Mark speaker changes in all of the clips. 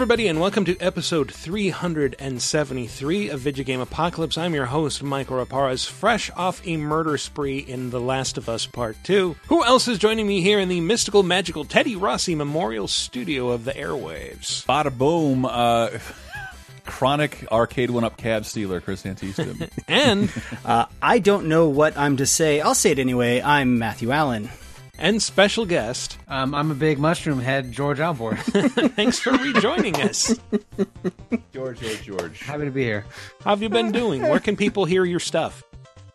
Speaker 1: Hey, everybody, and welcome to episode 373 of Video Game Apocalypse. I'm your host, Michael Raparez, fresh off a murder spree in The Last of Us Part 2. Who else is joining me here in the mystical, magical Teddy Rossi Memorial Studio of the airwaves?
Speaker 2: Bada boom. Uh, chronic arcade one up cab stealer, Chris Antista.
Speaker 1: And,
Speaker 3: Uh, I don't know what I'm to say. I'll say it anyway. I'm Matthew Allen.
Speaker 1: And special guest,
Speaker 4: Um, I'm a big mushroom head, George Alvord.
Speaker 1: thanks for rejoining us.
Speaker 2: George, George, George.
Speaker 4: Happy to be here.
Speaker 1: How have you been doing? Where can people hear your stuff?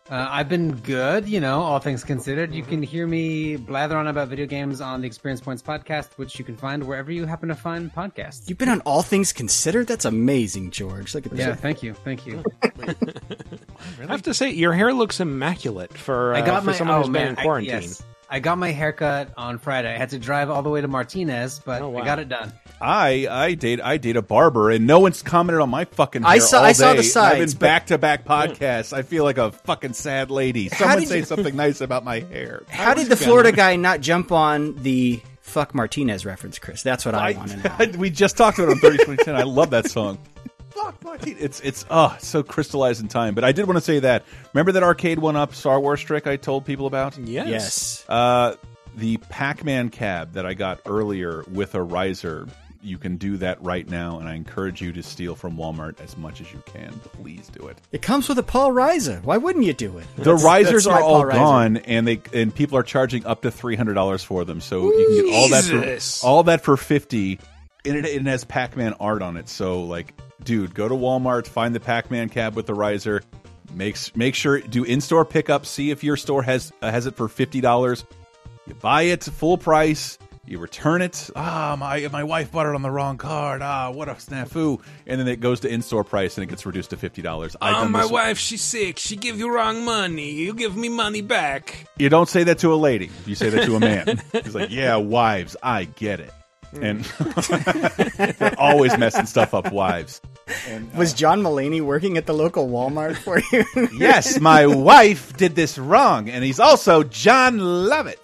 Speaker 4: Uh, I've been good, you know, all things considered. You can hear me blather on about video games on the Experience Points podcast, which you can find wherever you happen to find podcasts.
Speaker 3: You've been on All Things Considered? That's amazing, George. Look at this.
Speaker 4: Yeah, thank you, thank you.
Speaker 1: I have to say, your hair looks immaculate for, uh,
Speaker 4: I got
Speaker 1: for
Speaker 4: my
Speaker 1: someone
Speaker 4: oh
Speaker 1: who's been
Speaker 4: man,
Speaker 1: in
Speaker 4: I-
Speaker 1: quarantine.
Speaker 4: yes. I got my haircut on Friday. I had to drive all the way to Martinez, but
Speaker 1: Oh, wow.
Speaker 4: I got it done.
Speaker 2: I I date I date a barber, and no one's commented on my fucking.
Speaker 3: I saw-
Speaker 2: all
Speaker 3: I saw the
Speaker 2: day.
Speaker 3: sides,
Speaker 2: I've been back to back podcasts. I feel like a fucking sad lady. Someone say
Speaker 3: you-
Speaker 2: something nice about my hair.
Speaker 3: How did the Florida guy not jump on the fuck Martinez reference, Chris? That's what I, want to know.
Speaker 2: we just talked about it on 30 2010. I love that song. Fuck Martin. It's it's oh so crystallized in time. But I did want to say that. Remember that arcade one up Star Wars trick I told people about?
Speaker 1: Yes.
Speaker 3: Yes.
Speaker 2: Uh, the Pac-Man cab that I got earlier with a riser. You can do that right now, and I encourage you to steal from Walmart as much as you can. Please do it.
Speaker 3: It comes with a Paul Reiser. Why wouldn't you do it?
Speaker 2: The
Speaker 3: That's-
Speaker 2: risers
Speaker 3: that's
Speaker 2: are all
Speaker 3: Paul Reiser.
Speaker 2: gone, and they and people are charging up to three hundred dollars for them. So you can get all that for all that for fifty, and it, it has Pac-Man art on it. So like, dude, go to Walmart, find the Pac-Man cab with the riser. Make make sure do in-store pickup. See if your store has uh, has it for fifty dollars. You buy it full price. You return it. Ah, my my wife bought it on the wrong card. Ah, what a snafu! And then it goes to in-store price, and it gets reduced to fifty dollars.
Speaker 1: Oh, my wife, she's sick. She give you wrong money. You give me money back.
Speaker 2: You don't say that to a lady. You say that to a man. He's like, "Yeah, wives, I get it." And they're always messing stuff up, wives.
Speaker 3: Was John Mulaney working at the local Walmart for you?
Speaker 2: Yes, my wife did this wrong, and he's also Jon Lovitz.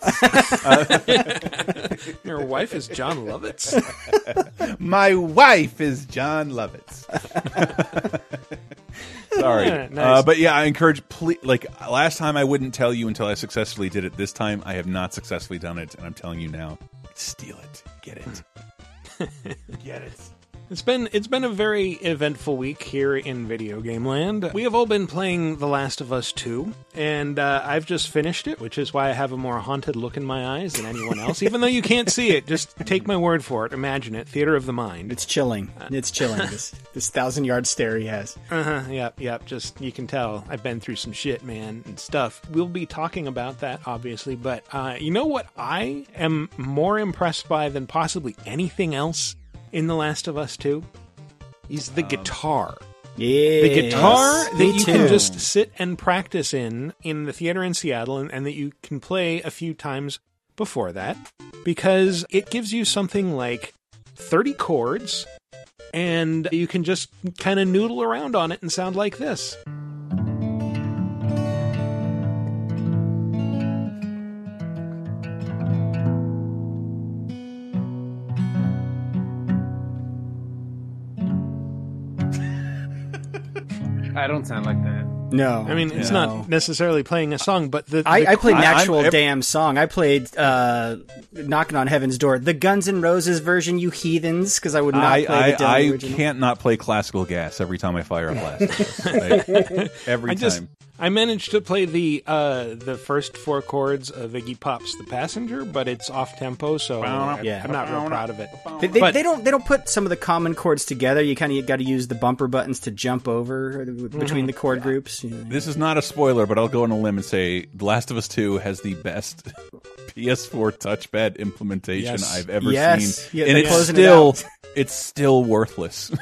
Speaker 1: Your wife is Jon Lovitz.
Speaker 2: My wife is Jon Lovitz. Sorry,
Speaker 1: Yeah, nice.
Speaker 2: uh, but yeah, I encourage. Ple like last time, I wouldn't tell you until I successfully did it. This time, I have not successfully done it, and I'm telling you now. Steal it, get it, get it.
Speaker 1: It's been it's been a very eventful week here in video game land. We have all been playing The Last of Us 2, and uh, I've just finished it, which is why I have a more haunted look in my eyes than anyone else. Even though you can't see it, just take my word for it. Imagine it. Theater of the mind.
Speaker 3: it's chilling. It's chilling. This this thousand yard stare he has.
Speaker 1: Uh-huh, yep, yep. Just you can tell I've been through some shit, man, and stuff. We'll be talking about that, obviously, but uh, you know what I am more impressed by than possibly anything else in The Last of Us 2? Is the um, guitar.
Speaker 3: Yeah.
Speaker 1: The guitar that you
Speaker 3: too.
Speaker 1: can just sit and practice in in the theater in Seattle and, and that you can play a few times before that because it gives you something like 30 chords and you can just kind of noodle around on it and sound like this.
Speaker 4: I don't sound like that.
Speaker 3: No.
Speaker 1: I mean, it's
Speaker 3: no.
Speaker 1: not necessarily playing a song, but the, the
Speaker 3: I, I played an
Speaker 2: I- I'm-
Speaker 3: actual damn song. I played uh, "Knocking on Heaven's Door," the Guns N' Roses version. You heathens, because I would not
Speaker 2: I,
Speaker 3: play
Speaker 2: I,
Speaker 3: the
Speaker 2: I
Speaker 3: original.
Speaker 2: can't not play classical gas every time I fire up Last of Us. Like, every
Speaker 1: I just
Speaker 2: time.
Speaker 1: I managed to play the uh, the first four chords of Iggy Pop's "The Passenger," but it's off tempo, so I,
Speaker 3: Yeah.
Speaker 1: I'm not real proud of it.
Speaker 3: They, they,
Speaker 1: But-
Speaker 3: they don't. They don't put some of the common chords together. You kind of got to use the bumper buttons to jump over
Speaker 1: Mm-hmm.
Speaker 3: between the chord groups. you know.
Speaker 2: This is not a spoiler, but I'll go on a limb and say The Last of Us 2 has the best PS4 touchpad implementation
Speaker 1: Yes.
Speaker 2: I've ever
Speaker 3: Yes.
Speaker 2: seen.
Speaker 3: Yeah,
Speaker 2: and
Speaker 3: they're
Speaker 2: it's
Speaker 3: closing it
Speaker 2: still
Speaker 3: out.
Speaker 2: It's still worthless.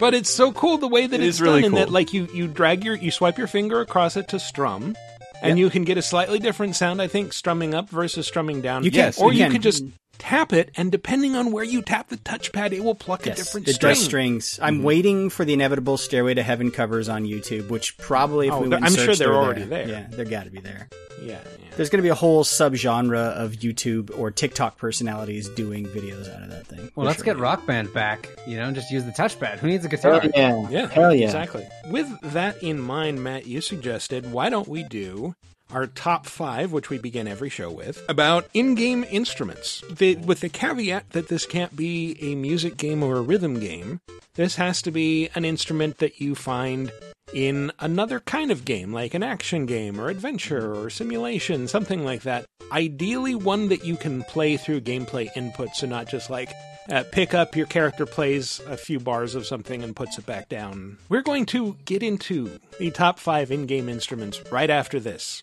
Speaker 1: But it's so cool the way that
Speaker 2: It
Speaker 1: it's
Speaker 2: is really
Speaker 1: done, in that like you you drag your you swipe your finger across it to strum, and you can get a slightly different sound. I think strumming up versus strumming down.
Speaker 3: You can,
Speaker 1: or
Speaker 3: you
Speaker 1: you
Speaker 3: can.
Speaker 1: could just tap it, and depending on where you tap the touchpad, it will pluck a different
Speaker 3: it
Speaker 1: string.
Speaker 3: does strings. I'm mm-hmm. waiting for the inevitable Stairway to Heaven covers on YouTube, which probably if
Speaker 1: Oh,
Speaker 3: we
Speaker 1: they're-
Speaker 3: went
Speaker 1: I'm sure
Speaker 3: searched,
Speaker 1: they're already there.
Speaker 3: Yeah, they're got to be there.
Speaker 1: Yeah, yeah.
Speaker 3: There's going to be a whole subgenre of YouTube or TikTok personalities doing videos out of that thing.
Speaker 4: Well, let's
Speaker 3: sure.
Speaker 4: get Rock Band back. You know, just use the touchpad. Who needs a guitar?
Speaker 5: Hell yeah.
Speaker 1: Yeah,
Speaker 5: Hell yeah.
Speaker 1: exactly. With that in mind, Matt, you suggested why don't we do our top five, which we begin every show with, about in-game instruments. The, with the caveat that this can't be a music game or a rhythm game. This has to be an instrument that you find in another kind of game, like an action game or adventure or simulation, something like that. Ideally, one that you can play through gameplay inputs and not just like uh, pick up your character plays a few bars of something and puts it back down. We're going to get into the top five in game instruments right after this.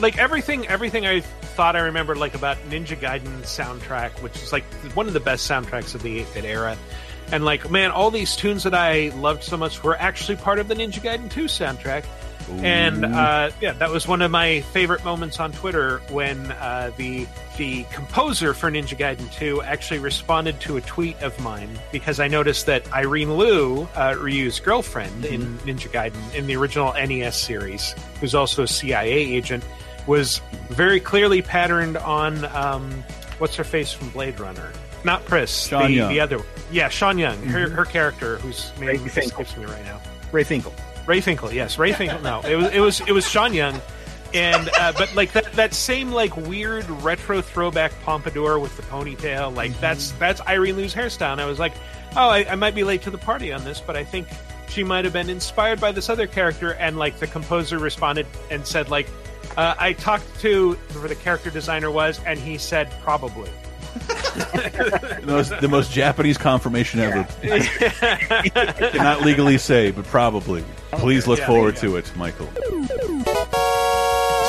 Speaker 1: Like everything everything I thought I remembered like about Ninja Gaiden soundtrack, which is like one of the best soundtracks of the 8-bit era. And like, man, all these tunes that I loved so much were actually part of the Ninja Gaiden 2 soundtrack. And uh, yeah, that was one of my favorite moments on Twitter when uh, the the composer for Ninja Gaiden 2 actually responded to a tweet of mine because I noticed that Irene Lew, uh, Ryu's girlfriend in Ninja Gaiden in the original NES series, who's also a CIA agent, was very clearly patterned on um, what's her face from Blade Runner. Not Pris,
Speaker 2: Sean
Speaker 1: the,
Speaker 2: Young.
Speaker 1: the other. Yeah, Sean Young, her, her character, whose name escapes me right now.
Speaker 3: Ray Finkel.
Speaker 1: Ray Finkel, yes, Ray Finkel. No, it was it was it was Sean Young, and uh, but like that that same like weird retro throwback pompadour with the ponytail, like that's that's Irene Lew's hairstyle. And I was like, oh, I, I might be late to the party on this, but I think she might have been inspired by this other character. And like the composer responded and said like, uh, I talked to whoever the character designer was, and he said probably.
Speaker 2: The most, the most Japanese confirmation ever. I cannot legally say, but probably. Please look
Speaker 1: Yeah,
Speaker 2: forward to it, Michael.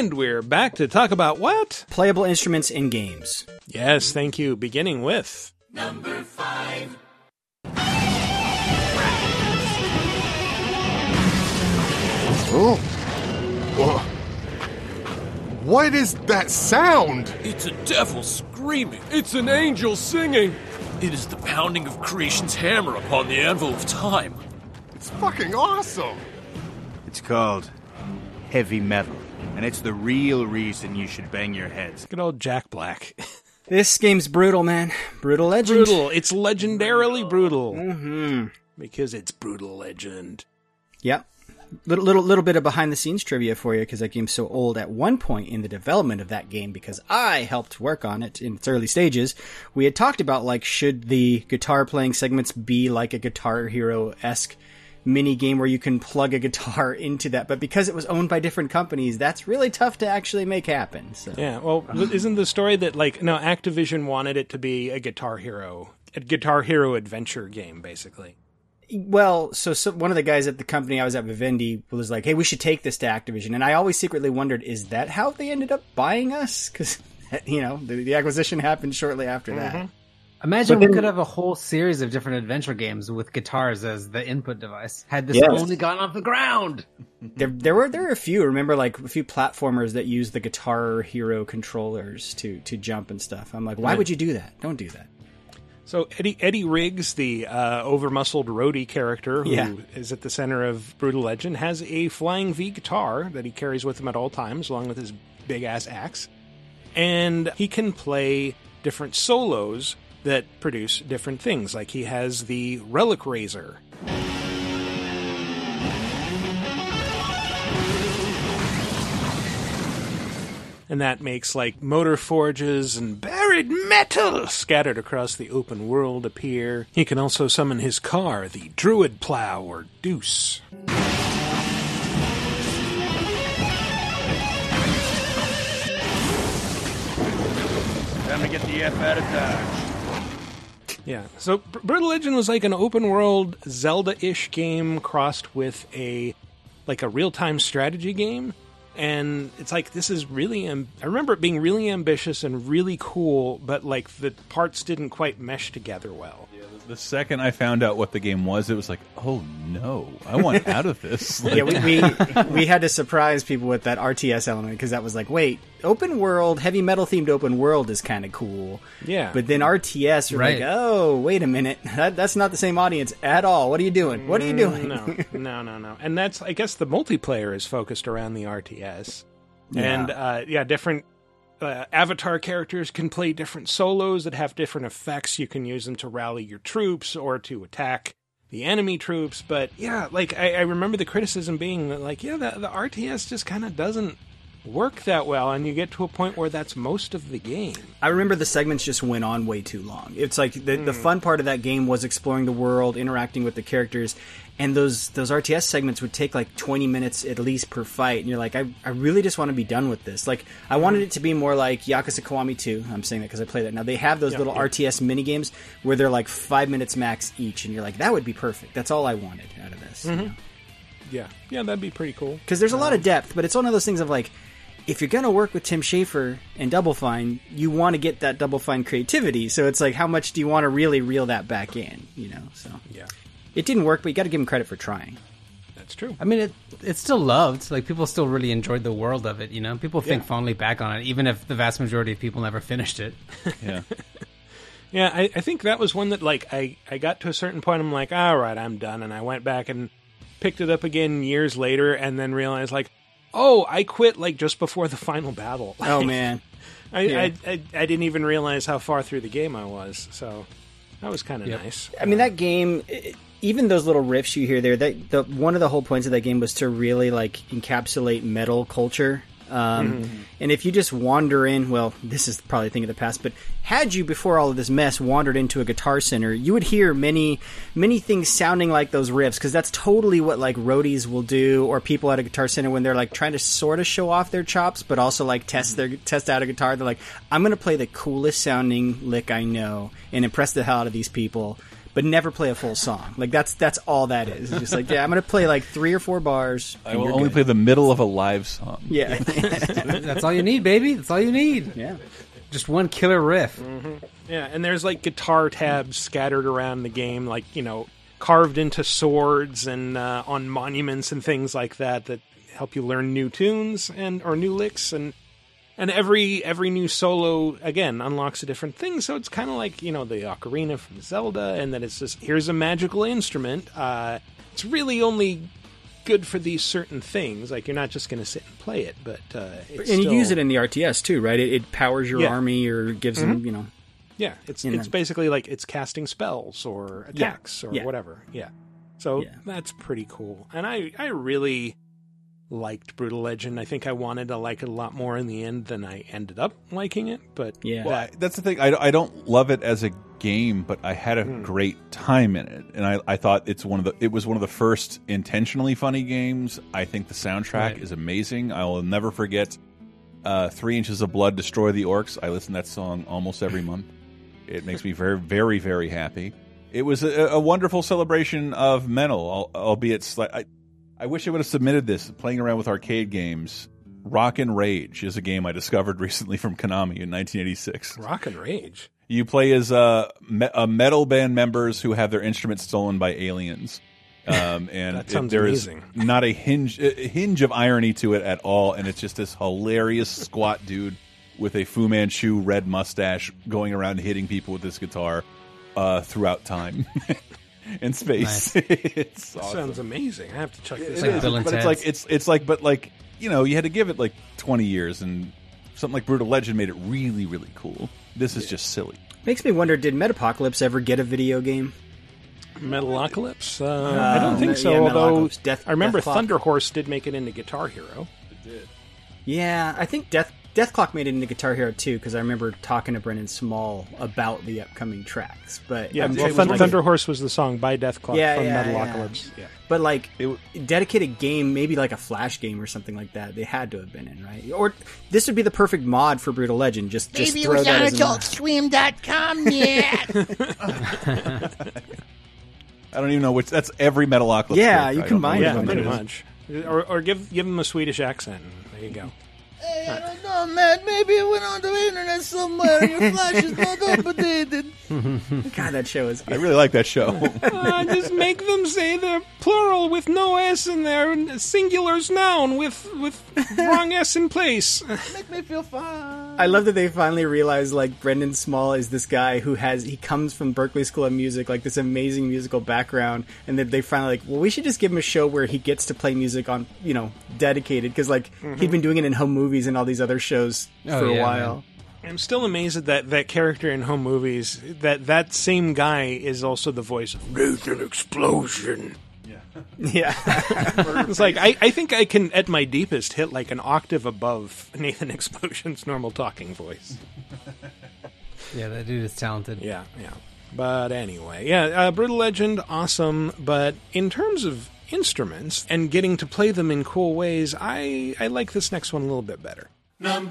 Speaker 1: And we're back to talk about what?
Speaker 3: Playable instruments in games.
Speaker 1: Yes, thank you. Beginning with number five.
Speaker 6: Oh. Whoa. What is that sound?
Speaker 7: It's a devil screaming. It's an angel singing. It is the pounding of creation's hammer upon the anvil of time.
Speaker 6: It's fucking awesome.
Speaker 8: It's called heavy metal, and it's the real reason you should bang your heads.
Speaker 1: good old Jack Black.
Speaker 3: This game's brutal, man. Brutal legend.
Speaker 1: brutal. It's legendarily brutal. Mm-hmm. Because it's brutal legend.
Speaker 3: Yep. Little little little bit of behind the scenes trivia for you because that game's so old. At one point in the development of that game, because I helped work on it in its early stages, we had talked about like should the guitar playing segments be like a Guitar Hero esque mini game where you can plug a guitar into that. But because it was owned by different companies, that's really tough to actually make happen. So
Speaker 1: Yeah, well, isn't the story that, like, no, Activision wanted it to be a Guitar Hero, a Guitar Hero adventure game, basically.
Speaker 3: Well, so, so one of the guys at the company I was at, Vivendi, was like, "Hey, we should take this to Activision." And I always secretly wondered, is that how they ended up buying us? Because you know, the, the acquisition happened shortly after that. Mm-hmm.
Speaker 4: Imagine
Speaker 5: But
Speaker 4: we could have a whole series of different adventure games with guitars as the input device. Had this
Speaker 5: Yes.
Speaker 4: only gone off the ground.
Speaker 3: There, there were there were a few. Remember, like a few platformers that use the Guitar Hero controllers to to jump and stuff. I'm like, why would you do that? Don't do that.
Speaker 1: So Eddie Eddie Riggs, the uh, over-muscled roadie character who is
Speaker 3: Yeah.
Speaker 1: at the center of Brutal Legend, has a flying V guitar that he carries with him at all times, along with his big ass axe, and he can play different solos that produce different things. Like he has the relic raiser. And that makes like motor forges and buried metal scattered across the open world appear. He can also summon his car, the Druid Plow or Deuce.
Speaker 8: Time to get the F out of Dodge.
Speaker 1: Yeah. So Br- Brutal Legend was like an open world Zelda-ish game crossed with a like a real-time strategy game. And it's like this is really am- I remember it being really ambitious and really cool, but like the parts didn't quite mesh together well.
Speaker 2: The second I found out what the game was, it was like, oh no, I want out of this. Like,
Speaker 3: yeah, we, we we had to surprise people with that RTS element because that was like, wait, open world, heavy metal themed open world is kind of cool.
Speaker 1: Yeah.
Speaker 3: But then RTS, you're
Speaker 4: Right.
Speaker 3: like, oh, wait a minute, that, that's not the same audience at all. What are you doing? What are you doing?
Speaker 1: Mm, no, no, no, no. And that's I guess the multiplayer is focused around the RTS. And uh, yeah, different uh, avatar characters can play different solos that have different effects. You can use them to rally your troops or to attack the enemy troops. But yeah, like I, I remember the criticism being that like yeah, the, the RTS just kind of doesn't work that well, and you get to a point where that's most of the game.
Speaker 3: I remember the segments just went on way too long. It's like the, the fun part of that game was exploring the world, interacting with the characters, and those those RTS segments would take like 20 minutes at least per fight. And you're like, I, I really just want to be done with this. Like, I wanted it to be more like Yakuza Kiwami 2. I'm saying that because I play that now. They have those little RTS mini games where they're like five minutes max each, and you're like, that would be perfect. That's all I wanted out of this. Mm-hmm.
Speaker 1: Yeah, yeah, that'd be pretty cool.
Speaker 3: Because there's a lot of um, depth, but it's one of those things of like, if you're gonna work with Tim Schafer and Double Fine, you want to get that Double Fine creativity. So it's like, how much do you want to really reel that back in? You know, so
Speaker 1: Yeah,
Speaker 3: it didn't work, but you got to give him credit for trying.
Speaker 1: that's true.
Speaker 4: I mean, it it's still loved. Like people still really enjoyed the world of it. You know, people think
Speaker 1: Yeah.
Speaker 4: fondly back on it, even if the vast majority of people never finished it.
Speaker 2: yeah.
Speaker 1: Yeah, I, I think that was one that like I, I got to a certain point I'm like, all right, I'm done and I went back and picked it up again years later and then realized like, oh, I quit like just before the final battle.
Speaker 3: Oh man,
Speaker 1: I,
Speaker 3: Yeah.
Speaker 1: I, I I didn't even realize how far through the game I was. So that was kind of
Speaker 4: Yep.
Speaker 1: nice.
Speaker 3: I mean that game. i even those little riffs you hear there, that the one of the whole points of that game was to really like encapsulate metal culture. Um, And if you just wander in, well, this is probably a thing of the past, but had you before all of this mess wandered into a guitar center, you would hear many, many things sounding like those riffs because that's totally what like roadies will do or people at a guitar center when they're like trying to sort of show off their chops, but also like test their test out a guitar. They're like, I'm going to play the coolest sounding lick I know and impress the hell out of these people but never play a full song. Like that's that's all that is. It's just like yeah, I'm gonna play like three or four bars.
Speaker 2: I
Speaker 3: and
Speaker 2: will
Speaker 3: you're
Speaker 2: only
Speaker 3: good.
Speaker 2: play the middle of a live song.
Speaker 3: Yeah,
Speaker 4: That's all you need, baby. That's all you need.
Speaker 3: yeah.
Speaker 4: Just one killer riff.
Speaker 1: Yeah, and there's like guitar tabs scattered around the game, like you know, carved into swords and uh, on monuments and things like that that help you learn new tunes and or new licks and and every every new solo again unlocks a different thing. So it's kind of like you know the ocarina from Zelda, and then it's just here's a magical instrument. Uh, it's really only good for these certain things. Like you're not just going to sit and play it, but uh, it's
Speaker 3: And you
Speaker 1: still-
Speaker 3: use it in the RTS too, right? It, it powers your
Speaker 1: Yeah. Mm-hmm.
Speaker 3: army or gives them, you know.
Speaker 1: Yeah, it's it's
Speaker 3: the-
Speaker 1: basically like it's casting spells or attacks or
Speaker 3: yeah.
Speaker 1: whatever. Yeah. So
Speaker 3: Yeah.
Speaker 1: that's pretty cool. And I I really liked Brutal Legend. I think I wanted to like it a lot more in the end than I ended up liking it, but
Speaker 3: Yeah.
Speaker 2: Well, I- that's the thing. I, I don't love it as a game, but I had a
Speaker 1: Hmm.
Speaker 2: great time in it, and I, I thought it's one of the it was one of the first intentionally funny games. I think the soundtrack
Speaker 4: Right.
Speaker 2: is amazing. I will never forget uh, Three Inches of Blood, Destroy the Orcs. I listen to that song almost every month. It makes me very, very, very happy. It was a, a wonderful celebration of metal, albeit slight. I, wish I would have submitted this. Playing around with arcade games, Rock and Rage is a game I discovered recently from Konami in 1986.
Speaker 1: Rock and Rage.
Speaker 2: You play as uh, me- a metal band members who have their instruments stolen by aliens. Um, and
Speaker 1: That sounds
Speaker 2: it- there is
Speaker 1: amazing.
Speaker 2: not a hinge a hinge of irony to it at all, and it's just this hilarious squat dude with a Fu Manchu red mustache going around hitting people with this guitar uh, throughout time and space. it's
Speaker 1: That
Speaker 2: awesome.
Speaker 1: sounds amazing. I have to check this
Speaker 2: It
Speaker 4: like
Speaker 1: out.
Speaker 4: Bill and
Speaker 2: but it's
Speaker 4: Ted's.
Speaker 2: like it's it's like but like you know you had to give it like 20 years and something like Brutal Legend made it really really cool. This is just silly.
Speaker 3: Makes me wonder, did Metapocalypse ever get a video game?
Speaker 1: Metalocalypse? Uh, I don't think
Speaker 3: yeah,
Speaker 1: so, although
Speaker 3: Metalocalypse. Death-
Speaker 1: I remember
Speaker 3: Death
Speaker 1: Thunder Horse did make it into Guitar Hero. It did.
Speaker 3: Yeah, I think Death Dethklok made it into Guitar Hero 2 because I remember talking to Brendan Small about the upcoming tracks. But
Speaker 1: Yeah,
Speaker 3: I'm
Speaker 1: well,
Speaker 3: saying like-
Speaker 1: Thunder Horse was the song by Dethklok
Speaker 3: Yeah,
Speaker 1: from
Speaker 3: yeah,
Speaker 1: Metalocalypse.
Speaker 3: yeah. But like dedicated game, maybe like a flash game or something like that. They had to have been in, right? Or this would be the perfect mod for Brutal Legend. Just just
Speaker 5: Maybe it
Speaker 3: throw
Speaker 5: was
Speaker 3: that
Speaker 5: on
Speaker 3: as a mod.
Speaker 5: AdultSwim.com yet.
Speaker 2: I don't even know which. That's every Metalocalypse.
Speaker 3: Yeah, you
Speaker 2: I don't
Speaker 3: combine
Speaker 2: know
Speaker 1: Yeah,
Speaker 2: which
Speaker 1: pretty much. Or, or give give him a Swedish accent. There you go.
Speaker 5: Hey, I don't know, man. Maybe it went on the internet somewhere. Your flash is not updated.
Speaker 3: God, that show is
Speaker 2: I
Speaker 3: good.
Speaker 2: really like that show.
Speaker 1: Uh, just make them say the plural with no s in there, and singular's noun with with wrong s in place.
Speaker 5: Make me feel fine.
Speaker 3: I love that they finally realized like Brendan Small is this guy who has he comes from Berklee School of Music, like this amazing musical background, and that they finally like, well, we should just give him a show where he gets to play music on, you know, dedicated because like he'd mm-hmm. been doing it in home movies and all these other shows
Speaker 4: Oh,
Speaker 3: for a
Speaker 4: yeah,
Speaker 3: while.
Speaker 4: man.
Speaker 1: I'm still amazed at that that character in home movies. That that same guy is also the voice of Nathan Explosion.
Speaker 3: Yeah,
Speaker 1: It's like I, I think I can at my deepest hit like an octave above Nathan Explosion's normal talking voice.
Speaker 4: Yeah, that dude is talented.
Speaker 1: Yeah, yeah. But anyway, yeah, uh, Brutal Legend, awesome. But in terms of instruments and getting to play them in cool ways, I I like this next one a little bit better. Come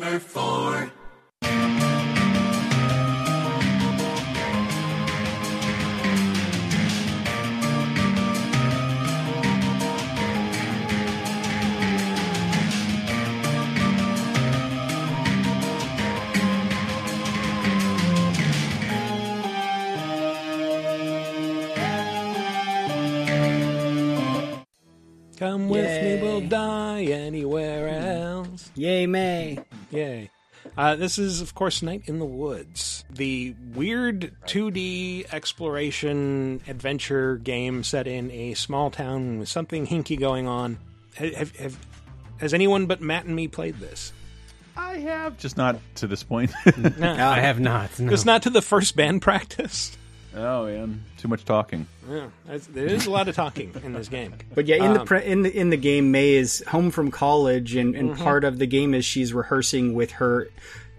Speaker 3: yay May.
Speaker 1: Yay. Uh, this is, of course, Night in the Woods, the weird 2D exploration adventure game set in a small town with something hinky going on. Ha- Have, have, has anyone but Matt and me played this?
Speaker 2: I have, just not to this point.
Speaker 4: no, I have not. No.
Speaker 1: Just not to the first band practice.
Speaker 2: Oh man, too much talking.
Speaker 1: Yeah, there is a lot of talking in this game.
Speaker 3: But yeah, in the
Speaker 1: Um,
Speaker 3: pre- in the in the game, Mae is home from college, and, and
Speaker 1: Mm-hmm.
Speaker 3: part of the game is she's rehearsing with her.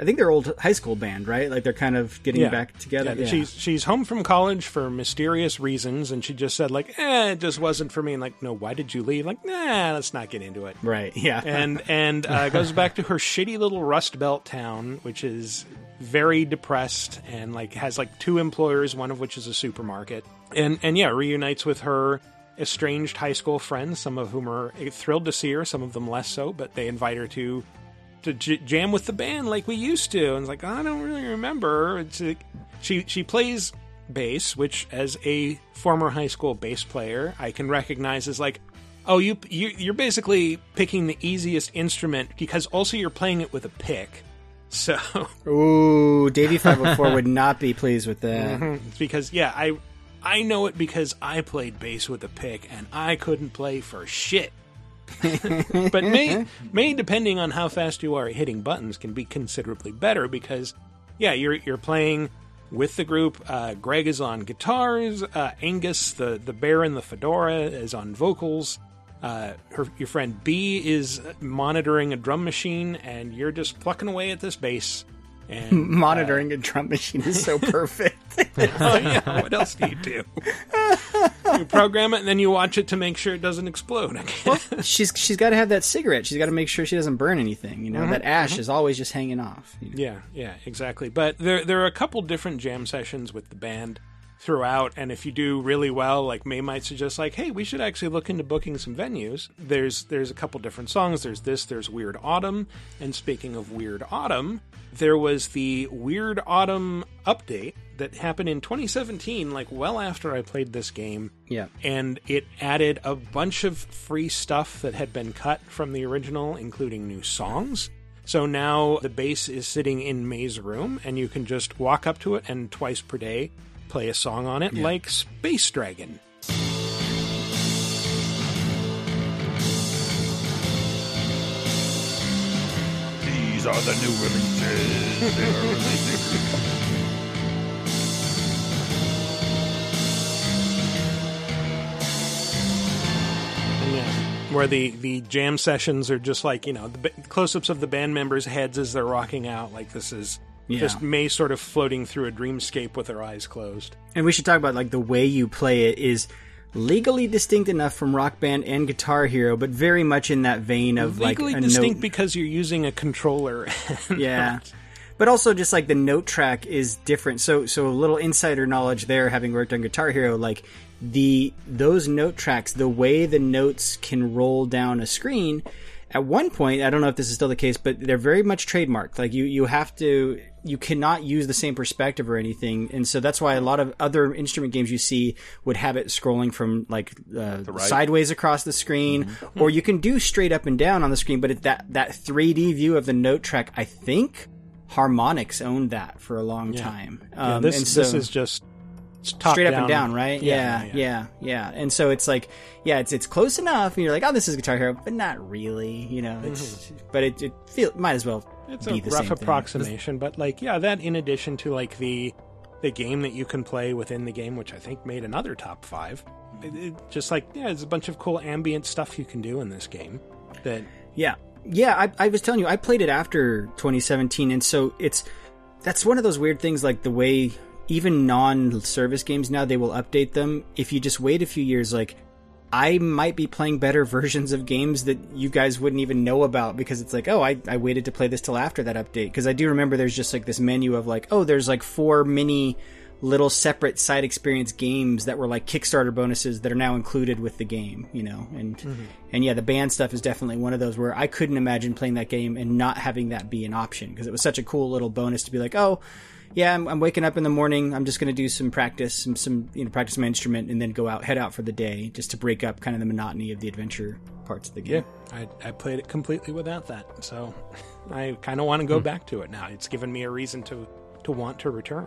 Speaker 3: I think they're old high school band, right? Like they're kind of getting back together.
Speaker 1: Yeah, She's she's home from college for mysterious reasons, and she just said like, "Eh, it just wasn't for me." And like, no, why did you leave? Like, nah, let's not get into it.
Speaker 3: right. Yeah.
Speaker 1: And and uh, goes back to her shitty little Rust Belt town, which is very depressed and like has like two employers, one of which is a supermarket. And and yeah, reunites with her estranged high school friends, some of whom are thrilled to see her, some of them less so, but they invite her to to j- jam with the band like we used to. And it's like I don't really remember. It's like, she she plays bass, which as a former high school bass player, I can recognize as like. Oh, you, you you're basically picking the easiest instrument because also you're playing it with a pick. So
Speaker 3: Ooh, Davey five hundred four would not be pleased with that. Mm-hmm.
Speaker 1: it's because yeah, I I know it because I played bass with a pick and I couldn't play for shit. but may may depending on how fast you are hitting buttons can be considerably better because yeah, you're you're playing with the group. Uh, Greg is on guitars. Uh, Angus, the the bear in the fedora, is on vocals. Uh, her, your friend Bea is monitoring a drum machine, and you're just plucking away at this bass. And
Speaker 3: Monitoring a drum machine is so perfect.
Speaker 1: oh yeah, what else do you do? you program it and then you watch it to make sure it doesn't explode.
Speaker 3: she's she's got to have that cigarette. She's got to make sure she doesn't burn anything. You know,
Speaker 1: Mm-hmm,
Speaker 3: that ash is always just hanging off. you know.
Speaker 1: yeah, yeah, exactly. But there there are a couple different jam sessions with the band throughout, and if you do really well, like Mae might suggest, like, hey, we should actually look into booking some venues. There's there's a couple different songs. There's this. There's Weird Autumn. And speaking of Weird Autumn, there was the Weird Autumn update that happened in 2017, like well after I played this game.
Speaker 3: Yeah.
Speaker 1: and it added a bunch of free stuff that had been cut from the original, including new songs. So now the bass is sitting in Mae's room, and you can just walk up to it and twice per day play a song on it, like Space Dragon.
Speaker 2: These are the new releases. They are releasing.
Speaker 1: Where the the jam sessions are just like you know the ba- close-ups of the band members' heads as they're rocking out. Like this is
Speaker 3: Yeah.
Speaker 1: just Mae sort of floating through a dreamscape with her eyes closed.
Speaker 3: And we should talk about like the way you play it is legally distinct enough from Rock Band and Guitar Hero, but very much in that vein of
Speaker 1: Legally
Speaker 3: like
Speaker 1: distinct
Speaker 3: note.
Speaker 1: because you're using a controller.
Speaker 3: yeah. But also just like the note track is different. So so a little insider knowledge there having worked on Guitar Hero like the those note tracks the way the notes can roll down a screen at one point I don't know if this is still the case but they're very much trademarked like you you have to you cannot use the same perspective or anything and so that's why a lot of other instrument games you see would have it scrolling from like uh, sideways across the screen or you can do straight up and down on the screen but it, that that 3D view of the note track I think Harmonix owned that for a long time.
Speaker 1: yeah,
Speaker 3: Um,
Speaker 1: this
Speaker 3: and so
Speaker 1: this is just it's top
Speaker 3: straight up and down, right? Yeah yeah, yeah, And so it's like, yeah, it's it's close enough, and you're like, oh, this is Guitar Hero, but not really, you know. It's but it it feel might as well
Speaker 1: Mm-hmm. It's
Speaker 3: be
Speaker 1: a
Speaker 3: the
Speaker 1: rough
Speaker 3: same thing.
Speaker 1: approximation, but like yeah, that in addition to like the the game that you can play within the game, which I think made another top five. It, it, just like yeah, there's a bunch of cool ambient stuff you can do in this game. That
Speaker 3: Yeah, yeah. I, I was telling you, I played it after 2017, and so it's that's one of those weird things. Like the way even non-service games now they will update them. If you just wait a few years, like I might be playing better versions of games that you guys wouldn't even know about because it's like, oh, I, I waited to play this till after that update. Because I do remember there's just like this menu of like, oh, there's like four mini little separate side experience games that were like Kickstarter bonuses that are now included with the game, you know. And mm-hmm. and yeah, the band stuff is definitely one of those where I couldn't imagine playing that game and not having that be an option because it was such a cool little bonus to be like, oh, yeah, I'm, I'm waking up in the morning. I'm just going to do some practice, some, some you know, practice my instrument, and then go out, head out for the day, just to break up kind of the monotony of the adventure parts of the game.
Speaker 1: yeah, I, I played it completely without that, so I kind of want to go
Speaker 3: Hmm.
Speaker 1: back to it now. It's given me a reason to to want to return.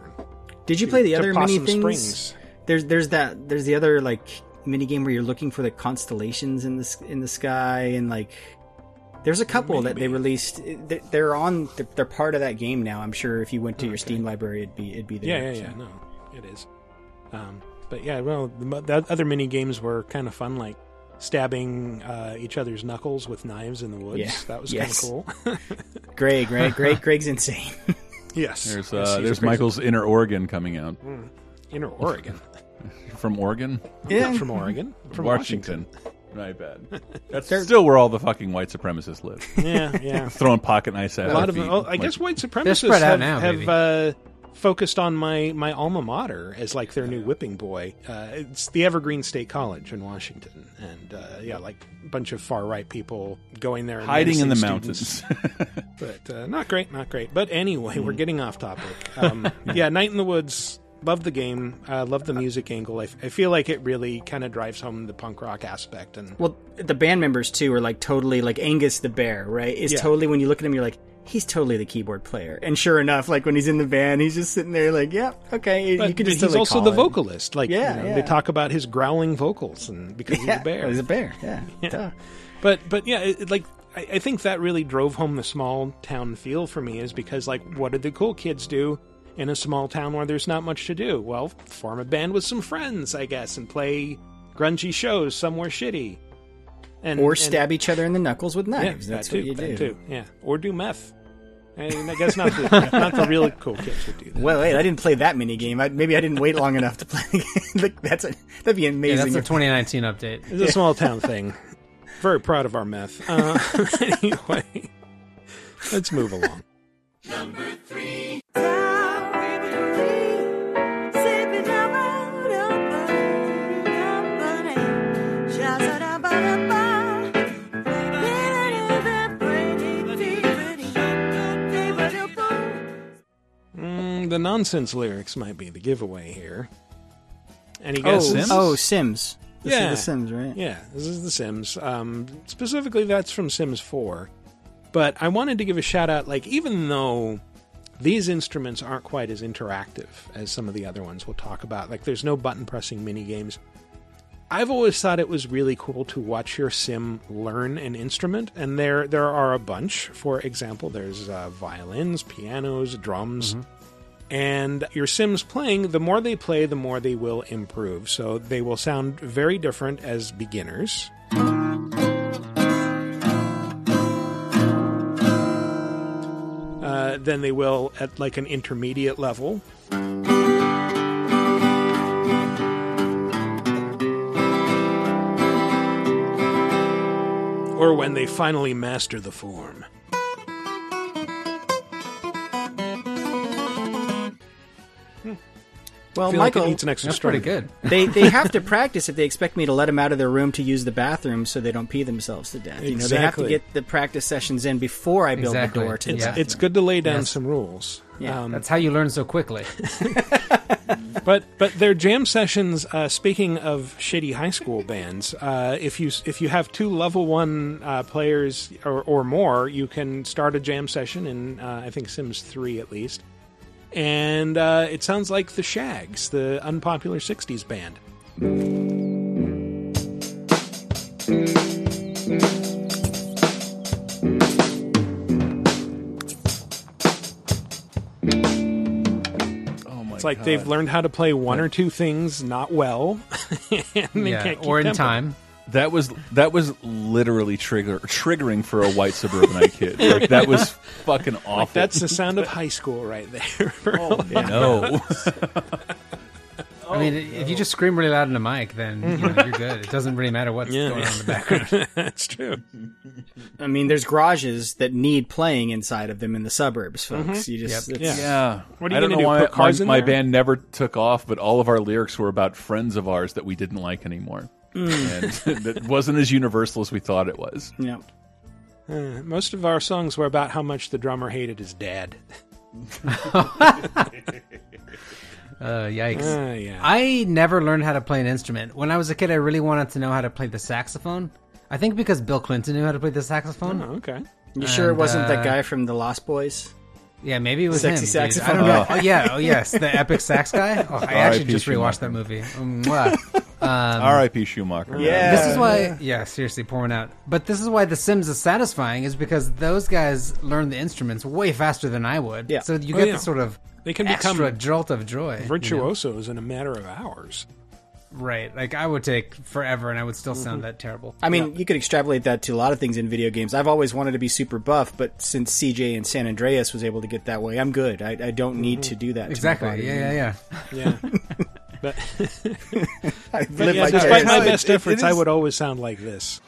Speaker 3: Did you play the other mini things?
Speaker 1: Springs.
Speaker 3: There's there's that there's the other like mini game where you're looking for the constellations in the in the sky and like there's a couple that they released. They're- They're on. They're, they're part of that game now. I'm sure if you went to your Steam library, it'd be it'd be
Speaker 1: Yeah,
Speaker 3: there.
Speaker 1: yeah,
Speaker 3: so.
Speaker 1: yeah. No, it is. Um, but yeah, well, the, the other mini games were kind of fun, like stabbing uh, each other's knuckles with knives in the woods.
Speaker 3: Yeah.
Speaker 1: That was
Speaker 3: Yes.
Speaker 1: kind of cool.
Speaker 3: Greg, right? Greg, Greg's insane.
Speaker 1: yes.
Speaker 2: There's uh,
Speaker 1: he's a
Speaker 2: there's
Speaker 1: crazy-
Speaker 2: Michael's Inner Oregon coming out
Speaker 1: Inner Oregon.
Speaker 2: from Oregon,
Speaker 1: Not from Oregon. From Washington.
Speaker 2: My bad. That's still where all the fucking white supremacists live.
Speaker 1: Yeah, yeah.
Speaker 2: Throwing pocket knives at
Speaker 1: a lot of
Speaker 2: feet.
Speaker 1: oh, I guess white supremacists
Speaker 4: spread out
Speaker 1: have,
Speaker 4: now,
Speaker 1: have
Speaker 4: baby.
Speaker 1: uh, focused on my my alma mater as like their new whipping boy. Uh, it's the Evergreen State College in Washington, and uh, yeah, like a bunch of far right people going there, and
Speaker 2: hiding in the
Speaker 1: menacing students.
Speaker 2: mountains.
Speaker 1: but uh, not great, not great. But anyway,
Speaker 2: Hmm.
Speaker 1: we're getting off topic. Um, yeah, Night in the Woods. Love the game. Uh, love the music angle. I, f- I feel like it really kind of drives home the punk rock aspect. And
Speaker 3: well, the band members too are like totally like Angus the bear, right? Is
Speaker 1: Yeah.
Speaker 3: totally when you look at him, you're like. He's totally the keyboard player, and sure enough, like when he's in the band, he's just sitting there, like, "Yep, okay."
Speaker 1: but,
Speaker 3: you can just
Speaker 1: he's also the
Speaker 3: it.
Speaker 1: vocalist. Like,
Speaker 3: Yeah,
Speaker 1: you know,
Speaker 3: yeah.
Speaker 1: they talk about his growling vocals, and because he's a bear.
Speaker 3: he's a bear. Yeah, Duh.
Speaker 1: But but yeah, it, it, like I, I think that really drove home the small town feel for me is because like what did the cool kids do in a small town where there's not much to do? Well, form a band with some friends, I guess, and play grungy shows somewhere shitty, and
Speaker 3: or
Speaker 1: and-
Speaker 3: stab each other in the knuckles with
Speaker 1: Yeah,
Speaker 3: knives. That's
Speaker 1: that
Speaker 3: what
Speaker 1: too,
Speaker 3: you
Speaker 1: that
Speaker 3: do.
Speaker 1: too. Yeah, or do meth. I, mean, I guess not the not the really cool kids would do that.
Speaker 3: Well, wait, I didn't play that mini game. I, maybe I didn't wait long enough to play the game. That's a, that'd be
Speaker 4: Yeah,
Speaker 3: amazing.
Speaker 4: that's the
Speaker 3: if-
Speaker 4: 2019 update.
Speaker 1: It's a small town thing. Very proud of our meth. Uh, anyway, let's move along. Mm, the nonsense lyrics might be the giveaway here. Any
Speaker 3: oh,
Speaker 1: guesses?
Speaker 2: Sims?
Speaker 3: oh, Sims. This
Speaker 1: Yeah.
Speaker 3: is the Sims, right?
Speaker 1: Yeah, this is The Sims. Um, specifically, that's from Sims 4. But I wanted to give a shout out, like, even though these instruments aren't quite as interactive as some of the other ones we'll talk about, like, there's no button pressing mini games. I've always thought it was really cool to watch your sim learn an instrument, and there there are a bunch. For example, there's uh, violins, pianos, drums, and your Sims playing, the more they play, the more they will improve. So they will sound very different as beginners. Uh, than they will at like an intermediate level. Or when they finally master the form.
Speaker 3: Well,
Speaker 1: I feel like
Speaker 3: Michael,
Speaker 1: it needs an extra
Speaker 4: That's
Speaker 1: story.
Speaker 4: pretty good.
Speaker 3: they they have to practice if they expect me to let them out of their room to use the bathroom so they don't pee themselves to death. You know, they have to get the practice sessions in before I build
Speaker 4: Exactly.
Speaker 3: the door to the
Speaker 4: It's-
Speaker 3: bathroom.
Speaker 1: It's good to lay down
Speaker 4: Yes.
Speaker 1: some rules.
Speaker 3: Yeah.
Speaker 1: Um,
Speaker 4: That's how you learn so quickly.
Speaker 1: but but their jam sessions. Uh, speaking of shitty high school bands, uh, if you if you have two level one uh, players or, or more, you can start a jam session in uh, I think Sims three at least. And uh, it sounds like the Shaggs, the unpopular '60s band.
Speaker 2: Oh my
Speaker 1: It's like
Speaker 2: God.
Speaker 1: they've learned how to play one or two things not well, and they
Speaker 4: yeah,
Speaker 1: can't keep
Speaker 4: or in
Speaker 1: tempo.
Speaker 4: time.
Speaker 2: That was that was literally trigger triggering for a white suburbanite kid. Like that was fucking awful.
Speaker 1: Like that's the sound of high school right there.
Speaker 2: Oh, no.
Speaker 4: I mean, if you just scream really loud in a mic, then you know, you're good. It doesn't really matter what's
Speaker 1: Yeah.
Speaker 4: going on in the background.
Speaker 1: That's true.
Speaker 3: I mean, there's garages that need playing inside of them in the suburbs, folks. Mm-hmm. You just
Speaker 4: Yep.
Speaker 3: it's-
Speaker 2: Yeah.
Speaker 1: What are you
Speaker 2: I don't
Speaker 1: gonna
Speaker 2: know
Speaker 1: do,
Speaker 2: why
Speaker 1: put cars
Speaker 2: my,
Speaker 1: in
Speaker 2: my
Speaker 1: there?
Speaker 2: band never took off, but all of our lyrics were about friends of ours that we didn't like anymore.
Speaker 1: Mm.
Speaker 2: And that wasn't as universal as we thought it was.
Speaker 3: you know.
Speaker 1: Uh, most of our songs were about how much the drummer hated his dad.
Speaker 4: Uh, yikes.
Speaker 1: Uh, yeah.
Speaker 4: I never learned how to play an instrument. When I was a kid, I really wanted to know how to play the saxophone. I think because Bill Clinton knew how to play the saxophone.
Speaker 1: Oh, okay.
Speaker 3: You sure it wasn't
Speaker 4: uh,
Speaker 3: that guy from the Lost Boys?
Speaker 4: Yeah, maybe it was
Speaker 3: Sexy
Speaker 4: him. dude. I don't know. Oh yeah, oh yes, the epic sax guy. Oh, I actually
Speaker 2: R.I.P.
Speaker 4: just rewatched that movie. Um,
Speaker 2: R.I.P. Schumacher.
Speaker 3: Yeah.
Speaker 4: This is why, yeah, seriously, pouring out. But this is why The Sims is satisfying, is because those guys learn the instruments way faster than I would.
Speaker 3: Yeah.
Speaker 4: So you
Speaker 1: Oh,
Speaker 4: get
Speaker 1: yeah.
Speaker 4: the sort of
Speaker 1: They can
Speaker 4: extra
Speaker 1: become
Speaker 4: jolt of joy. you know?
Speaker 1: virtuosos in a matter of hours.
Speaker 4: Right. Like I would take forever, and I would still
Speaker 1: Mm-hmm.
Speaker 4: sound that terrible.
Speaker 3: I mean, you could extrapolate that to a lot of things in video games. I've always wanted to be super buff, but since CJ and San Andreas was able to get that way, I'm good. I, I don't need to do that. to my
Speaker 4: Exactly.
Speaker 3: body.
Speaker 4: Yeah, yeah, yeah.
Speaker 1: Yeah. but but yeah, despite my
Speaker 2: No, it-
Speaker 1: best
Speaker 2: it- it
Speaker 1: efforts, I would always sound like this.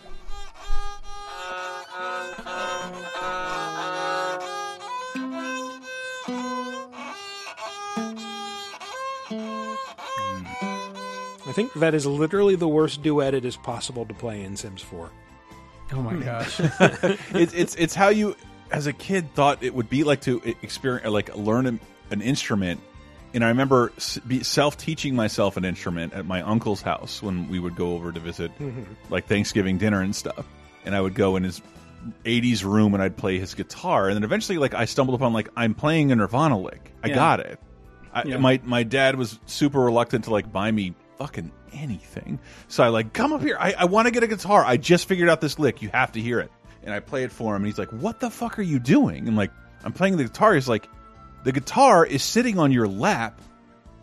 Speaker 1: Think that is literally the worst duet it is possible to play in Sims 4.
Speaker 4: Oh my hmm. gosh.
Speaker 2: it's it's it's how you as a kid thought it would be like to experience like learn an, an instrument and i remember self-teaching myself an instrument at my uncle's house when we would go over to visit mm-hmm. like thanksgiving dinner and stuff and i would go in his 80s room and i'd play his guitar and then eventually like i stumbled upon like i'm playing a nirvana lick i
Speaker 3: Yeah.
Speaker 2: got it I,
Speaker 3: Yeah.
Speaker 2: my my dad was super reluctant to like buy me fucking anything. So I like come up here. I, I want to get a guitar. I just figured out this lick. You have to hear it. And I play it for him, and he's like, "What the fuck are you doing?" And like I'm playing the guitar. He's like, "The guitar is sitting on your lap,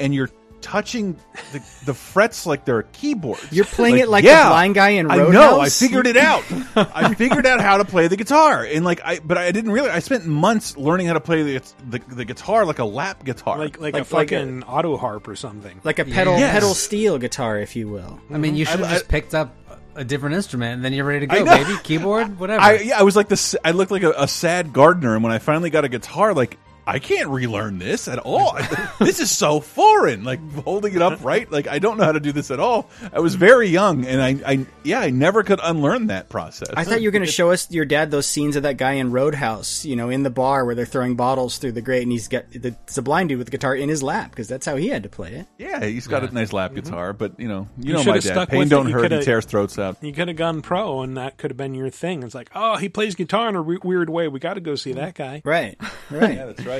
Speaker 2: and you're." Touching the, the frets like they're a keyboard.
Speaker 3: You're playing it like the
Speaker 2: yeah,
Speaker 3: blind guy in
Speaker 2: I know. I figured it out. I figured out how to play the guitar, and like I, but I didn't really. I spent months learning how to play the the, the guitar like a lap guitar.
Speaker 1: Like like,
Speaker 3: Like-
Speaker 1: a
Speaker 3: like a-
Speaker 1: fucking auto harp or something.
Speaker 3: like a pedal
Speaker 2: Yes.
Speaker 3: pedal steel guitar, if you will.
Speaker 4: I mean, you should have just picked up a different instrument, and then you're ready to go,
Speaker 2: know.
Speaker 4: baby. Keyboard, whatever.
Speaker 2: I yeah, I was like this. I looked like a, a sad gardener, and when I finally got a guitar, like I can't relearn this at all. this is so foreign. Like holding it up right, like I don't know how to do this at all. I was very young, and I, I yeah, I never could unlearn that process.
Speaker 3: I thought you were going to show us your dad those scenes of that guy in Roadhouse, you know, in the bar where they're throwing bottles through the grate, and he's got the, it's a blind dude with the guitar in his lap because that's how he had to play it.
Speaker 2: yeah, he's got a nice lap mm-hmm. guitar, but you know, you,
Speaker 1: You
Speaker 2: know my dad. Pain don't
Speaker 1: You
Speaker 2: hurt. He tears throats out.
Speaker 1: You could have gone pro, and that could have been your thing. It's like, oh, he plays guitar in a re- weird way. We got to go see that guy.
Speaker 3: Right, right.
Speaker 2: that's right.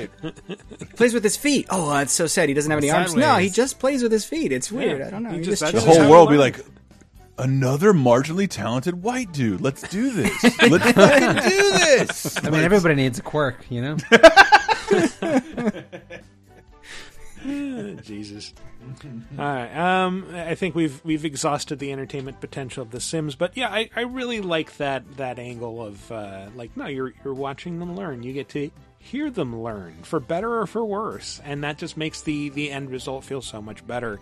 Speaker 3: Plays with his feet. Oh, that's so sad. He doesn't have any arms. No, he just plays with his feet. It's weird.
Speaker 1: Yeah.
Speaker 3: I don't know.
Speaker 1: He
Speaker 3: He
Speaker 1: just-
Speaker 3: just
Speaker 2: The whole
Speaker 1: you
Speaker 2: world be like. Another marginally talented white dude. Let's do this. Let's fucking do this.
Speaker 4: I mean, everybody needs a quirk, you know.
Speaker 1: Jesus. All right. Um, I think we've we've exhausted the entertainment potential of The Sims, but yeah, I, I really like that that angle of uh, like, no, you're you're watching them learn. You get to hear them learn for better or for worse, and that just makes the the end result feel so much better.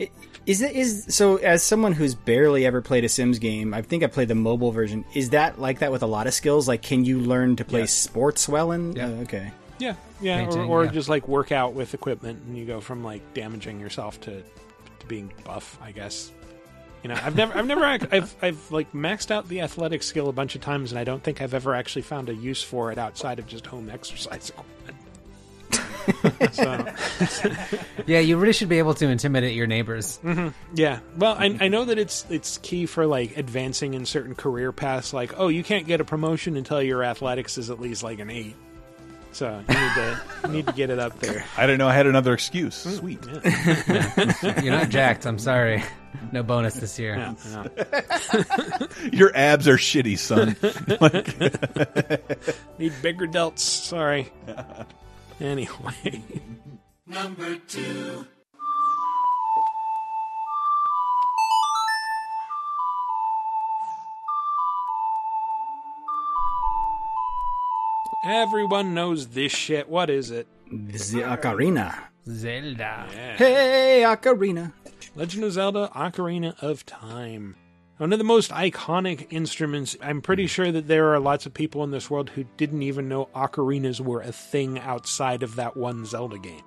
Speaker 3: Is it is so? As someone who's barely ever played a Sims game, I think I played the mobile version. Is that like that with a lot of skills? Like, can you learn to play sports well? In
Speaker 4: Yeah.
Speaker 3: uh, okay,
Speaker 1: Yeah, yeah,
Speaker 4: Painting,
Speaker 1: or, or
Speaker 4: yeah.
Speaker 1: just like work out with equipment, and you go from like damaging yourself to, to being buff. I guess. You know, I've never, I've never, I've, I've like maxed out the athletic skill a bunch of times, and I don't think I've ever actually found a use for it outside of just home exercise equipment. so,
Speaker 4: Yeah, you really should be able to intimidate your neighbors. Mm-hmm.
Speaker 1: yeah. Well, I, I know that it's it's key for like advancing in certain career paths. Like, oh, you can't get a promotion until your athletics is at least like an eight. So you need to you need to get it up there.
Speaker 2: I don't know. I had another excuse. Hmm, Sweet.
Speaker 4: You're not jacked. I'm sorry. No bonus this year.
Speaker 1: Yeah, yeah.
Speaker 2: Your abs are shitty, son.
Speaker 1: Need bigger delts. Sorry. Anyway. Everyone knows this shit. What is it?
Speaker 3: the ocarina.
Speaker 4: Zelda.
Speaker 3: Hey, ocarina.
Speaker 1: Legend of Zelda Ocarina of Time. One of the most iconic instruments. I'm pretty hmm. sure that there are lots of people in this world who didn't even know ocarinas were a thing outside of that one Zelda game.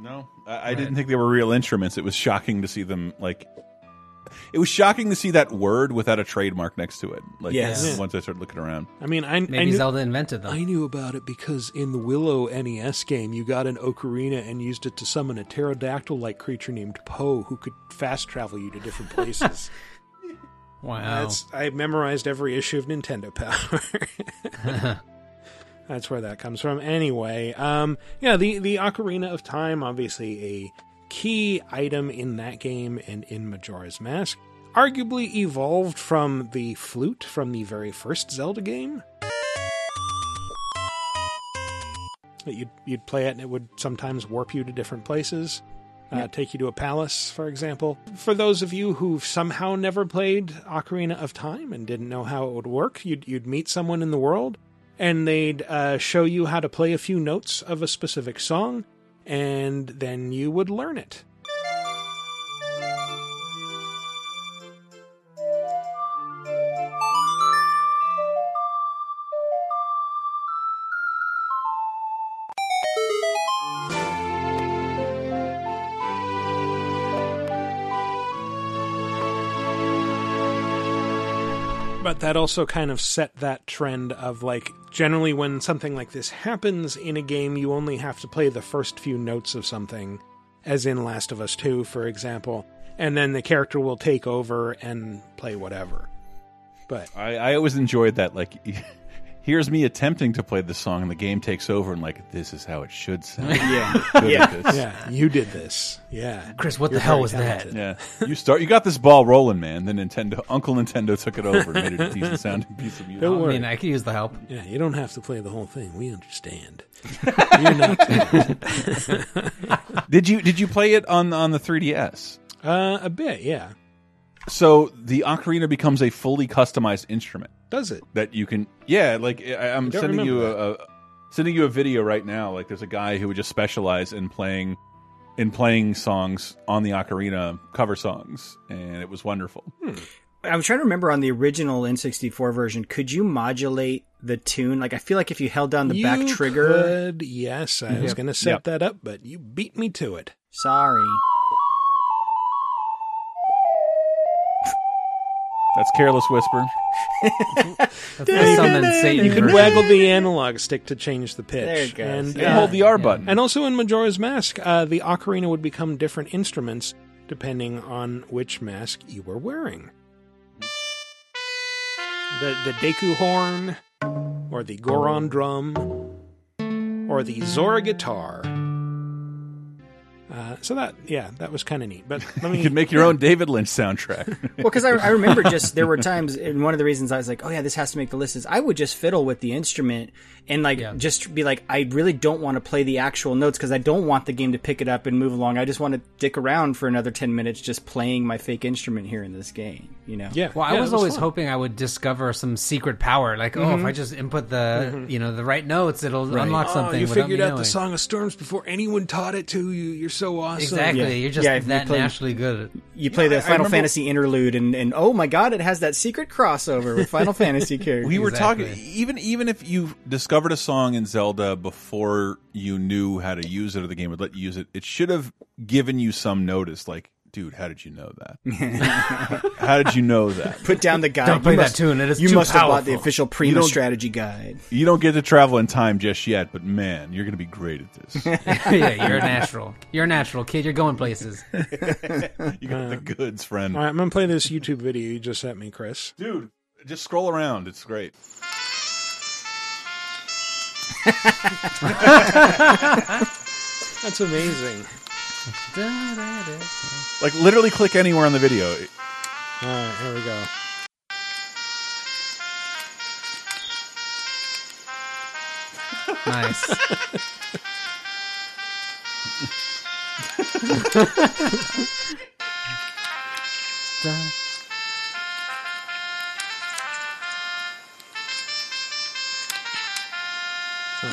Speaker 2: No, I, I didn't think they were real instruments. It was shocking to see them like. It was shocking to see that word without a trademark next to it. Like
Speaker 3: Yes.
Speaker 2: once I started looking around.
Speaker 1: I mean, I, I knew,
Speaker 4: Zelda invented them.
Speaker 1: I knew about it because in the Willow NES game, you got an ocarina and used it to summon a pterodactyl like creature named Poe who could fast travel you to different places.
Speaker 4: wow.
Speaker 1: That's I memorized every issue of Nintendo Power. That's where that comes from. Anyway, um, yeah, the the Ocarina of Time, obviously a key item in that game and in Majora's Mask, arguably evolved from the flute from the very first Zelda game. That you'd you'd play it and it would sometimes warp you to different places. Uh, take you to a palace, for example. For those of you who've somehow never played Ocarina of Time and didn't know how it would work, you'd, you'd meet someone in the world and they'd uh, show you how to play a few notes of a specific song, and then you would learn it. but that also kind of set that trend of like generally when something like this happens in a game you only have to play the first few notes of something as in last of us 2 for example and then the character will take over and play whatever but
Speaker 2: I, I always enjoyed that. Like, here's me attempting to play the song, and the game takes over, and like, this is how it should sound.
Speaker 3: Yeah, yeah.
Speaker 1: yeah you did this yeah
Speaker 4: Chris, what
Speaker 1: You're
Speaker 4: the hell
Speaker 1: very
Speaker 4: was that?
Speaker 2: Yeah, you start. You got this ball rolling, man. Then Nintendo, Uncle Nintendo took it over and made it a decent sounding piece of music.
Speaker 1: Don't
Speaker 4: I
Speaker 1: worry.
Speaker 4: mean, I could use the help.
Speaker 1: yeah you don't have to play the whole thing we understand you're not
Speaker 2: Did you did you play it on on the 3DS?
Speaker 1: uh, a bit yeah
Speaker 2: So the ocarina becomes a fully customized instrument
Speaker 1: does it
Speaker 2: that you can. Yeah, like I, I'm
Speaker 1: don't
Speaker 2: sending you a, a sending you a video right now. Like there's a guy who would just specialize in playing in playing songs on the ocarina cover songs, and it was wonderful. Hmm.
Speaker 3: I was trying to remember on the original N64 version, could you modulate the tune? Like, I feel like if you held down the back
Speaker 1: You
Speaker 3: trigger.
Speaker 1: could, yes, I was mm-hmm. going to set
Speaker 2: Yep.
Speaker 1: that up, but you beat me to it.
Speaker 3: Sorry.
Speaker 2: That's Careless Whisper.
Speaker 4: That's the summon
Speaker 1: You could
Speaker 4: version.
Speaker 1: waggle the analog stick to change the pitch.
Speaker 3: There it goes.
Speaker 1: And,
Speaker 2: And
Speaker 1: uh,
Speaker 2: hold the R button.
Speaker 1: and also in Majora's Mask, uh, the ocarina would become different instruments depending on which mask you were wearing. The, the Deku horn, or the Goron drum, or the Zora guitar. Uh, so that yeah, that was kind of neat. But let me
Speaker 2: You could make your own David Lynch soundtrack.
Speaker 3: Well, because I, I remember just there were times, and one of the reasons I was like, "Oh yeah, this has to make the list," is I would just fiddle with the instrument and like
Speaker 4: Yeah.
Speaker 3: just be like, I really don't want to play the actual notes because I don't want the game to pick it up and move along. I just want to dick around for another ten minutes just playing my fake instrument here in this game. You know?
Speaker 1: yeah.
Speaker 4: Well, I
Speaker 1: yeah,
Speaker 4: was always
Speaker 1: fun.
Speaker 4: hoping I would discover some secret power. Like, oh, if I just input the you know the right notes, it'll unlock
Speaker 1: Oh,
Speaker 4: something.
Speaker 1: you figured out
Speaker 4: knowing.
Speaker 1: the Song of Storms before anyone taught it to you. You're so awesome.
Speaker 4: Exactly,
Speaker 3: Yeah.
Speaker 4: you're just
Speaker 3: Yeah, if you
Speaker 4: that
Speaker 3: play-
Speaker 4: naturally good. at
Speaker 3: You play
Speaker 2: I-
Speaker 3: the
Speaker 2: I
Speaker 3: Final
Speaker 2: remember-
Speaker 3: Fantasy interlude, and, and oh my god, it has that secret crossover with Final Fantasy characters.
Speaker 2: we were
Speaker 4: Exactly.
Speaker 2: talking even even if you discovered a song in Zelda before you knew how to use it or the game would let you use it, it should have given you some notice. Like, dude, how did you know that? how did you know that?
Speaker 3: Put down the guide.
Speaker 4: Don't play
Speaker 3: You
Speaker 4: that
Speaker 3: must-
Speaker 4: tune, it is
Speaker 3: you
Speaker 4: too
Speaker 3: must have bought the official
Speaker 2: You
Speaker 3: Prima strategy guide.
Speaker 2: You don't get to travel in time just yet, but man, you're going to be great at this.
Speaker 4: yeah, you're a natural. You're a natural kid. You're going places.
Speaker 2: you got the uh, goods, friend.
Speaker 1: All right, I'm gonna play this YouTube video you just sent me, Chris.
Speaker 2: Dude, just scroll around. It's great.
Speaker 1: That's amazing.
Speaker 2: Like literally click anywhere on the video.
Speaker 1: All right, here we go.
Speaker 4: nice.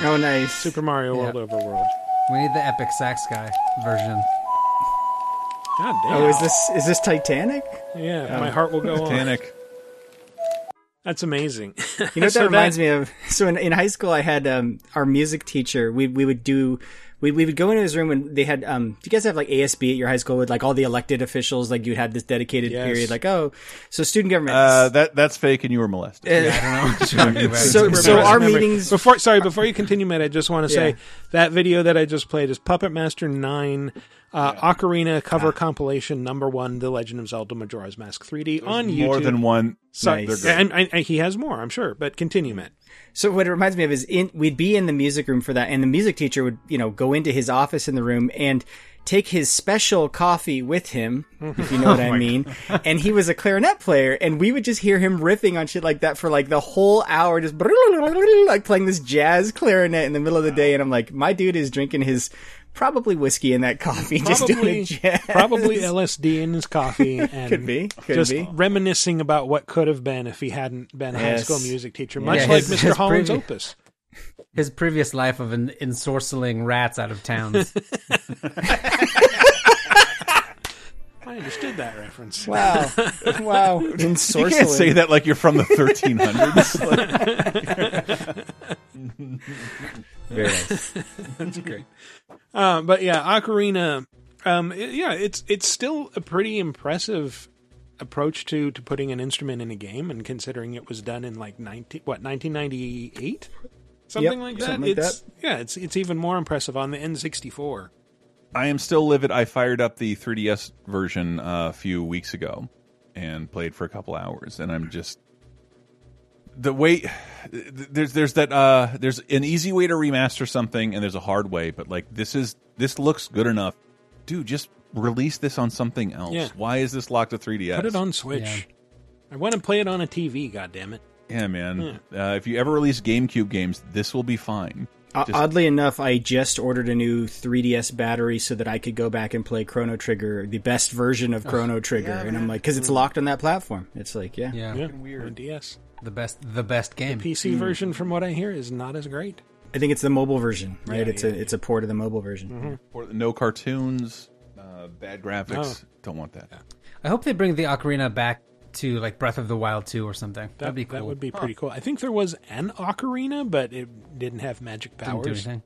Speaker 3: Oh, nice.
Speaker 1: Super Mario World
Speaker 4: Yeah.
Speaker 1: Overworld.
Speaker 4: We need the epic sax guy version.
Speaker 1: God damn.
Speaker 3: Oh, is this is this Titanic?
Speaker 1: Yeah, my heart will go on.
Speaker 2: Titanic.
Speaker 1: That's amazing.
Speaker 3: You know what that reminds me of? So in, in high school, I had um, our music teacher. We we would do. We, we would go into his room and they had. Um, do you guys have like ASB at your high school with like all the elected officials? Like you had this dedicated
Speaker 1: Yes.
Speaker 3: period. Like oh, so student government.
Speaker 2: Uh, that that's fake, and you were molested.
Speaker 3: Uh,
Speaker 4: I don't know what you're talking about.
Speaker 3: So- so our
Speaker 1: memory.
Speaker 3: meetings-
Speaker 1: Before, sorry, before you continue, Matt, I just want to say that video that I just played is Puppet Master Nine, uh, Ocarina cover compilation number one, The Legend of Zelda: Majora's Mask 3D on YouTube.
Speaker 2: More than one.
Speaker 1: Sorry,
Speaker 3: Nice.
Speaker 2: They're
Speaker 1: and, and, he has more, I'm sure. But continue, Matt.
Speaker 3: So what it reminds me of is in we'd be in the music room for that, and the music teacher would you know go into his office in the room and take his special coffee with him, if you know what I mean. And he was a clarinet player, and we would just hear him riffing on shit like that for like the whole hour, just like playing this jazz clarinet in the middle of the day. And I'm like, my dude is drinking his probably whiskey in that coffee, just doing
Speaker 1: Probably,
Speaker 3: jazz.
Speaker 1: probably LSD in his coffee, and
Speaker 3: Could be, could
Speaker 1: just
Speaker 3: be.
Speaker 1: reminiscing about what could have been if he hadn't been a high school music teacher, much
Speaker 4: Yeah,
Speaker 1: like Mr.
Speaker 4: his
Speaker 1: Holland's
Speaker 4: previ-
Speaker 1: opus.
Speaker 4: His previous life of en- ensorceling rats out of towns.
Speaker 1: I understood that reference.
Speaker 3: Wow, wow! In
Speaker 2: You can't
Speaker 3: sorcery.
Speaker 2: say that like you're from the 1300s. Like,
Speaker 3: Very nice.
Speaker 1: That's great. Uh, but yeah, Ocarina. Um, it- yeah, it's it's still a pretty impressive approach to to putting an instrument in a game, and considering it was done in like nineteen what nineteen ninety eight, something
Speaker 3: Yep,
Speaker 1: like that.
Speaker 3: something like
Speaker 1: it's yeah, it's it's even more impressive on the N sixty four.
Speaker 2: I am still livid. I fired up the 3DS version uh, a few weeks ago and played for a couple hours, and I'm just the way there's there's that uh there's an easy way to remaster something and there's a hard way, but like this is this looks good enough, dude. Just release this on something else.
Speaker 1: Yeah.
Speaker 2: Why is this locked to 3DS?
Speaker 1: Put it on Switch.
Speaker 4: Yeah.
Speaker 1: I want to play it on a TV. God damn it!
Speaker 2: Yeah, man. Uh, if you ever release GameCube games, this will be fine.
Speaker 3: O-
Speaker 2: Just-
Speaker 3: Oddly enough, I just ordered a new 3DS battery so that I could go back and play Chrono Trigger, the best version of Chrono Trigger. and I'm like, because it's locked on that platform. It's like, yeah.
Speaker 4: Yeah,
Speaker 1: Yeah, on DS.
Speaker 4: The best, the best game.
Speaker 1: PC version, from what I hear, is not as great.
Speaker 3: I think it's the mobile version, right?
Speaker 1: Yeah,
Speaker 3: it's
Speaker 1: yeah,
Speaker 3: a it's a port of the mobile version.
Speaker 1: Mm-hmm.
Speaker 2: No cartoons, uh, bad graphics.
Speaker 1: Oh.
Speaker 2: Don't want that.
Speaker 4: I hope they bring the ocarina back to like Breath of the Wild 2 or something.
Speaker 1: That,
Speaker 4: That'd be cool.
Speaker 1: That would be pretty cool. I think there was an ocarina, but it didn't have magic
Speaker 4: Didn't do
Speaker 1: powers.
Speaker 4: anything.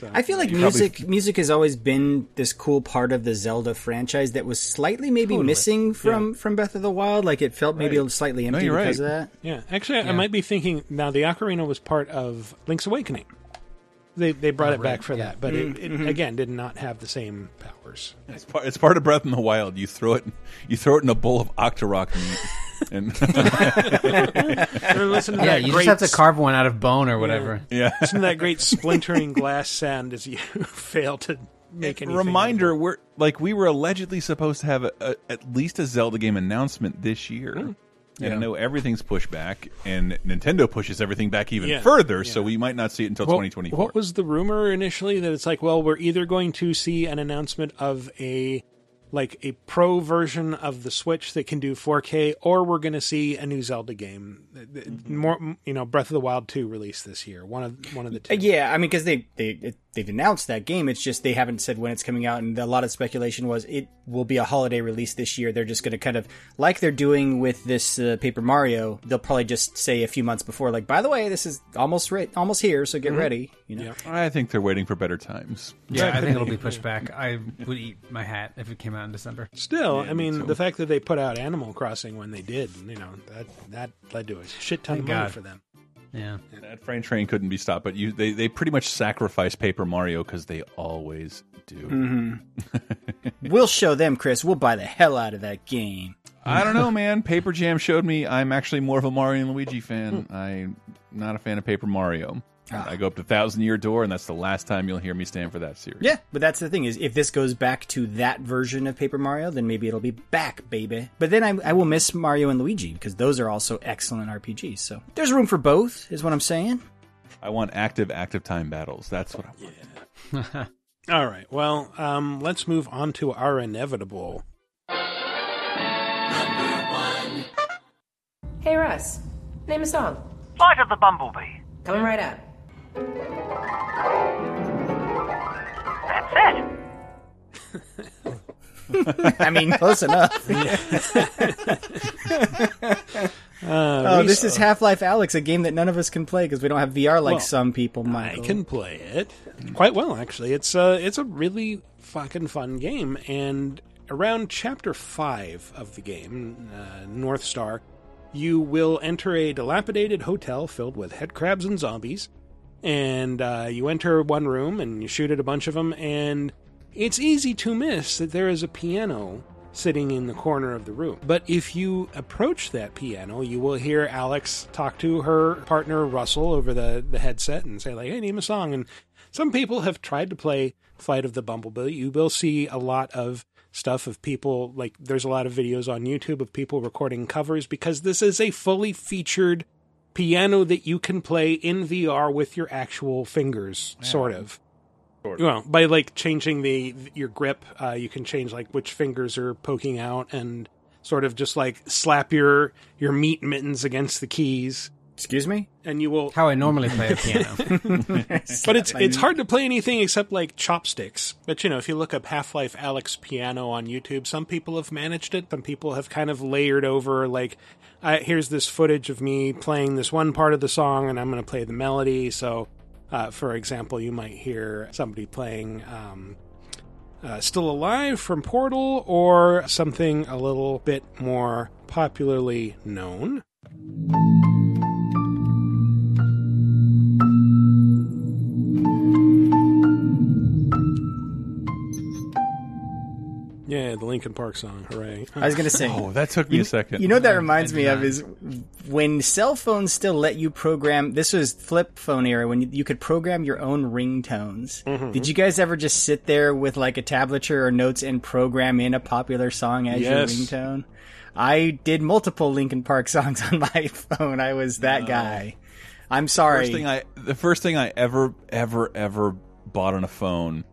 Speaker 1: So-
Speaker 3: I feel like
Speaker 2: You probably-
Speaker 3: music music has always been this cool part of the Zelda franchise that was slightly maybe
Speaker 4: Totally.
Speaker 3: missing from from Breath of the Wild. Like it felt maybe
Speaker 2: Right.
Speaker 3: slightly empty
Speaker 2: you're
Speaker 3: because
Speaker 2: right.
Speaker 3: of that.
Speaker 1: Yeah, actually, I might be thinking now. The ocarina was part of Link's Awakening. They they brought
Speaker 4: Oh,
Speaker 1: it back for
Speaker 4: yeah.
Speaker 1: that, but it, it
Speaker 3: Mm-hmm.
Speaker 1: again did not have the same powers.
Speaker 2: It's part, it's part of Breath in the Wild. You throw it, you throw it in a bowl of Octorok meat, and
Speaker 1: listen to
Speaker 4: Yeah,
Speaker 1: that
Speaker 4: you
Speaker 1: great
Speaker 4: just have to carve one out of bone or whatever.
Speaker 2: yeah,
Speaker 1: Listen to that great splintering glass sound as you fail to make anything.
Speaker 2: Reminder: We're like we were allegedly supposed to have a, a, at least a Zelda game announcement this year.
Speaker 1: Hmm.
Speaker 2: And I know everything's pushed back, and Nintendo pushes everything back even
Speaker 1: Yeah,
Speaker 2: further, so we might not see it until
Speaker 1: Well,
Speaker 2: 2024.
Speaker 1: What was the rumor initially that it's like, well, we're either going to see an announcement of a like a pro version of the Switch that can do 4K, or we're going to see a new Zelda game. More, you know, Breath of the Wild 2 released this year. One of one of the two.
Speaker 3: Yeah, I mean, because they they they've announced that game. It's just they haven't said when it's coming out, and a lot of speculation was it will be a holiday release this year. They're just going to kind of like they're doing with this uh, Paper Mario. They'll probably just say a few months before, like, by the way, this is almost right, almost here, so get ready. You know,
Speaker 2: I think they're waiting for better times.
Speaker 4: Yeah, I think it'll be pushed back. I would eat my hat if it came out in December.
Speaker 1: Still, I mean,
Speaker 2: too.
Speaker 1: the fact that they put out Animal Crossing when they did, you know, that that led to a shit ton
Speaker 4: Thank
Speaker 1: of money
Speaker 4: God.
Speaker 1: for them.
Speaker 4: Yeah.
Speaker 2: That freight train couldn't be stopped, but you they, they pretty much sacrifice Paper Mario because they always do.
Speaker 3: Mm-hmm. we'll show them, Chris. We'll buy the hell out of that game.
Speaker 2: I don't know, man. Paper Jam showed me I'm actually more of a Mario and Luigi fan. I'm not a fan of Paper Mario. I go up to Thousand Year Door, and that's the last time you'll hear me stand for that series.
Speaker 3: Yeah, but that's the thing is, if this goes back to that version of Paper Mario, then maybe it'll be back, baby. But then I, I will miss Mario and Luigi because those are also excellent RPGs. So there's room for both, is what I'm saying.
Speaker 2: I want active, active time battles. That's what I want. Yeah.
Speaker 1: All right. Well, um, let's move on to our inevitable.
Speaker 9: Hey Russ, name a song.
Speaker 10: Flight of the Bumblebee.
Speaker 9: Coming right up.
Speaker 10: That's it.
Speaker 3: I mean, close enough. oh, this is Half Life Alyx, a game that none of us can play because we don't have VR like
Speaker 1: Well,
Speaker 3: some people might.
Speaker 1: I can play it quite well, actually. It's a it's a really fucking fun game, and around chapter five of the game, uh, North Star, you will enter a dilapidated hotel filled with head crabs and zombies, and uh, you enter one room and you shoot at a bunch of them, and it's easy to miss that there is a piano sitting in the corner of the room. But if you approach that piano, you will hear Alyx talk to her partner Russell over the, the headset and say, like, hey, name a song. And some people have tried to play Flight of the Bumblebee. You will see a lot of stuff of people, like, there's a lot of videos on YouTube of people recording covers because this is a fully featured piano that you can play in VR with your actual fingers, sort of. Well, by like changing the your grip, uh, you can change like which fingers are poking out, and sort of just like slap your your meat mittens against the keys,
Speaker 3: Excuse me?
Speaker 1: and you will.
Speaker 4: How I normally play a piano.
Speaker 1: But it's it's hard to play anything except like chopsticks. But you know, if you look up Half Life Alyx piano on YouTube, some people have managed it. Some people have kind of layered over like, uh, here's this footage of me playing this one part of the song, and I'm going to play the melody. So, uh, for example, you might hear somebody playing. Um, uh, Still Alive from Portal, or something a little bit more popularly known. Yeah, the Linkin Park song. Hooray.
Speaker 3: I was going to say.
Speaker 2: Oh, that took me a second.
Speaker 3: You know what that reminds me of is when cell phones still let you program. This was flip phone era when you, you could program your own ringtones.
Speaker 1: Mm-hmm.
Speaker 3: Did you guys ever just sit there with like a tablature or notes and program in a popular song as
Speaker 1: Yes.
Speaker 3: your ringtone? I did multiple Linkin Park songs on my phone. I was that guy. I'm sorry.
Speaker 2: First thing I, the first thing I ever, ever, ever bought on a phone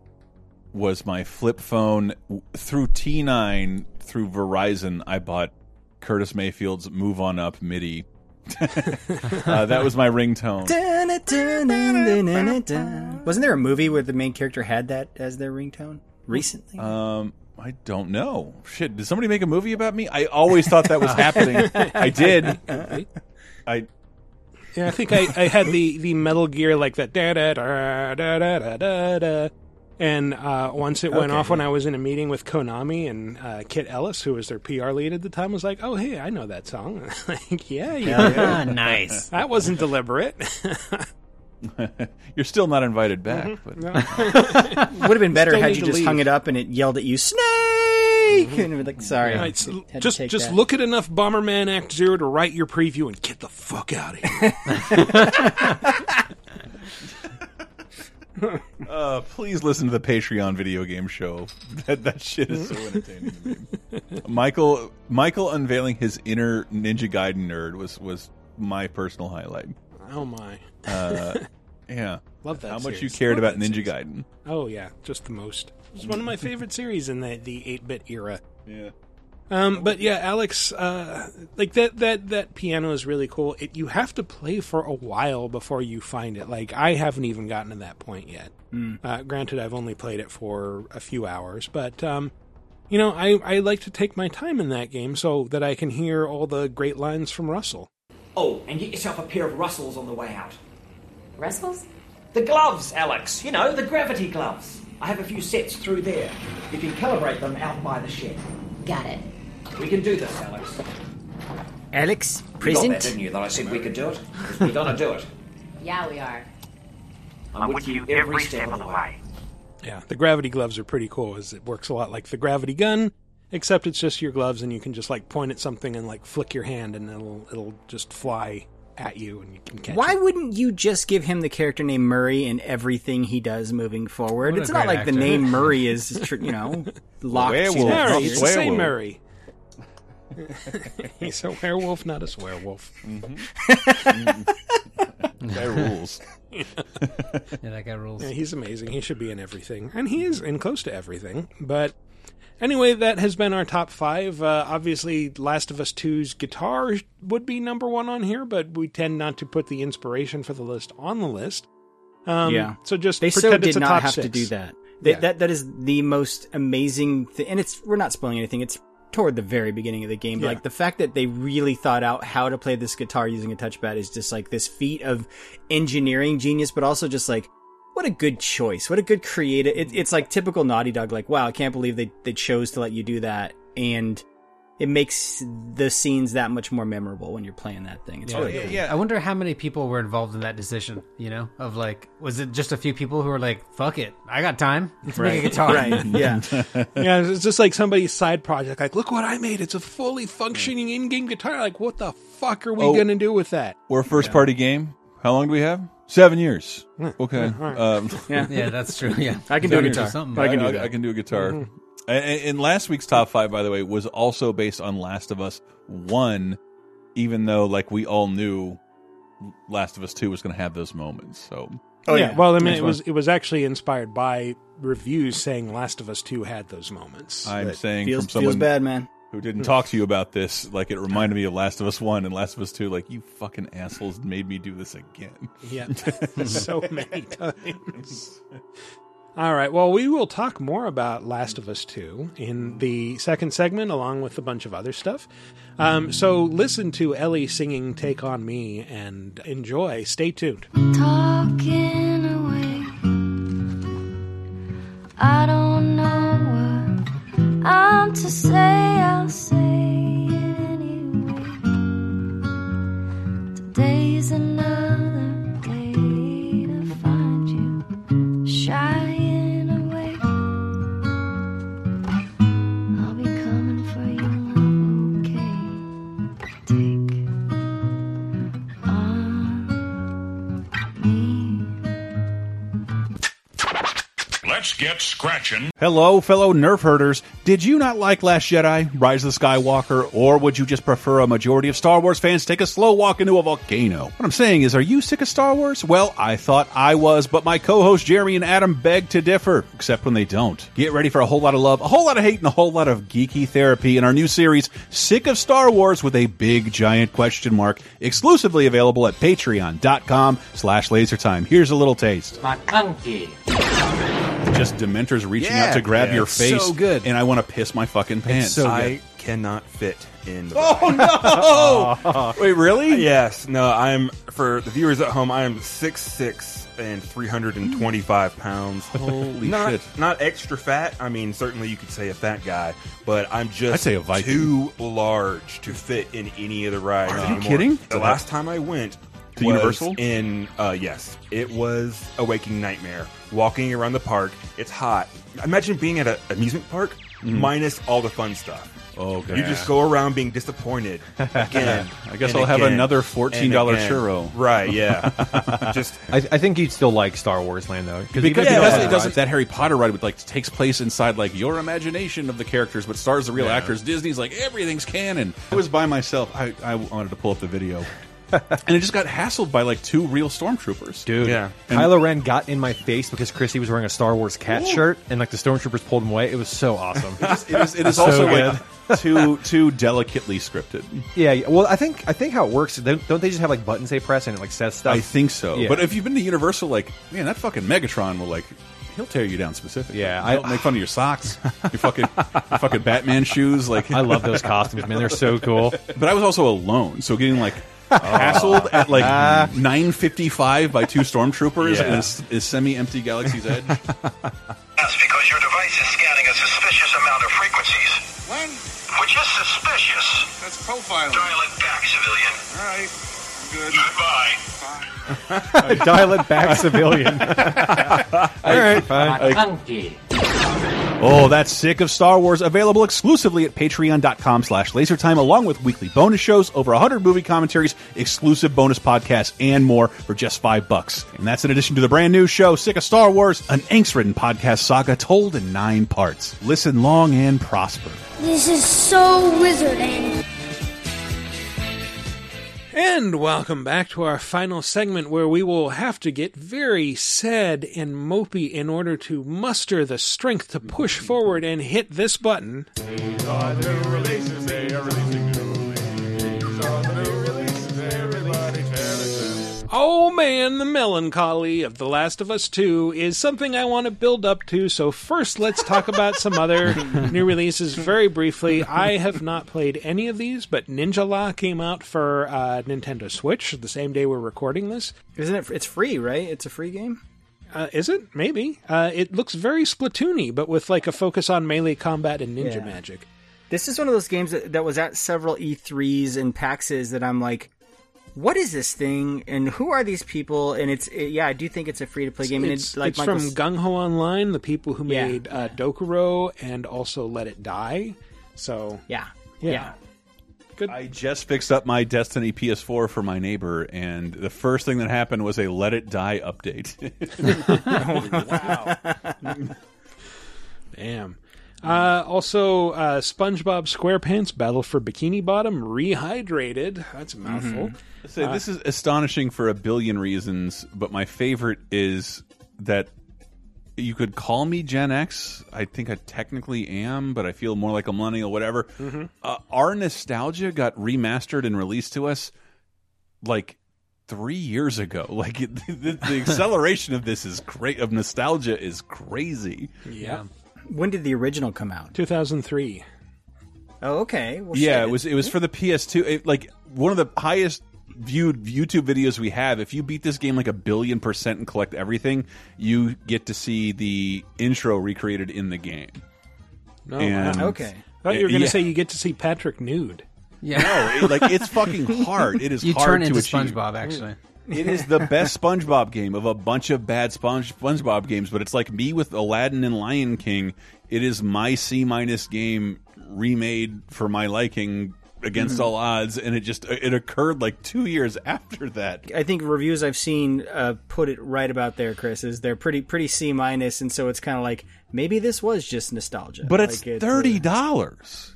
Speaker 2: was my flip phone through T9 through Verizon. I bought Curtis Mayfield's "Move On Up" MIDI. uh, that was my ringtone.
Speaker 3: Wasn't there a movie where the main character had that as their ringtone recently?
Speaker 2: Um, I don't know. Shit, did somebody make a movie about me? I always thought that was happening. I did. I
Speaker 1: yeah, I think I, I had the, the Metal Gear like that da da da da da da da and uh, once it went
Speaker 3: Okay.
Speaker 1: off when I was in a meeting with Konami and uh, Kit Ellis, who was their PR lead at the time, was like, "Oh, hey, I know that song." like, yeah, yeah,
Speaker 4: ah, nice.
Speaker 1: that wasn't deliberate.
Speaker 2: you're still not invited back.
Speaker 1: Mm-hmm.
Speaker 2: But
Speaker 3: Would have been better had you just
Speaker 1: leave.
Speaker 3: hung it up and it yelled at you, Snake! And we're like, sorry.
Speaker 1: Right, so just just
Speaker 3: that.
Speaker 1: look at enough Bomberman Act Zero to write your preview and get the fuck out of here.
Speaker 2: uh, please listen to the Patreon video game show. That that shit is so entertaining to me. Michael Michael unveiling his inner Ninja Gaiden nerd was was my personal highlight.
Speaker 1: Oh my.
Speaker 2: Uh, yeah,
Speaker 1: Love that
Speaker 2: How much you cared
Speaker 1: Love
Speaker 2: about Ninja
Speaker 1: series.
Speaker 2: Gaiden.
Speaker 1: Oh yeah, just the most. It's one of my favorite series in the the eight bit era.
Speaker 2: Yeah.
Speaker 1: Um, but yeah, Alyx, uh, like that that that piano is really cool. It you have to play for a while before you find it. Like I haven't even gotten to that point yet.
Speaker 3: Mm.
Speaker 1: Uh, granted, I've only played it for a few hours, but um, you know, I I like to take my time in that game so that I can hear all the great lines from Russell.
Speaker 11: Oh, and get yourself a pair of Russells on the way out.
Speaker 9: Russells?
Speaker 11: The gloves, Alyx. You know, the gravity gloves. I have a few sets through there. You can calibrate them out by the shed.
Speaker 9: Got it.
Speaker 11: We can do this, Alyx.
Speaker 3: Alyx,
Speaker 11: You got that,
Speaker 3: present.
Speaker 11: didn't you, that I said we could do it. we're gonna do it.
Speaker 9: Yeah, we are.
Speaker 11: I'm with you every step of the way.
Speaker 1: Yeah, the gravity gloves are pretty cool. As it works a lot like the gravity gun, except it's just your gloves, and you can just like point at something and like flick your hand, and it'll it'll just fly at you, and you can catch it.
Speaker 3: Why
Speaker 1: it.
Speaker 3: wouldn't you just give him the character name Murray in everything he does moving forward?
Speaker 1: What
Speaker 3: It's not
Speaker 1: great
Speaker 3: like the name Murray is, you know, locked. to
Speaker 1: Werewolf. Murray, it's the same Murray. He's a werewolf, not a swearwolf.
Speaker 2: Guy rules.
Speaker 1: yeah,
Speaker 4: that guy rules.
Speaker 1: Yeah, he's amazing. He should be in everything, and he is in close to everything. But anyway, that has been our top five. Uh, obviously, Last of Us 2's guitar would be number one on here, but we tend not to put the inspiration for the list on the list. Um,
Speaker 3: yeah.
Speaker 1: So just
Speaker 3: they so
Speaker 1: pretend
Speaker 3: did
Speaker 1: it's a
Speaker 3: not
Speaker 1: top
Speaker 3: have to do that. They,
Speaker 1: Yeah.
Speaker 3: That that is the most amazing thing, and it's we're not spoiling anything. It's toward the very beginning of the game.
Speaker 1: Yeah.
Speaker 3: Like the fact that they really thought out how to play this guitar using a touchpad is just like this feat of engineering genius, but also just like what a good choice. What a good creative. It, it's like typical Naughty Dog. Like wow, I can't believe they they chose to let you do that, and it makes the scenes that much more memorable when you're playing that thing. It's really cool. Yeah.
Speaker 4: I wonder how many people were involved in that decision. You know, of like, was it just a few people who were like, "Fuck it, I got time. Let's make a guitar."
Speaker 3: Right. Yeah.
Speaker 1: yeah, it's just like somebody's side project. Like, look what I made! It's a fully functioning in-game guitar. Like, what the fuck are we
Speaker 2: Oh.
Speaker 1: gonna do with that?
Speaker 2: We're a first party game. How long do we have? Seven years. Okay.
Speaker 1: all right.
Speaker 2: Um,
Speaker 4: Yeah. Yeah, that's true, yeah.
Speaker 3: I can do a guitar.
Speaker 2: years.
Speaker 3: I can do
Speaker 2: I,
Speaker 3: that.
Speaker 2: I can do a guitar.
Speaker 1: Mhm.
Speaker 2: And, and last week's top five, by the way, was also based on Last of Us One, even though like we all knew Last of Us Two was going to have those moments. So.
Speaker 1: Oh yeah. Well, I mean, it was it was actually inspired by reviews saying Last of Us Two had those moments.
Speaker 2: I'm
Speaker 1: But-
Speaker 2: saying
Speaker 3: feels-
Speaker 2: from someone
Speaker 3: feels bad, man.
Speaker 2: who didn't talk to you about this, like it reminded me of Last of Us One and Last of Us Two. Like you fucking assholes made me do this again.
Speaker 1: Yeah, so many times. All right. Well, we will talk more about Last of Us 2 in the second segment, along with a bunch of other stuff. Um, so listen to Ellie singing Take On Me and enjoy. Stay tuned.
Speaker 12: Talking away. I don't know what I'm to say. I'll say
Speaker 13: get scratching.
Speaker 2: Hello, fellow Nerf herders. Did you not like Last Jedi, Rise of the Skywalker, or would you just prefer a majority of Star Wars fans take a slow walk into a volcano? What I'm saying is, are you sick of Star Wars? Well, I thought I was, but my co-hosts Jeremy and Adam beg to differ, except when they don't. Get ready for a whole lot of love, a whole lot of hate, and a whole lot of geeky therapy in our new series, Sick of Star Wars with a big giant question mark, exclusively available at patreon.com slash lasertime. Here's a little taste.
Speaker 14: McClunky.
Speaker 2: Just Dementors reaching
Speaker 15: Yeah.
Speaker 2: out to grab
Speaker 15: Yeah,
Speaker 2: your
Speaker 15: it's
Speaker 2: face.
Speaker 15: so good.
Speaker 2: And I want to piss my fucking pants.
Speaker 15: So I cannot fit in the
Speaker 2: Oh, no! Wait, really?
Speaker 15: Uh, yes. No, I'm for the viewers at home. I am six six and three hundred and twenty five pounds.
Speaker 2: Holy
Speaker 15: not,
Speaker 2: shit.
Speaker 15: Not extra fat. I mean, certainly you could say a fat guy, but I'm just
Speaker 2: I'd say a Viking.
Speaker 15: too large to fit in any of the rides.
Speaker 2: Are you
Speaker 15: anymore.
Speaker 2: kidding?
Speaker 15: The last time I went
Speaker 2: To
Speaker 15: was
Speaker 2: Universal?
Speaker 15: in uh, yes, it was a waking nightmare. Walking around the park, it's hot. Imagine being at an amusement park
Speaker 2: Mhm.
Speaker 15: minus all the fun stuff.
Speaker 2: Oh, God.
Speaker 15: You just go around being disappointed again.
Speaker 2: I guess
Speaker 15: and
Speaker 2: I'll have another $14 churro.
Speaker 15: Right? Yeah. just
Speaker 13: I, I think you'd still like Star Wars Land though,
Speaker 2: Because
Speaker 13: even
Speaker 2: it,
Speaker 13: if you don't
Speaker 2: doesn't, it doesn't that Harry Potter ride would like takes place inside like your imagination of the characters, but stars the real
Speaker 13: Yeah.
Speaker 2: actors. Disney's like everything's canon. I was by myself. I, I wanted to pull up the video, and it just got hassled by like two real stormtroopers.
Speaker 13: Dude,
Speaker 15: Yeah.
Speaker 13: Kylo Ren got in my face because Chrissy was wearing a Star Wars cat shirt, and like the stormtroopers pulled him away. It was so awesome.
Speaker 2: It is, it is
Speaker 13: So
Speaker 2: also
Speaker 13: good.
Speaker 2: like too too delicately scripted.
Speaker 13: yeah, yeah. Well, I think I think how it works. Don't don't they just have like buttons they press and it like says stuff?
Speaker 2: I think so.
Speaker 13: Yeah.
Speaker 2: But if you've been to Universal, like man, that fucking Megatron will like. He'll tear you down specifically.
Speaker 13: Yeah,
Speaker 2: He'll
Speaker 13: I-
Speaker 2: make fun of your socks, your fucking, your fucking Batman shoes. Like
Speaker 13: I love those costumes, man. They're so cool.
Speaker 2: But I was also alone, so getting like hassled at like ah. nine fifty five by two stormtroopers
Speaker 15: Yeah.
Speaker 2: in a, s- a semi-empty Galaxy's Edge.
Speaker 10: That's because your device is scanning a suspicious amount of frequencies.
Speaker 6: When?
Speaker 10: Which is suspicious.
Speaker 6: That's profiling.
Speaker 10: Dial it back, civilian.
Speaker 6: All right. Good.
Speaker 10: Goodbye.
Speaker 13: Dial it back, civilian. All right, fine.
Speaker 11: Funky.
Speaker 2: Oh, that's sick of Star Wars. Available exclusively at patreon.com slash lasertime, along with weekly bonus shows, over 100 movie commentaries, exclusive bonus podcasts, and more for just five bucks. And that's in addition to the brand new show, Sick of Star Wars, an angst-ridden podcast saga told in nine parts. Listen long and prosper.
Speaker 12: This is so wizarding.
Speaker 1: And welcome back to our final segment where we will have to get very sad and mopey in order to muster the strength to push forward and hit this button. Oh man, the melancholy of The Last of Us 2 is something I want to build up to, so first let's talk about some other new releases very briefly. I have not played any of these, but Ninjala came out for uh, Nintendo Switch the same day we're recording this.
Speaker 3: Isn't it? It's free, right? It's a free game.
Speaker 1: Uh, is it? Maybe. Uh, it looks very Splatoony, but with like a focus on melee combat and ninja
Speaker 3: Yeah.
Speaker 1: magic.
Speaker 3: This is one of those games that, that was at several E3s and PAXs that I'm like, what is this thing and who are these people? And it's it, yeah, I do think it's a free to play game. And
Speaker 1: It's,
Speaker 3: it's like
Speaker 1: it's
Speaker 3: Michael
Speaker 1: from
Speaker 3: s-
Speaker 1: GungHo Online, the people who
Speaker 3: Yeah.
Speaker 1: made uh, Dokuro and also Let It Die. So
Speaker 3: yeah,
Speaker 1: yeah.
Speaker 3: yeah.
Speaker 1: Good.
Speaker 2: I just fixed up my Destiny PS4 for my neighbor, and the first thing that happened was a Let It Die update. Wow.
Speaker 1: Damn. Uh, also, uh, SpongeBob SquarePants Battle for Bikini Bottom rehydrated. That's a mouthful.
Speaker 2: Say, this is astonishing for a billion reasons, but my favorite is that you could call me Gen X. I think I technically am, but I feel more like a millennial, whatever.
Speaker 1: Mm-hmm.
Speaker 2: Uh, our nostalgia got remastered and released to us like three years ago. Like it, the, the acceleration of this is great. Of nostalgia is crazy.
Speaker 1: Yeah.
Speaker 3: When did the original come out?
Speaker 1: 2003.
Speaker 3: Oh, okay. Well,
Speaker 2: yeah,
Speaker 3: shit.
Speaker 2: it was it was for the PS2. It, like one of the highest viewed YouTube videos we have. If you beat this game like a billion percent and collect everything, you get to see the intro recreated in the game.
Speaker 1: No,
Speaker 2: And-
Speaker 3: Okay.
Speaker 1: I thought you were going to
Speaker 2: Yeah.
Speaker 1: say you get to see Patrick nude.
Speaker 4: Yeah.
Speaker 2: No, it, like it's fucking hard. It is
Speaker 4: You
Speaker 2: hard
Speaker 4: turn
Speaker 2: to
Speaker 4: into
Speaker 2: achieve.
Speaker 4: SpongeBob, actually.
Speaker 2: It is the best SpongeBob game of a bunch of bad Sponge SpongeBob games, but it's like me with Aladdin and Lion King. It is my C minus game remade for my liking against
Speaker 3: Mhm.
Speaker 2: all odds, and it just it occurred like two years after that.
Speaker 3: I think reviews I've seen uh, put it right about there, Chris. Is they're pretty pretty C minus, and so it's kind of like maybe this was just nostalgia.
Speaker 2: But it's
Speaker 3: Like, it,
Speaker 2: thirty
Speaker 3: uh,
Speaker 2: dollars.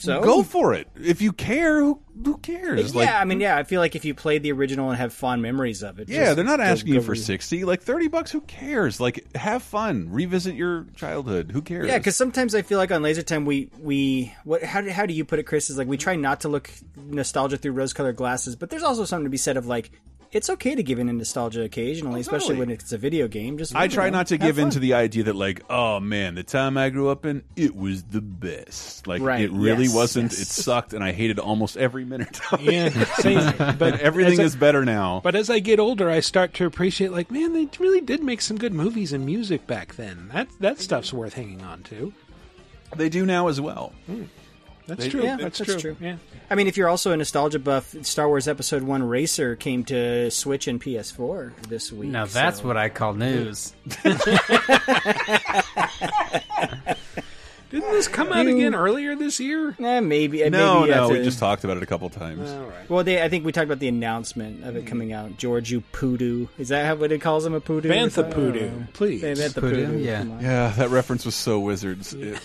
Speaker 3: So
Speaker 2: Go for it if you care. Who who cares?
Speaker 3: Yeah,
Speaker 2: Like,
Speaker 3: I mean, yeah, I feel like if you played the original and have fond memories of it,
Speaker 2: Yeah,
Speaker 3: just
Speaker 2: they're not asking you for
Speaker 3: re-
Speaker 2: sixty. Like thirty bucks, who cares? Like, have fun, revisit your childhood. Who cares?
Speaker 3: Yeah, because sometimes I feel like on Laser Time we we what how do, how do you put it, Chris? Is like we try not to look nostalgia through rose-colored glasses, but there's also something to be said of like it's okay to give in to nostalgia occasionally, oh, especially
Speaker 2: totally.
Speaker 3: when it's a video game. Just
Speaker 2: I try
Speaker 3: know,
Speaker 2: not to
Speaker 3: have
Speaker 2: give in to the idea that like, oh man, the time I grew up in, it was the best. Like
Speaker 3: Right,
Speaker 2: it really
Speaker 3: yes,
Speaker 2: wasn't.
Speaker 3: yes.
Speaker 2: It sucked, and I hated almost every minute. Of it.
Speaker 1: Yeah, same.
Speaker 2: but everything
Speaker 1: as
Speaker 2: is
Speaker 1: I-
Speaker 2: better now.
Speaker 1: But as I get older, I start to appreciate, like, man, they really did make some good movies and music back then. That that stuff's worth hanging on to.
Speaker 2: They do now as well. Hmm.
Speaker 1: That's
Speaker 2: They-
Speaker 1: true.
Speaker 3: Yeah,
Speaker 1: that's,
Speaker 3: that's
Speaker 1: true.
Speaker 3: true.
Speaker 1: Yeah.
Speaker 3: I mean, if you're also a nostalgia buff, Star Wars Episode One Racer came to Switch and PS4 this week.
Speaker 4: Now that's
Speaker 3: so-
Speaker 4: what I call news.
Speaker 1: Didn't this come out again earlier this year?
Speaker 3: Eh, maybe. uh,
Speaker 2: No,
Speaker 3: maybe
Speaker 2: no,
Speaker 3: after-
Speaker 2: we just talked about it a couple times.
Speaker 3: Well, they, I think we talked about the announcement of it coming out. George, you Poodoo. Is that how what it calls him a poodoo?
Speaker 1: Bantha Poodoo, please.
Speaker 3: Bantha
Speaker 4: Poodoo,
Speaker 3: Poodoo.
Speaker 4: yeah.
Speaker 3: come on.
Speaker 2: Yeah, that reference was so wizards. It,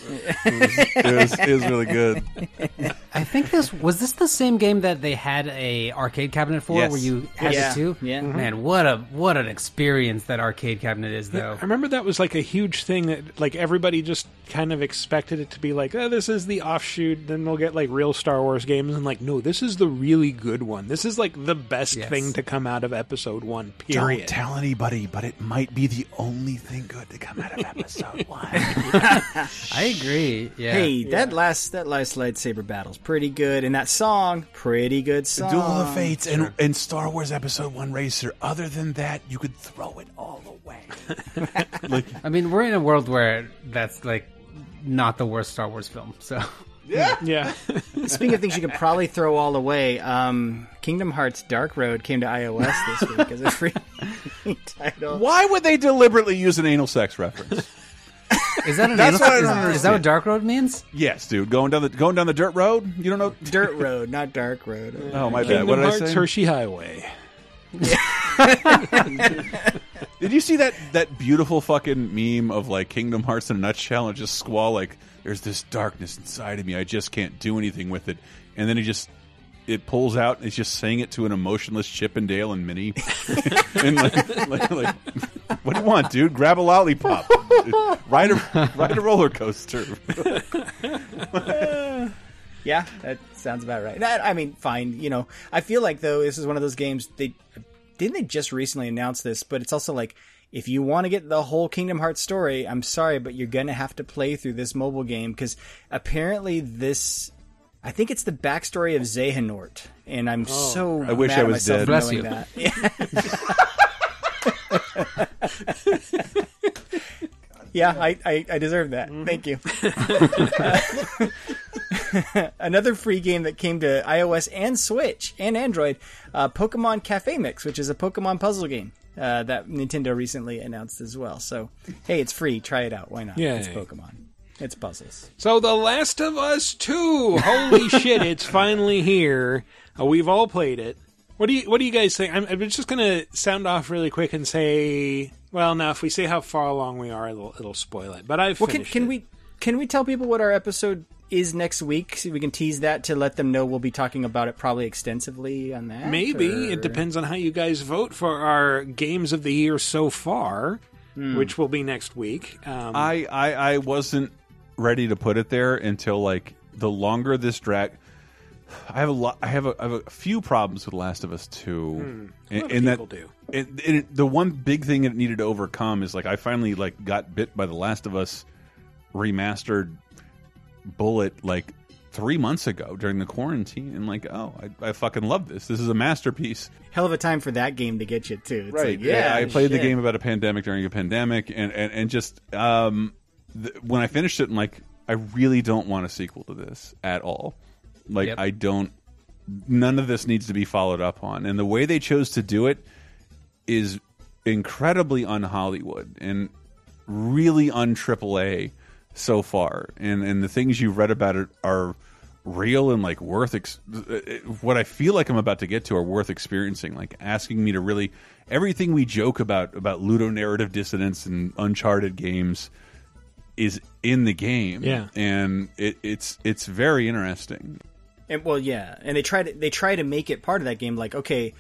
Speaker 2: it, was, it, was, it was really good.
Speaker 4: I think this was this the same game that they had a arcade cabinet for,
Speaker 2: Yes.
Speaker 4: where you had
Speaker 3: Yeah,
Speaker 4: it too.
Speaker 3: yeah. Mhm.
Speaker 4: Man, what a what an experience that arcade cabinet is, though.
Speaker 1: I remember that was like a huge thing that like everybody just kind of expected it to be like, oh, this is the offshoot. Then we'll get like real Star Wars games, and like, no, this is the really good one. This is like the best
Speaker 4: Yes.
Speaker 1: thing to come out of Episode One. Period.
Speaker 2: Don't tell anybody, but it might be the only thing good to come out of episode one.
Speaker 4: I agree. Yeah.
Speaker 3: Hey, that last that last lightsaber battle's pretty good, and that song, pretty good song.
Speaker 2: Duel of Fates and, and Star Wars Episode 1 Racer. Other than that, you could throw it all away. like,
Speaker 4: I mean, we're in a world where that's like not the worst Star Wars film. So
Speaker 2: yeah.
Speaker 1: Yeah.
Speaker 3: Speaking of things you could probably throw all away, um, Kingdom Hearts Dark Road came to iOS this week as a free title.
Speaker 2: Why would they deliberately use an anal sex reference?
Speaker 4: is that an
Speaker 2: That's
Speaker 4: anal-
Speaker 2: what I
Speaker 4: is,
Speaker 2: don't
Speaker 4: is that what Dark Road means?
Speaker 2: Yes, dude. Going down the going down the dirt road. You don't know.
Speaker 3: Dirt Road, not Dark Road.
Speaker 2: Oh my bad.
Speaker 1: Kingdom
Speaker 2: What did I say?
Speaker 1: Hershey Highway.
Speaker 2: Did you see that that beautiful fucking meme of like Kingdom Hearts in a nutshell and just squall like there's this darkness inside of me I just can't do anything with it and then he just it pulls out and he's just saying it to an emotionless Chippendale and Dale and Minnie and like, like, like what do you want dude grab a lollipop ride a ride a roller coaster
Speaker 3: Yeah, that sounds about right. That, I mean, fine. You know, I feel like though this is one of those games. They didn't they just recently announce this, but it's also like if you want to get the whole Kingdom Hearts story, I'm sorry, but you're gonna have to play through this mobile game because apparently this. I think it's the backstory of Xehanort, and I'm oh, so
Speaker 2: I wish
Speaker 3: mad
Speaker 2: I was dead.
Speaker 4: Bless
Speaker 3: knowing that. Yeah, I, I, I deserve that. Thank you. Another free game that came to iOS and Switch and Android, uh, Pokemon Cafe Mix, which is a Pokemon puzzle game uh, that Nintendo recently announced as well. So, hey, it's free. Try it out. Why not?
Speaker 1: Yay.
Speaker 3: It's Pokemon. It's puzzles.
Speaker 1: So, The Last of Us Two. Holy shit! It's finally here. Uh, we've all played it. What do you What do you guys think? I'm, I'm just gonna sound off really quick and say, well, now if we say how far along we are, it'll, it'll spoil it. But I've
Speaker 3: Well, can,
Speaker 1: finished
Speaker 3: can
Speaker 1: it.
Speaker 3: we can we tell people what our episode is next week? So we can tease that to let them know we'll be talking about it probably extensively on that.
Speaker 1: Maybe
Speaker 3: or-
Speaker 1: it depends on how you guys vote for our games of the year so far,
Speaker 3: Hmm.
Speaker 1: which will be next week. Um,
Speaker 2: I, I I wasn't ready to put it there until like the longer this drag. I have a lot. I have a, I have a few problems with Last of Us Two,
Speaker 1: Hmm. A
Speaker 2: and,
Speaker 1: lot of
Speaker 2: and
Speaker 1: people
Speaker 2: that
Speaker 1: do.
Speaker 2: It, it, the one big thing it needed to overcome is like I finally like got bit by the Last of Us remastered bullet like three months ago during the quarantine, and like oh I, I fucking love this. This is a masterpiece.
Speaker 3: Hell of a time for that game to get you too. It's
Speaker 2: right?
Speaker 3: like, yeah,
Speaker 2: I played the game about a pandemic during a pandemic, and and, and just um, th when I finished it, I'm like, I really don't want a sequel to this at all. Like,
Speaker 4: Yep.
Speaker 2: I don't. None of this needs to be followed up on, and the way they chose to do it is incredibly un Hollywood and really un AAA so far. And and the things you've read about it are real and like worth ex what I feel like I'm about to get to are worth experiencing. Like asking me to really everything we joke about about ludonarrative dissonance and Uncharted games is in the game.
Speaker 1: Yeah.
Speaker 2: and it, it's it's very interesting.
Speaker 3: And well, yeah, and they try to they try to make it part of that game. Like, okay,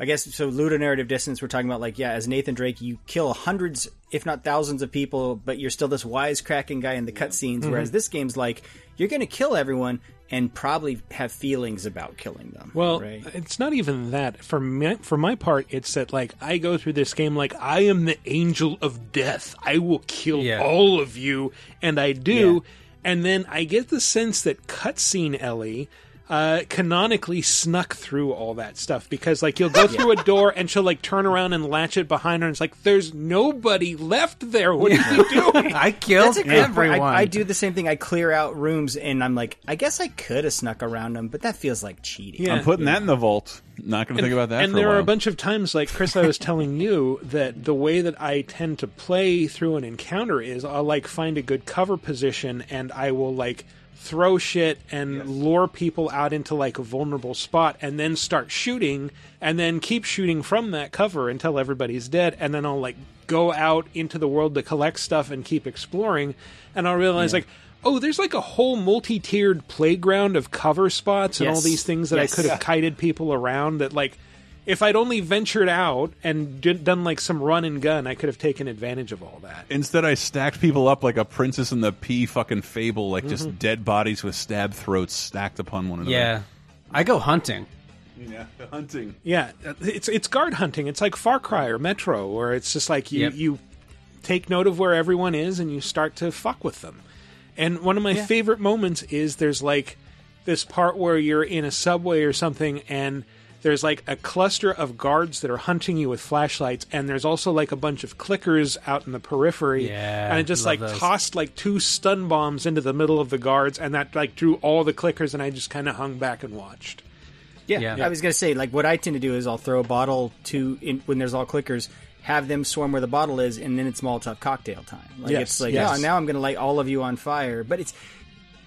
Speaker 3: I guess so. Ludonarrative dissonance. We're talking about like, yeah, as Nathan Drake, you kill hundreds, if not thousands, of people, but you're still this wisecracking guy in the cutscenes.
Speaker 1: Mhm.
Speaker 3: Whereas this game's like, you're going to kill everyone and probably have feelings about killing them.
Speaker 1: Well,
Speaker 3: right?
Speaker 1: it's not even that. For me, for my part, it's that like I go through this game like I am the angel of death. I will kill
Speaker 4: Yeah.
Speaker 1: all of you, and I do. And then I get the sense that cutscene Ellie uh, canonically snuck through all that stuff because like you'll go through a door and she'll like turn around and latch it behind her, and it's like there's nobody left there. What are you doing?
Speaker 4: I killed
Speaker 3: That's a great point.
Speaker 4: everyone.
Speaker 3: I, I do the same thing. I clear out rooms, and I'm like, I guess I could have snuck around them, but that feels like cheating.
Speaker 1: Yeah.
Speaker 2: I'm putting that in the vault. Not going to think about that.
Speaker 1: And
Speaker 2: for
Speaker 1: there
Speaker 2: a
Speaker 1: are a bunch of times, like Chris, I was telling you that the way that I tend to play through an encounter is I'll like find a good cover position and I will like throw shit and lure people out into like a vulnerable spot and then start shooting and then keep shooting from that cover until everybody's dead and then I'll like go out into the world to collect stuff and keep exploring and I'll realize
Speaker 3: Yeah.
Speaker 1: like oh there's like a whole multi-tiered playground of cover spots and all these things that
Speaker 3: Yes.
Speaker 1: I could have kited people around that like if I'd only ventured out and did, done like some run and gun, I could have taken advantage of all that.
Speaker 2: Instead, I stacked people up like a Princess in the Pea fucking fable, like just
Speaker 1: Mhm.
Speaker 2: dead bodies with stabbed throats stacked upon one another.
Speaker 4: Yeah, I go hunting.
Speaker 2: Yeah, hunting.
Speaker 1: Yeah, it's it's guard hunting. It's like Far Cry or Metro, where it's just like you
Speaker 4: Yep.
Speaker 1: you take note of where everyone is and you start to fuck with them. And one of my
Speaker 4: Yeah.
Speaker 1: favorite moments is there's like this part where you're in a subway or something and there's like a cluster of guards that are hunting you with flashlights and there's also like a bunch of clickers out in the periphery
Speaker 4: Yeah,
Speaker 1: and it just like
Speaker 4: those.
Speaker 1: tossed like two stun bombs into the middle of the guards and that like drew all the clickers and I just kind of hung back and watched.
Speaker 3: yeah. Yeah, I was gonna say like what I tend to do is I'll throw a bottle to in, when there's all clickers, have them swarm where the bottle is, and then it's Molotov cocktail time. Like
Speaker 1: Yes,
Speaker 3: it's like
Speaker 1: yes.
Speaker 3: oh, now I'm gonna light all of you on fire, but it's.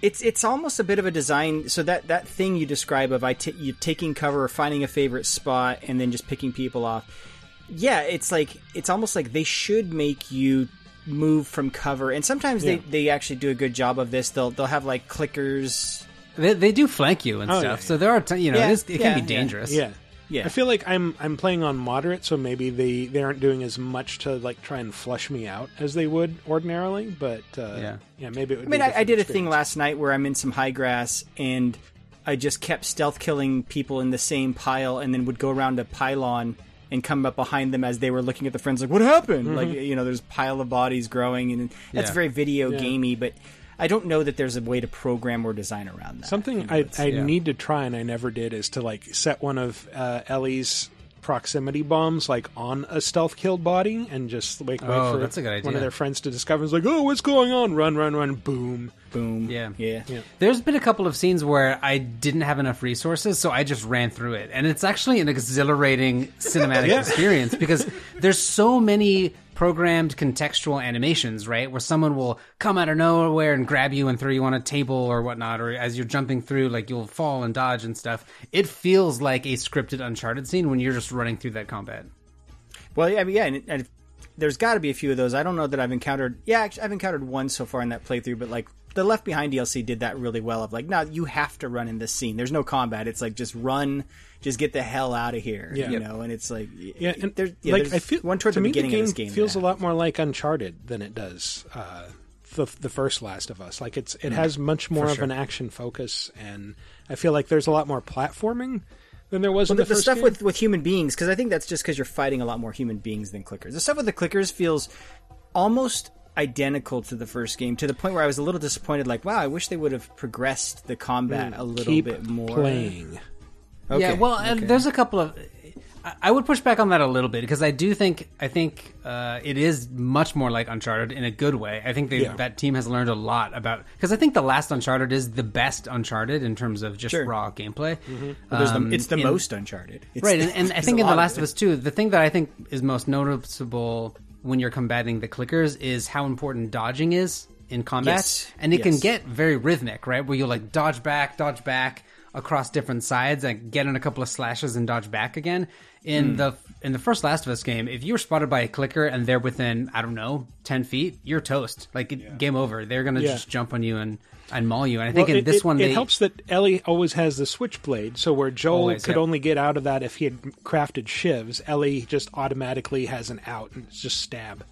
Speaker 3: It's it's almost a bit of a design. So that, that thing you describe of I t- you taking cover, finding a favorite spot, and then just picking people off. Yeah, it's like it's almost like they should make you move from cover, and sometimes
Speaker 4: Yeah.
Speaker 3: they, they actually do a good job of this. They'll they'll have like clickers.
Speaker 4: They, they do flank you and
Speaker 1: Oh,
Speaker 4: stuff,
Speaker 1: yeah,
Speaker 4: so there are t- you know
Speaker 3: Yeah,
Speaker 4: it, is, it
Speaker 3: yeah,
Speaker 4: can be
Speaker 3: yeah.
Speaker 4: dangerous.
Speaker 1: Yeah.
Speaker 3: Yeah.
Speaker 1: I feel like I'm I'm playing on moderate, so maybe they, they aren't doing as much to like try and flush me out as they would ordinarily. But uh,
Speaker 3: Yeah.
Speaker 1: yeah, maybe it would.
Speaker 3: I mean,
Speaker 1: be
Speaker 3: I, I did a thing last night where I'm in some high grass and I just kept stealth killing people in the same pile, and then would go around a pylon and come up behind them as they were looking at the friends, like, "What happened?"
Speaker 1: Mhm.
Speaker 3: Like, you know, there's a pile of bodies growing, and that's
Speaker 1: Yeah.
Speaker 3: very video
Speaker 1: Yeah.
Speaker 3: gamey. But I don't know that there's a way to program or design around that.
Speaker 1: Something I, I need to try and I never did is to like set one of uh, Ellie's proximity bombs like on a stealth killed body and just like wait
Speaker 4: Oh,
Speaker 1: for
Speaker 4: that's a good
Speaker 1: one of their friends to discover. It's like, oh, what's going on? Run, run, run! Boom,
Speaker 3: boom.
Speaker 4: Yeah.
Speaker 3: Yeah.
Speaker 4: There's been a couple of scenes where I didn't have enough resources, so I just ran through it. And it's actually an exhilarating cinematic
Speaker 1: Yeah.
Speaker 4: experience because there's so many programmed contextual animations, right? Where someone will come out of nowhere and grab you and throw you on a table or whatnot, or as you're jumping through, like you'll fall and dodge and stuff. It feels like a scripted Uncharted scene when you're just running through that combat.
Speaker 3: Well, yeah, I mean, yeah, and, and there's got to be a few of those. I don't know that I've encountered. Yeah, actually, I've encountered one so far in that playthrough, but like the Left Behind DLC did that really well. Of like, no, you have to run in this scene. There's no combat. It's like just run, just get the hell out of here.
Speaker 1: Yeah.
Speaker 3: you know. And it's like,
Speaker 1: Yeah, and
Speaker 3: there's, yeah,
Speaker 1: like
Speaker 3: there's
Speaker 1: I feel
Speaker 3: one towards
Speaker 1: to
Speaker 3: the
Speaker 1: me
Speaker 3: beginning
Speaker 1: the game,
Speaker 3: of this game
Speaker 1: feels a lot more like Uncharted than it does uh, the the first Last of Us. Like it's it
Speaker 3: Mm.
Speaker 1: has much more
Speaker 3: For
Speaker 1: of
Speaker 3: sure.
Speaker 1: an action focus, and I feel like there's a lot more platforming than there was
Speaker 3: Well,
Speaker 1: in
Speaker 3: the,
Speaker 1: the,
Speaker 3: the
Speaker 1: first
Speaker 3: stuff
Speaker 1: game.
Speaker 3: with, with human beings, because I think that's just because you're fighting a lot more human beings than clickers. The stuff with the clickers feels almost identical to the first game, to the point where I was a little disappointed. Like, wow, I wish they would have progressed the combat
Speaker 1: Mm,
Speaker 3: a little
Speaker 1: keep
Speaker 3: bit more.
Speaker 1: playing.
Speaker 3: Okay,
Speaker 4: yeah, well, and
Speaker 3: okay.
Speaker 4: there's a couple of. I- would push back on that a little bit because I do think I think uh, it is much more like Uncharted in a good way. I think they,
Speaker 3: Yeah.
Speaker 4: that team has learned a lot about because I think the last Uncharted is the best Uncharted in terms of just
Speaker 3: Sure.
Speaker 4: raw gameplay.
Speaker 3: Well, there's the-
Speaker 4: Um,
Speaker 3: it's the
Speaker 4: in-
Speaker 3: most Uncharted. It's
Speaker 4: right? And, and I think in The
Speaker 3: of
Speaker 4: Last
Speaker 3: it.
Speaker 4: of Us too, the thing that I think is most noticeable when you're combating the clickers is how important dodging is in combat,
Speaker 3: Yes.
Speaker 4: and it can get very rhythmic, right? Where you like dodge back, dodge back across different sides, and get in a couple of slashes and dodge back again. In
Speaker 3: Mm.
Speaker 4: the in the first Last of Us game, if you were spotted by a clicker and they're within I don't know ten feet, you're toast. Like it- game over. They're gonna
Speaker 1: Yeah.
Speaker 4: just jump on you and and maul you. And I think
Speaker 1: Well,
Speaker 4: in
Speaker 1: it,
Speaker 4: this
Speaker 1: it-
Speaker 4: one,
Speaker 1: it
Speaker 4: they
Speaker 1: helps that Ellie always has the switchblade. So where Joel
Speaker 4: Always,
Speaker 1: could
Speaker 4: yep.
Speaker 1: only get out of that if he had crafted shivs, Ellie just automatically has an out and it's just stab.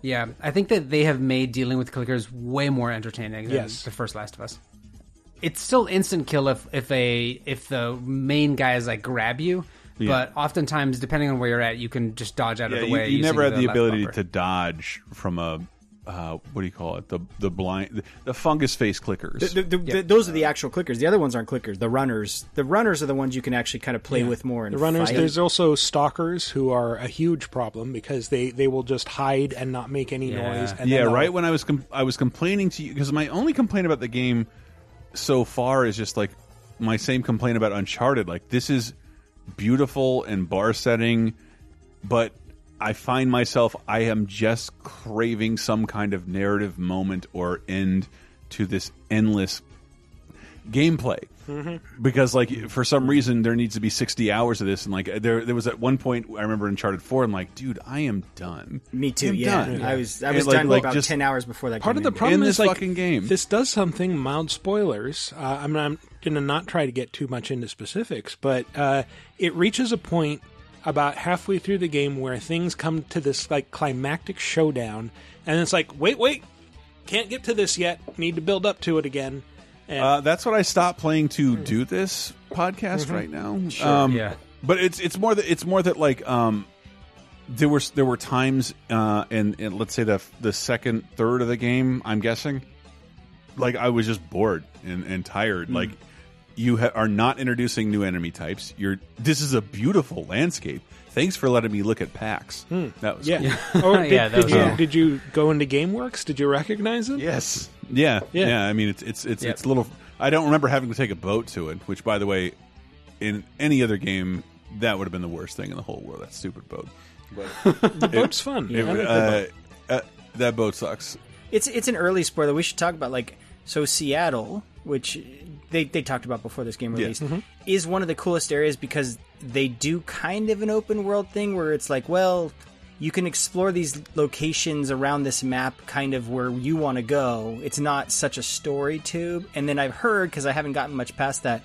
Speaker 4: Yeah, I think that they have made dealing with clickers way more entertaining than
Speaker 1: Yes.
Speaker 4: the first Last of Us. It's still instant kill if if a if the main guys like grab you,
Speaker 2: Yeah.
Speaker 4: but oftentimes depending on where you're at, you can just dodge out
Speaker 2: Yeah,
Speaker 4: of the
Speaker 2: you,
Speaker 4: way.
Speaker 2: you never had the
Speaker 4: left
Speaker 2: ability
Speaker 4: bumper.
Speaker 2: to dodge from a uh, what do you call it? The the blind the fungus face clickers.
Speaker 3: The- the- the- Those are the actual clickers. The other ones aren't clickers. The runners. The runners are the ones you can actually kind of play
Speaker 1: Yeah.
Speaker 3: with more. And
Speaker 1: the runners.
Speaker 3: fight.
Speaker 1: There's also stalkers who are a huge problem because they, they will just hide and not make any noise. And
Speaker 2: yeah,
Speaker 1: then they'll-
Speaker 2: right when I was com- I was complaining to you because my only complaint about the game so far is just like my same complaint about Uncharted. Like this is beautiful and bar setting, but I find myself I am just craving some kind of narrative moment or end to this endless gameplay
Speaker 1: Mhm.
Speaker 2: because like for some reason there needs to be 60 hours of this and like there there was at one point I remember in Uncharted 4 I'm like dude I am done
Speaker 3: Me too.
Speaker 2: I'm
Speaker 3: Yeah. I was I
Speaker 2: And,
Speaker 3: was
Speaker 2: like-
Speaker 3: done
Speaker 2: like,
Speaker 3: about
Speaker 2: just-
Speaker 3: ten hours before that.
Speaker 1: Part
Speaker 3: came
Speaker 1: of the
Speaker 3: in.
Speaker 1: problem
Speaker 2: In
Speaker 1: is
Speaker 2: this
Speaker 1: like
Speaker 2: fucking game.
Speaker 1: this does something mild spoilers. Uh, I'm, I'm going to not try to get too much into specifics, but uh, it reaches a point about halfway through the game where things come to this like climactic showdown, and it's like, wait, wait, can't get to this yet. Need to build up to it again.
Speaker 2: Uh, that's what I stopped playing to do this podcast
Speaker 1: Mhm.
Speaker 2: right now.
Speaker 1: Sure, yeah.
Speaker 2: But it's it's more that it's more that like um, there were there were times uh, in, in let's say the the second third of the game. I'm guessing, like I was just bored and, and tired.
Speaker 1: Hmm.
Speaker 2: Like you ha are not introducing new enemy types. You're this is a beautiful landscape. Thanks for letting me look at packs. That was
Speaker 1: Hmm. yeah.
Speaker 2: cool.
Speaker 1: oh, did,
Speaker 2: Yeah, that
Speaker 1: did
Speaker 2: was
Speaker 1: you
Speaker 2: cool.
Speaker 1: did you go into GameWorks? Did you recognize it?
Speaker 2: Yes. Yeah,
Speaker 1: Yeah.
Speaker 2: yeah. I mean, it's it's it's
Speaker 1: Yep.
Speaker 2: it's a little. I don't remember having to take a boat to it. Which, by the way, in any other game, that would have been the worst thing in the whole world. That stupid boat. But
Speaker 1: The boat's fun.
Speaker 2: it-
Speaker 1: I like
Speaker 2: uh,
Speaker 1: boat.
Speaker 2: uh, that boat sucks.
Speaker 3: It's it's an early spoiler. We should talk about like so Seattle, which they they talked about before this game
Speaker 2: Yeah.
Speaker 3: released,
Speaker 2: Mhm.
Speaker 3: is one of the coolest areas because they do kind of an open world thing where it's like, well, you can explore these locations around this map kind of where you want to go. It's not such a story tube. And then I've heard because I haven't gotten much past that.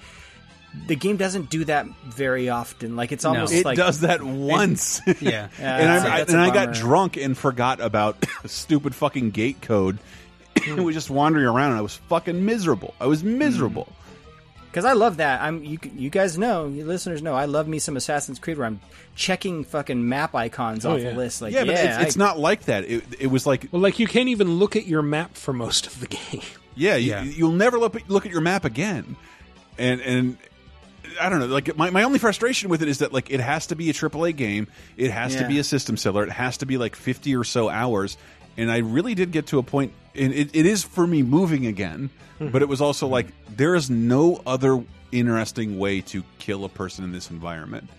Speaker 3: The game doesn't do that very often. Like it's almost
Speaker 2: it
Speaker 3: like
Speaker 2: does that once.
Speaker 3: Yeah.
Speaker 2: and I, I,
Speaker 3: that's a
Speaker 2: and I got drunk and forgot about stupid fucking gate code. and was just wandering around, and I was fucking miserable. I was miserable.
Speaker 3: Because I love that. I'm you. You guys know, you listeners know, I love me some Assassin's Creed where I'm checking fucking map icons
Speaker 1: Oh,
Speaker 3: off
Speaker 1: yeah.
Speaker 3: the list. Like,
Speaker 2: yeah,
Speaker 3: yeah,
Speaker 2: but it's, it's
Speaker 3: I-
Speaker 2: not like that. It, it was like
Speaker 1: Well, like you can't even look at your map for most of the game.
Speaker 2: Yeah, you, you'll never look, look at your map again. And and I don't know, like my, my only frustration with it is that like it has to be a AAA game, it has to be a system seller, it has to be like 50 or so hours. And I really did get to a point and it, it is for me moving again, mm-hmm. but it was also like there is no other interesting way to kill a person in this environment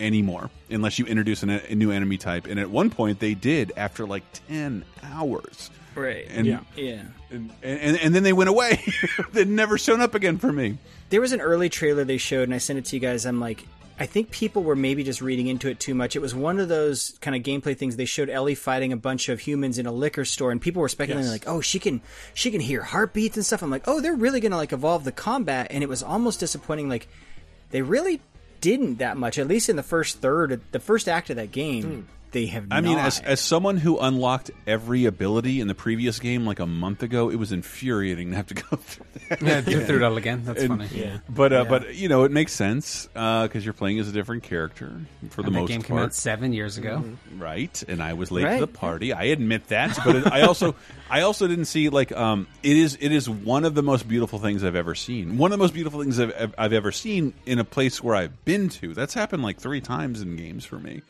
Speaker 2: anymore unless you introduce an, a new enemy type. And at one point they did after like 10 hours.
Speaker 3: Right.
Speaker 2: And
Speaker 3: Yeah. Yeah.
Speaker 2: And, and and then they went away. They'd never shown up again for me.
Speaker 3: There was an early trailer they showed, and I sent it to you guys. I'm like, I think people were maybe just reading into it too much. It was one of those kind of gameplay things. They showed Ellie fighting a bunch of humans in a liquor store, and people were speculating
Speaker 1: Yes.
Speaker 3: like, "Oh, she can, she can hear heartbeats and stuff." I'm like, "Oh, they're really gonna like evolve the combat," and it was almost disappointing. Like, they really didn't that much. At least in the first third, the first act of that game, hmm. They have.
Speaker 2: I mean, as as someone who unlocked every ability in the previous game like a month ago, it was infuriating to have to go through that.
Speaker 4: Yeah, go through it all again. That's funny.
Speaker 2: Yeah, but uh,
Speaker 4: Yeah.
Speaker 2: but you know, it makes sense because you're playing as a different character for the
Speaker 4: And that
Speaker 2: most
Speaker 4: game
Speaker 2: part.
Speaker 4: came out seven years ago.
Speaker 2: right? And I was late
Speaker 4: Right.
Speaker 2: to the party. I admit that, but it, I also I also didn't see like um it is it is one of the most beautiful things I've ever seen. One of the most beautiful things I've, I've- I've ever seen in a place where I've been to. That's happened like three times in games for me.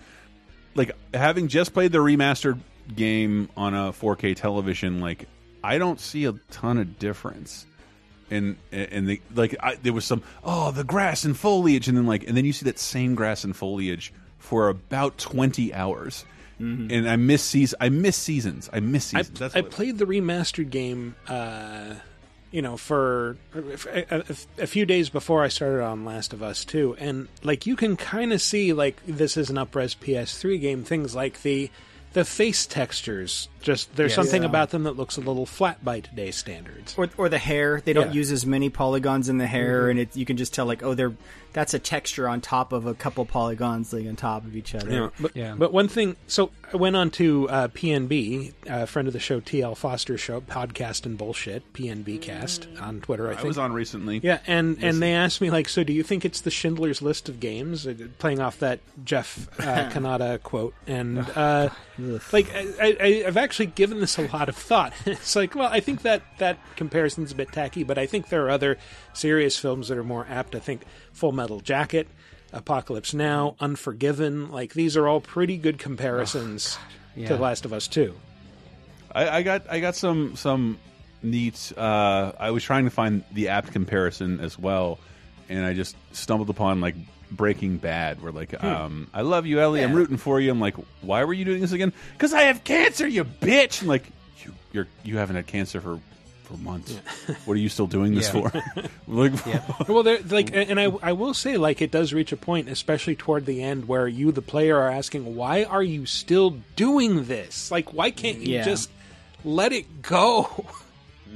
Speaker 2: Like having just played the remastered game on a 4K television, like I don't see a ton of difference. And and the like, I, there was some oh the grass and foliage, and then like and then you see that same grass and foliage for about twenty hours, and I miss seasons. I miss seasons. I miss
Speaker 1: I,
Speaker 2: seasons. That's
Speaker 1: I played the remastered game, uh, you know, for a, a- a few days before I started on Last of Us 2, and like you can kind of see like this is an upres PS3 game. Things like the the face textures, just there's
Speaker 3: Yes.
Speaker 1: something
Speaker 3: Yeah.
Speaker 1: about them that looks a little flat by today's standards.
Speaker 3: or, or the hair. They don't
Speaker 1: Yeah.
Speaker 3: use as many polygons in the hair,
Speaker 1: Mhm.
Speaker 3: and it, you can just tell like, oh, they're that's a texture on top of a couple polygons like on top of each other.
Speaker 1: Yeah, but, but one thing. So I went on to uh, PNB, a friend of the show, TL Foster show, podcast and bullshit, PNB Cast on Twitter. I,
Speaker 2: I
Speaker 1: think.
Speaker 2: was on recently.
Speaker 1: Yeah, and
Speaker 2: Listen.
Speaker 1: and they asked me like, so do you think it's the Schindler's List of games? Uh, Playing off that Jeff uh, Cannata quote, and uh, like I, I, I've actually given this a lot of thought. it's like, well, I think that that comparison's a bit tacky, but I think there are other serious films that are more apt. I think Full Metal Jacket. Apocalypse Now, Unforgiven, like these are all pretty good comparisons
Speaker 2: Yeah.
Speaker 1: to The Last of Us 2.
Speaker 2: I, I got I got some some neat. Uh, I was trying to find the apt comparison as well, and I just stumbled upon like Breaking Bad, where like, um, I love you, Ellie. I'm rooting for you. I'm like, why were you doing this again? Because I have cancer, you bitch. And like, you, you're you haven't had cancer for for months. What are you still doing this
Speaker 1: Yeah.
Speaker 2: for? like,
Speaker 1: well, there, like, and I, I will say, like, it does reach a point, especially toward the end, where you, the player, are asking, "Why are you still doing this? Like, why can't you
Speaker 4: Yeah.
Speaker 1: just let it go?"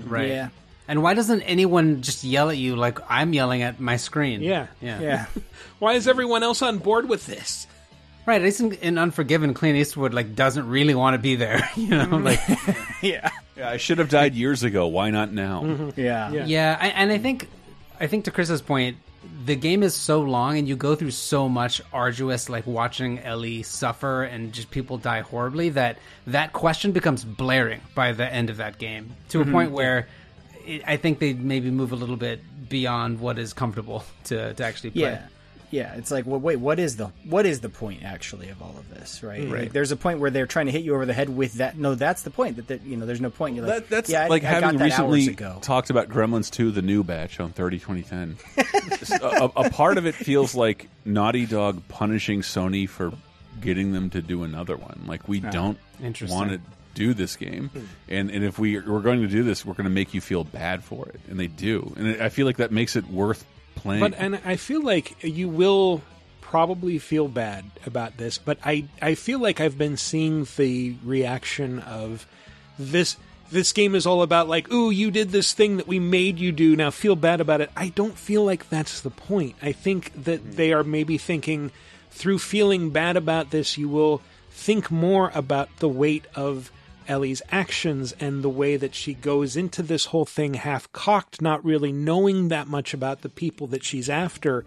Speaker 4: Right.
Speaker 3: Yeah.
Speaker 4: And why doesn't anyone just yell at you like I'm yelling at my screen?
Speaker 1: Yeah.
Speaker 4: Yeah.
Speaker 1: Why is everyone else on board with this?
Speaker 4: Right. I think in Unforgiven, Clint Eastwood like doesn't really want to be there. You know, like
Speaker 3: yeah.
Speaker 2: yeah, I should have died years ago. Why not now?
Speaker 1: Mm-hmm.
Speaker 3: Yeah.
Speaker 4: yeah. I, and I think, I think to Chris's point, the game is so long, and you go through so much arduous, like watching Ellie suffer and just people die horribly. That that question becomes blaring by the end of that game to
Speaker 3: Mhm.
Speaker 4: a point where it, I think they maybe move a little bit beyond what is comfortable to to actually play.
Speaker 3: Yeah. Yeah, it's like, well, wait, what is the what is the point actually of all of this, right?
Speaker 2: Right.
Speaker 3: Like, there's a point where they're trying to hit you over the head with that. No, that's the point. That, that you know, there's no point. You're like,
Speaker 2: That, that's
Speaker 3: yeah, I-
Speaker 2: like
Speaker 3: I, got
Speaker 2: having
Speaker 3: that
Speaker 2: recently
Speaker 3: ago.
Speaker 2: talked about Gremlins 2, the new batch on 30 2010. a, a- a part of it feels like Naughty Dog punishing Sony for getting them to do another one. Like, we
Speaker 4: Ah,
Speaker 2: don't want to do this game. And, and if we, we're going to do this, we're going to make you feel bad for it. And they do. And I feel like that makes it worth playing.
Speaker 1: But and I feel like you will probably feel bad about this, but I I feel like I've been seeing the reaction of this this game is all about like, ooh, you did this thing that we made you do, now feel bad about it. I don't feel like that's the point. I think that hmm. they are maybe thinking through feeling bad about this, you will think more about the weight of Ellie's actions and the way that she goes into this whole thing half cocked, not really knowing that much about the people that she's after.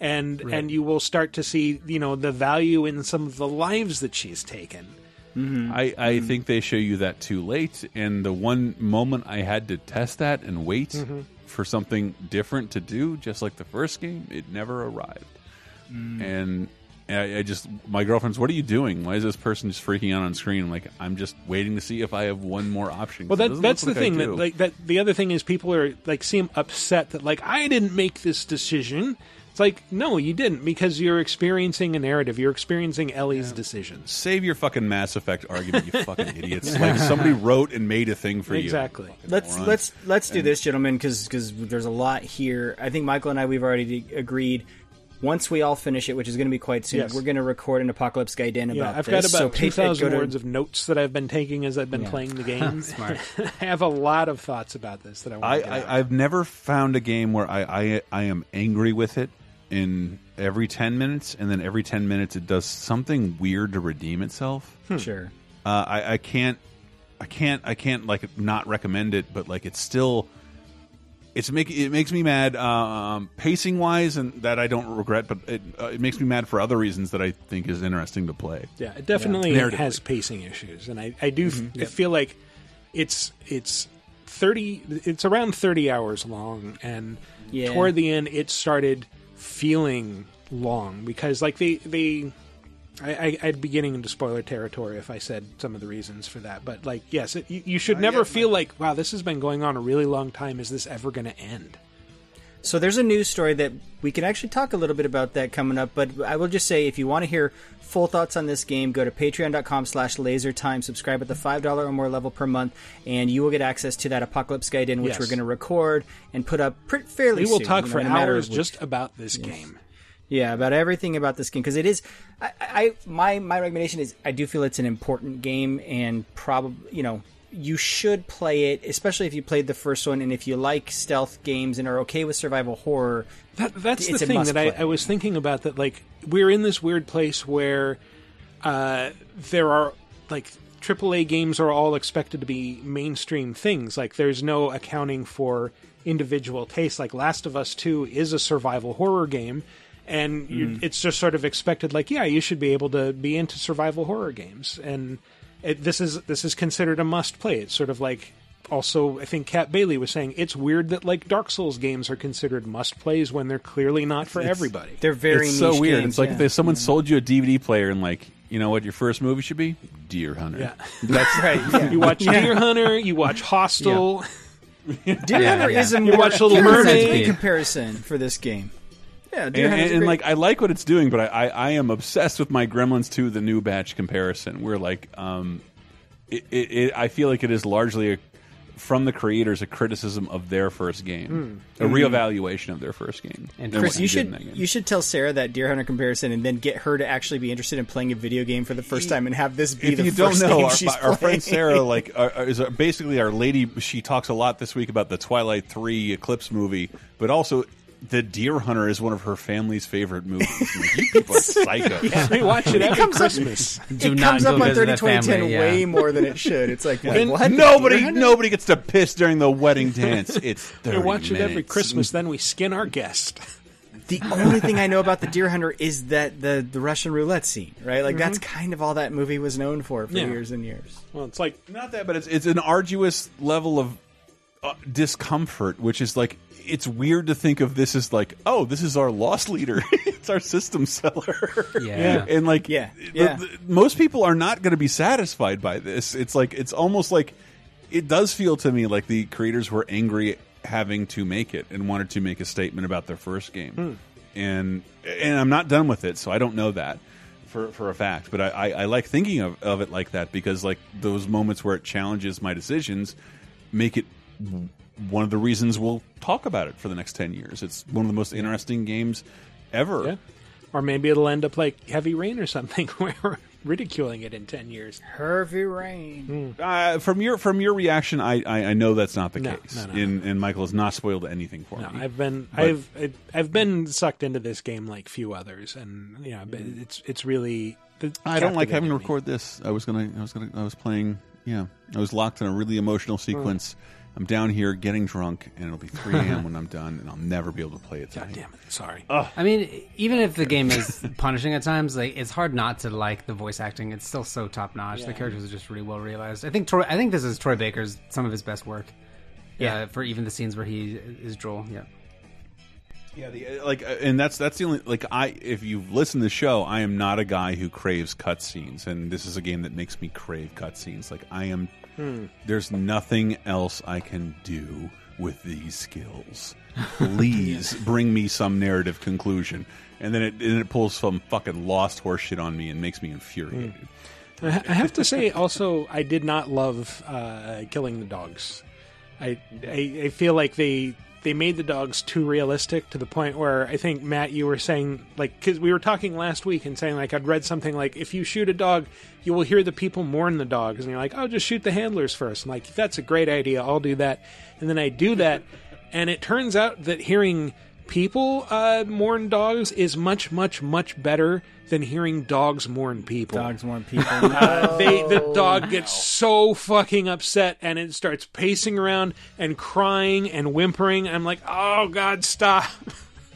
Speaker 1: And and you will start to see, you know, the value in some of the lives that she's taken. Mm-hmm.
Speaker 2: I, I mm-hmm. think they show you that too late. And the one moment I had to test that and wait
Speaker 1: Mhm.
Speaker 2: for something different to do, just like the first game, it never arrived. Mm. And I, I just, my girlfriend's, what are you doing? Why is this person just freaking out on screen? I'm like, I'm just waiting to see if I have one more option.
Speaker 1: Well, that,
Speaker 2: doesn't
Speaker 1: that's the
Speaker 2: like
Speaker 1: thing. That like that. The other thing is people are like seem upset that like I didn't make this decision. It's like no, you didn't because you're experiencing a narrative. You're experiencing Ellie's decisions.
Speaker 2: Save your fucking Mass Effect argument, you fucking idiots! Like somebody wrote and made a thing for you.
Speaker 1: Exactly.
Speaker 3: Let's
Speaker 2: morons.
Speaker 3: let's let's do
Speaker 2: And-
Speaker 3: this, gentlemen, because cuz there's a lot here. I think Michael and I we've already agreed. Once we all finish it, which is going to be quite soon,
Speaker 1: Yes.
Speaker 3: we're going to record an Apocalypse Gaiden about
Speaker 1: Yeah, I've
Speaker 3: this.
Speaker 1: got about
Speaker 3: so
Speaker 1: two thousand
Speaker 3: to-
Speaker 1: words of notes that I've been taking as I've been
Speaker 3: Yeah.
Speaker 1: playing the game.
Speaker 4: Smart.
Speaker 1: I have a lot of thoughts about this that I want
Speaker 2: I,
Speaker 1: to get out.
Speaker 2: I I've never found a game where I, I I am angry with it in every ten minutes, and then every ten minutes it does something weird to redeem itself.
Speaker 3: Sure.
Speaker 2: Uh, I I can't I can't I can't like not recommend it, but like it's still. It's make it makes me mad um, pacing wise, and that I don't regret. But it uh, it makes me mad for other reasons that I think is interesting to play.
Speaker 1: Yeah, it definitely
Speaker 2: Narratively.
Speaker 1: has pacing issues, and I, I do f
Speaker 2: Mhm.
Speaker 1: I
Speaker 2: Yep.
Speaker 1: feel like it's it's thirty. It's around thirty hours long, and
Speaker 3: Yeah.
Speaker 1: toward the end, it started feeling long because like they they. I, I, I'd be getting into spoiler territory if I said some of the reasons for that, but like, yes, it, you, you should never feel like, wow, this has been going on a really long time. Is this ever going to end?
Speaker 3: So there's a news story that we can actually talk a little bit about that coming up, but I will just say if you want to hear full thoughts on this game, go to patreon.com slash lasertime, subscribe at the $5 or more level per month, and you will get access to that Apocalypse Gaiden in which
Speaker 1: Yes.
Speaker 3: we're going to record and put up pretty, fairly
Speaker 1: We will
Speaker 3: soon,
Speaker 1: talk
Speaker 3: you know,
Speaker 1: for
Speaker 3: a matter
Speaker 1: hours just about this game.
Speaker 3: Yeah, about everything about this game because it is. I, I my my recommendation is I do feel it's an important game and probably you know you should play it, especially if you played the first one and if you like stealth games and are okay with survival horror.
Speaker 1: That, that's the thing that I. I was thinking about. That like we're in this weird place where uh, there are like AAA games are all expected to be mainstream things. Like there's no accounting for individual tastes. Like Last of Us Two is a survival horror game, and you,
Speaker 3: Mm.
Speaker 1: it's just sort of expected. Like yeah, you should be able to be into survival horror games, and it, this is this is considered a must play. It's sort of like also I think Kat Bailey was saying it's weird that like Dark Souls games are considered must plays when they're clearly not for
Speaker 2: It's-
Speaker 1: everybody.
Speaker 3: They're very
Speaker 2: it's so weird.
Speaker 3: games,
Speaker 2: it's like
Speaker 3: yeah.
Speaker 2: if there's someone sold you a DVD player and like, you know what your first movie should be? Deer Hunter.
Speaker 1: Yeah.
Speaker 2: That's
Speaker 3: right. Yeah.
Speaker 1: You watch
Speaker 3: Yeah.
Speaker 1: Deer Hunter, you watch Hostel.
Speaker 3: Deer
Speaker 4: Yeah,
Speaker 3: Hunter
Speaker 4: yeah.
Speaker 3: is a
Speaker 1: You
Speaker 3: more
Speaker 1: watch Little
Speaker 3: accurate
Speaker 1: Mermaid.
Speaker 3: comparison for this game. Yeah,
Speaker 2: and, and, and,
Speaker 3: great.
Speaker 2: like I like what it's doing, but I, I, I am obsessed with my Gremlins 2 the new batch comparison. Where like um, it, it, it I feel like it is largely a, from the creators a criticism of their first game, a
Speaker 3: Mm.
Speaker 2: reevaluation of their first game.
Speaker 3: And Chris, you should you should tell Sarah that Deer Hunter comparison, and then get her to actually be interested in playing a video game for the first time, and have this be
Speaker 2: if
Speaker 3: the
Speaker 2: you don't
Speaker 3: first
Speaker 2: know,
Speaker 3: game
Speaker 2: our,
Speaker 3: she's
Speaker 2: our
Speaker 3: playing.
Speaker 2: friend Sarah, like, uh, is uh, basically our lady. She talks a lot this week about the Twilight Three Eclipse movie, but also the Deer Hunter is one of her family's favorite movies. Like, you people are psycho.
Speaker 1: Yeah, we watch it every
Speaker 3: comes up-
Speaker 1: Christmas.
Speaker 3: it comes up on 30 2010 way more than it should. It's like, wait, what?
Speaker 2: Nobody, nobody gets to piss during the wedding dance. It's 30
Speaker 1: We watch it every. Christmas, then we skin our guest.
Speaker 3: The only thing I know about the Deer Hunter is that the the Russian roulette scene, right? Like that's kind of all that movie was known for for
Speaker 2: Yeah.
Speaker 3: years and years.
Speaker 1: Well, it's like
Speaker 2: not that, but it's it's an arduous level of uh, discomfort, which is like it's weird to think of this as like, oh, this is our loss leader, it's our system seller,
Speaker 3: Yeah.
Speaker 2: and like,
Speaker 3: Yeah.
Speaker 2: the-
Speaker 3: Yeah.
Speaker 2: the- most people are not going to be satisfied by this. It's like it's almost like it does feel to me like the creators were angry having to make it and wanted to make a statement about their first game,
Speaker 1: Hmm.
Speaker 2: and and I'm not done with it, so I don't know that. For, for a fact, but I, I, I like thinking of, of it like that because like those moments where it challenges my decisions make it w- one of the reasons we'll talk about it for the next 10 years. It's one of the most interesting games ever.
Speaker 1: Yeah. Or maybe it'll end up like Heavy Rain or something, where we're ridiculing it in 10 years.
Speaker 3: Heavy Rain. Hmm.
Speaker 2: Uh, from your from your reaction, I, I, I know that's not the
Speaker 1: No,
Speaker 2: case.
Speaker 1: no, no,
Speaker 2: and, and Michael has not spoiled anything for
Speaker 1: No,
Speaker 2: me.
Speaker 1: I've been
Speaker 2: But-
Speaker 1: I've I- I've been sucked into this game like few others, and yeah, but mm-hmm. it's it's really.
Speaker 2: I don't like having to
Speaker 1: captivated me.
Speaker 2: record this. I was gonna I was gonna I was playing. Yeah, I was locked in a really emotional mm. sequence. I'm down here getting drunk, and it'll be 3 a.m. when I'm done, and I'll never be able to play it tonight.
Speaker 1: God damn it! Sorry.
Speaker 4: I mean, even if the game is punishing at times, like it's hard not to like the voice acting. It's still so top notch. The characters are just really well realized. I think Troy. I think this is Troy Baker's some of his best work.
Speaker 3: Yeah.
Speaker 4: Uh, for even the scenes where he is Joel. Yeah.
Speaker 2: Yeah, the, like, uh, and that's that's the only like I. If you've listened to the show, I am not a guy who craves cutscenes, and this is a game that makes me crave cutscenes. Like, I am.
Speaker 1: Hmm.
Speaker 2: There's nothing else I can do with these skills. Please bring me some narrative conclusion, and then it and it pulls some fucking lost horseshit on me and makes me infuriated.
Speaker 1: I I have to say, also, I did not love uh, killing the dogs. I, I I feel like they they made the dogs too realistic to the point where I think Matt, you were saying like because we were talking last week and saying like I'd read something like if you shoot a dog, you will hear the people mourn the dogs, and you're like, oh, just shoot the handlers first. And like that's a great idea, I'll do that. And then I do that, and it turns out that hearing people uh, mourn dogs is much much much better than hearing dogs mourn people.
Speaker 3: Dogs mourn people.
Speaker 1: Uh, they the dog gets so fucking upset and it starts pacing around and crying and whimpering. I'm like, oh god, stop!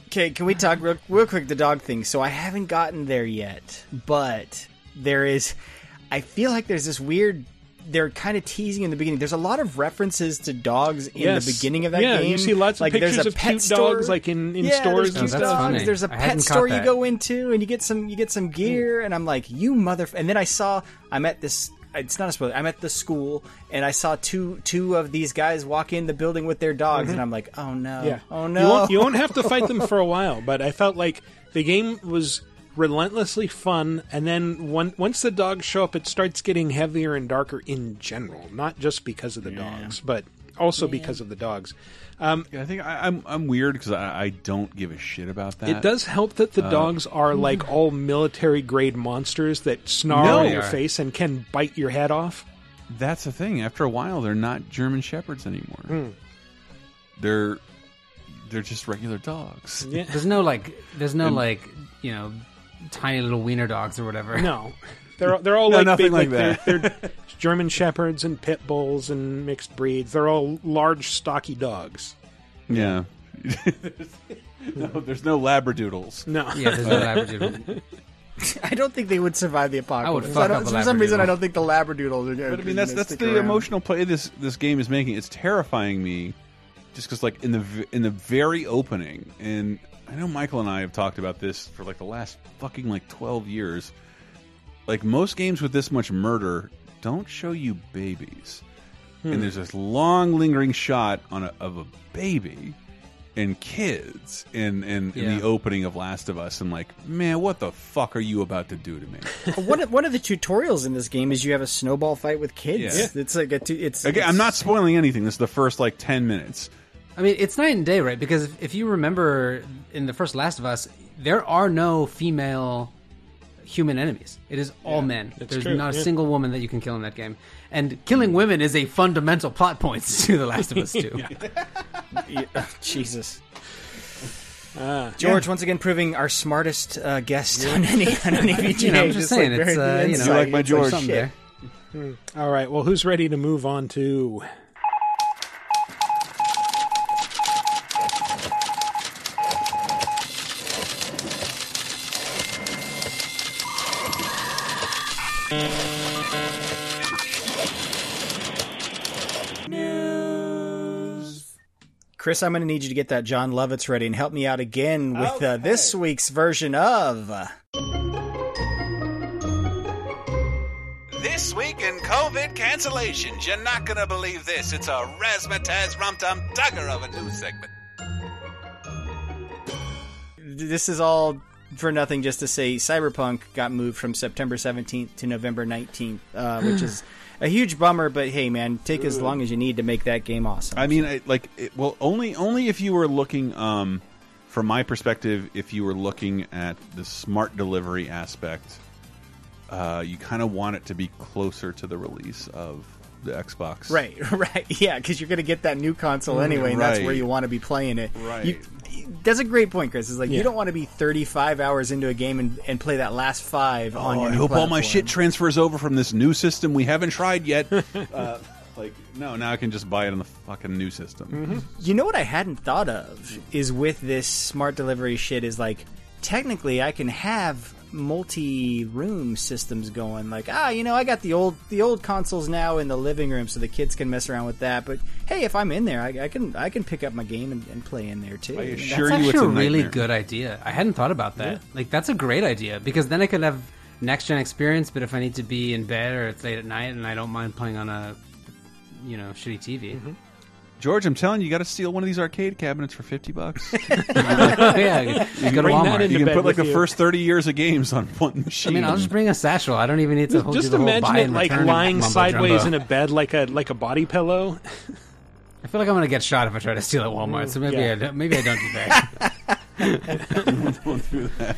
Speaker 3: Okay, can we talk real, real quick the dog thing? So I haven't gotten there yet, but there is. I feel like there's this weird. They're kind of teasing in the beginning. There's a lot of references to dogs in
Speaker 1: Yes.
Speaker 3: the beginning of that
Speaker 1: Yeah,
Speaker 3: game.
Speaker 1: you see lots of
Speaker 3: like,
Speaker 1: pictures
Speaker 3: there's a
Speaker 1: of
Speaker 3: pet
Speaker 1: cute
Speaker 3: store.
Speaker 1: dogs, like, in- in
Speaker 3: yeah,
Speaker 1: stores
Speaker 3: There's,
Speaker 1: and
Speaker 3: cute
Speaker 1: stuff.
Speaker 3: dogs.
Speaker 4: funny.
Speaker 3: there's a
Speaker 4: I
Speaker 3: pet store you go into, and you get some you get some gear. And I'm like, you mother. And then I saw I'm at this. It's not a spoiler. I'm at the school, and I saw two two of these guys walk in the building with their dogs,
Speaker 1: Mhm.
Speaker 3: and I'm like, oh no,
Speaker 1: Yeah.
Speaker 3: oh no.
Speaker 1: You won't, you won't have to fight them for a while, but I felt like the game was relentlessly fun, and then one, once the dogs show up, it starts getting heavier and darker in general, not just because of the dogs, but also because of the dogs. Um,
Speaker 2: I think I, I'm I'm weird because I, I don't give a shit about that.
Speaker 1: It does help that the
Speaker 2: Uh,
Speaker 1: dogs are like all military grade monsters that snarl
Speaker 2: No.
Speaker 1: in your face and can bite your head off.
Speaker 2: That's the thing. After a while, they're not German shepherds anymore.
Speaker 1: Hmm.
Speaker 2: They're they're just regular dogs.
Speaker 1: Yeah.
Speaker 4: There's no like. There's no
Speaker 2: And-
Speaker 4: like. You know, tiny little wiener dogs or whatever.
Speaker 1: No, they're they're all
Speaker 2: No,
Speaker 1: like
Speaker 2: nothing
Speaker 1: big,
Speaker 2: like
Speaker 1: like,
Speaker 2: that.
Speaker 1: They're, they're German shepherds and pit bulls and mixed breeds. They're all large, stocky dogs.
Speaker 2: Yeah. no, there's no labradoodles.
Speaker 1: No.
Speaker 4: Yeah, there's no labradoodle.
Speaker 3: I don't think they would survive the apocalypse.
Speaker 4: fuck
Speaker 3: I don't-
Speaker 4: up a
Speaker 3: for some reason. I don't think the labradoodles are going.
Speaker 2: But I mean, that's that's the emotional play this this game is making. It's terrifying me, just because like in the in the very opening, and I know Michael and I have talked about this for like the last fucking like twelve years. Like most games with this much murder don't show you babies,
Speaker 1: Hmm.
Speaker 2: and there's this long lingering shot on a, of a baby, and kids in in, in the opening of Last of Us, and like, man, what the fuck are you about to do to me?
Speaker 3: one of, one of the tutorials in this game is you have a snowball fight with kids.
Speaker 2: Yeah.
Speaker 3: It's like a it's
Speaker 2: Again,
Speaker 3: it's-
Speaker 2: I'm not spoiling anything. This is the first like ten minutes.
Speaker 4: I mean, it's night and day, right? Because if, if you remember in the first Last of Us, there are no female human enemies. It is all men. There's
Speaker 1: true,
Speaker 4: not a
Speaker 1: yeah.
Speaker 4: single woman that you can kill in that game. And killing women is a fundamental plot point to The Last of Us 2.
Speaker 3: Yeah, Jesus.
Speaker 1: Ah.
Speaker 3: George once again proving our smartest uh, guest on any on any VGA.
Speaker 4: You know, I'm just saying, it's, uh, you know. You like my George. There.
Speaker 1: Hmm. All right. Well, who's ready to move on to?
Speaker 3: Chris, I'm going to need you to get that Jon Lovitz ready and help me out again with uh, this week's version of.
Speaker 2: This week in COVID cancellations, you're not gonna believe this. It's a razzmatazz rum tum tugger of a news segment.
Speaker 3: This is all for nothing, just to say Cyberpunk got moved from September 17th to November 19th, uh, which is a huge bummer. But hey, man, take as long as you need to make that game awesome.
Speaker 2: I mean, I, like, it, well, only only if you were looking, um, from my perspective, if you were looking at the smart delivery aspect, uh, you kind of want it to be closer to the release of the Xbox.
Speaker 3: Right, right, yeah, because you're going to get that new console
Speaker 2: Mm,
Speaker 3: anyway, and that's where you want to be playing it.
Speaker 2: Right.
Speaker 3: You, that's a great point, Chris. It's like
Speaker 2: Yeah.
Speaker 3: you don't want to be 35 hours into a game and, and play that last five on
Speaker 2: Oh,
Speaker 3: your
Speaker 2: I
Speaker 3: new
Speaker 2: hope all my shit transfers over from this new system we haven't tried yet. uh, like, no, now I can just buy it on the fucking new system.
Speaker 3: You know what I hadn't thought of is with this smart delivery shit is like technically I can have multi-room systems going like ah you know I got the old the old consoles now in the living room so the kids can mess around with that but hey if I'm in there I, I can I can pick up my game and, and play in there too
Speaker 4: That's actually a really good idea. I hadn't thought about that. Like that's a great idea because then I could have next gen experience. But if I need to be in bed or it's late at night and I don't mind playing on a you know shitty TV,
Speaker 2: George, I'm telling you, you got to steal one of these arcade cabinets for fifty bucks.
Speaker 4: Yeah,
Speaker 2: you
Speaker 4: go
Speaker 2: can,
Speaker 4: to Walmart.
Speaker 2: You can
Speaker 4: bed
Speaker 2: put like
Speaker 4: with
Speaker 2: the
Speaker 4: you.
Speaker 2: first thirty years of games on one
Speaker 4: I
Speaker 2: machine.
Speaker 4: mean, I'll just bring a satchel. I don't even need to hold you
Speaker 1: Just
Speaker 4: the whole
Speaker 1: imagine
Speaker 4: buy
Speaker 1: it
Speaker 4: and
Speaker 1: like
Speaker 4: return
Speaker 1: lying
Speaker 4: mumbo
Speaker 1: sideways
Speaker 4: jumbo.
Speaker 1: in a bed, like a like a body pillow.
Speaker 4: I feel like I'm gonna get shot if I try to steal at Walmart. So maybe
Speaker 1: yeah.
Speaker 4: I don't, maybe I don't do that.
Speaker 2: Don't do that.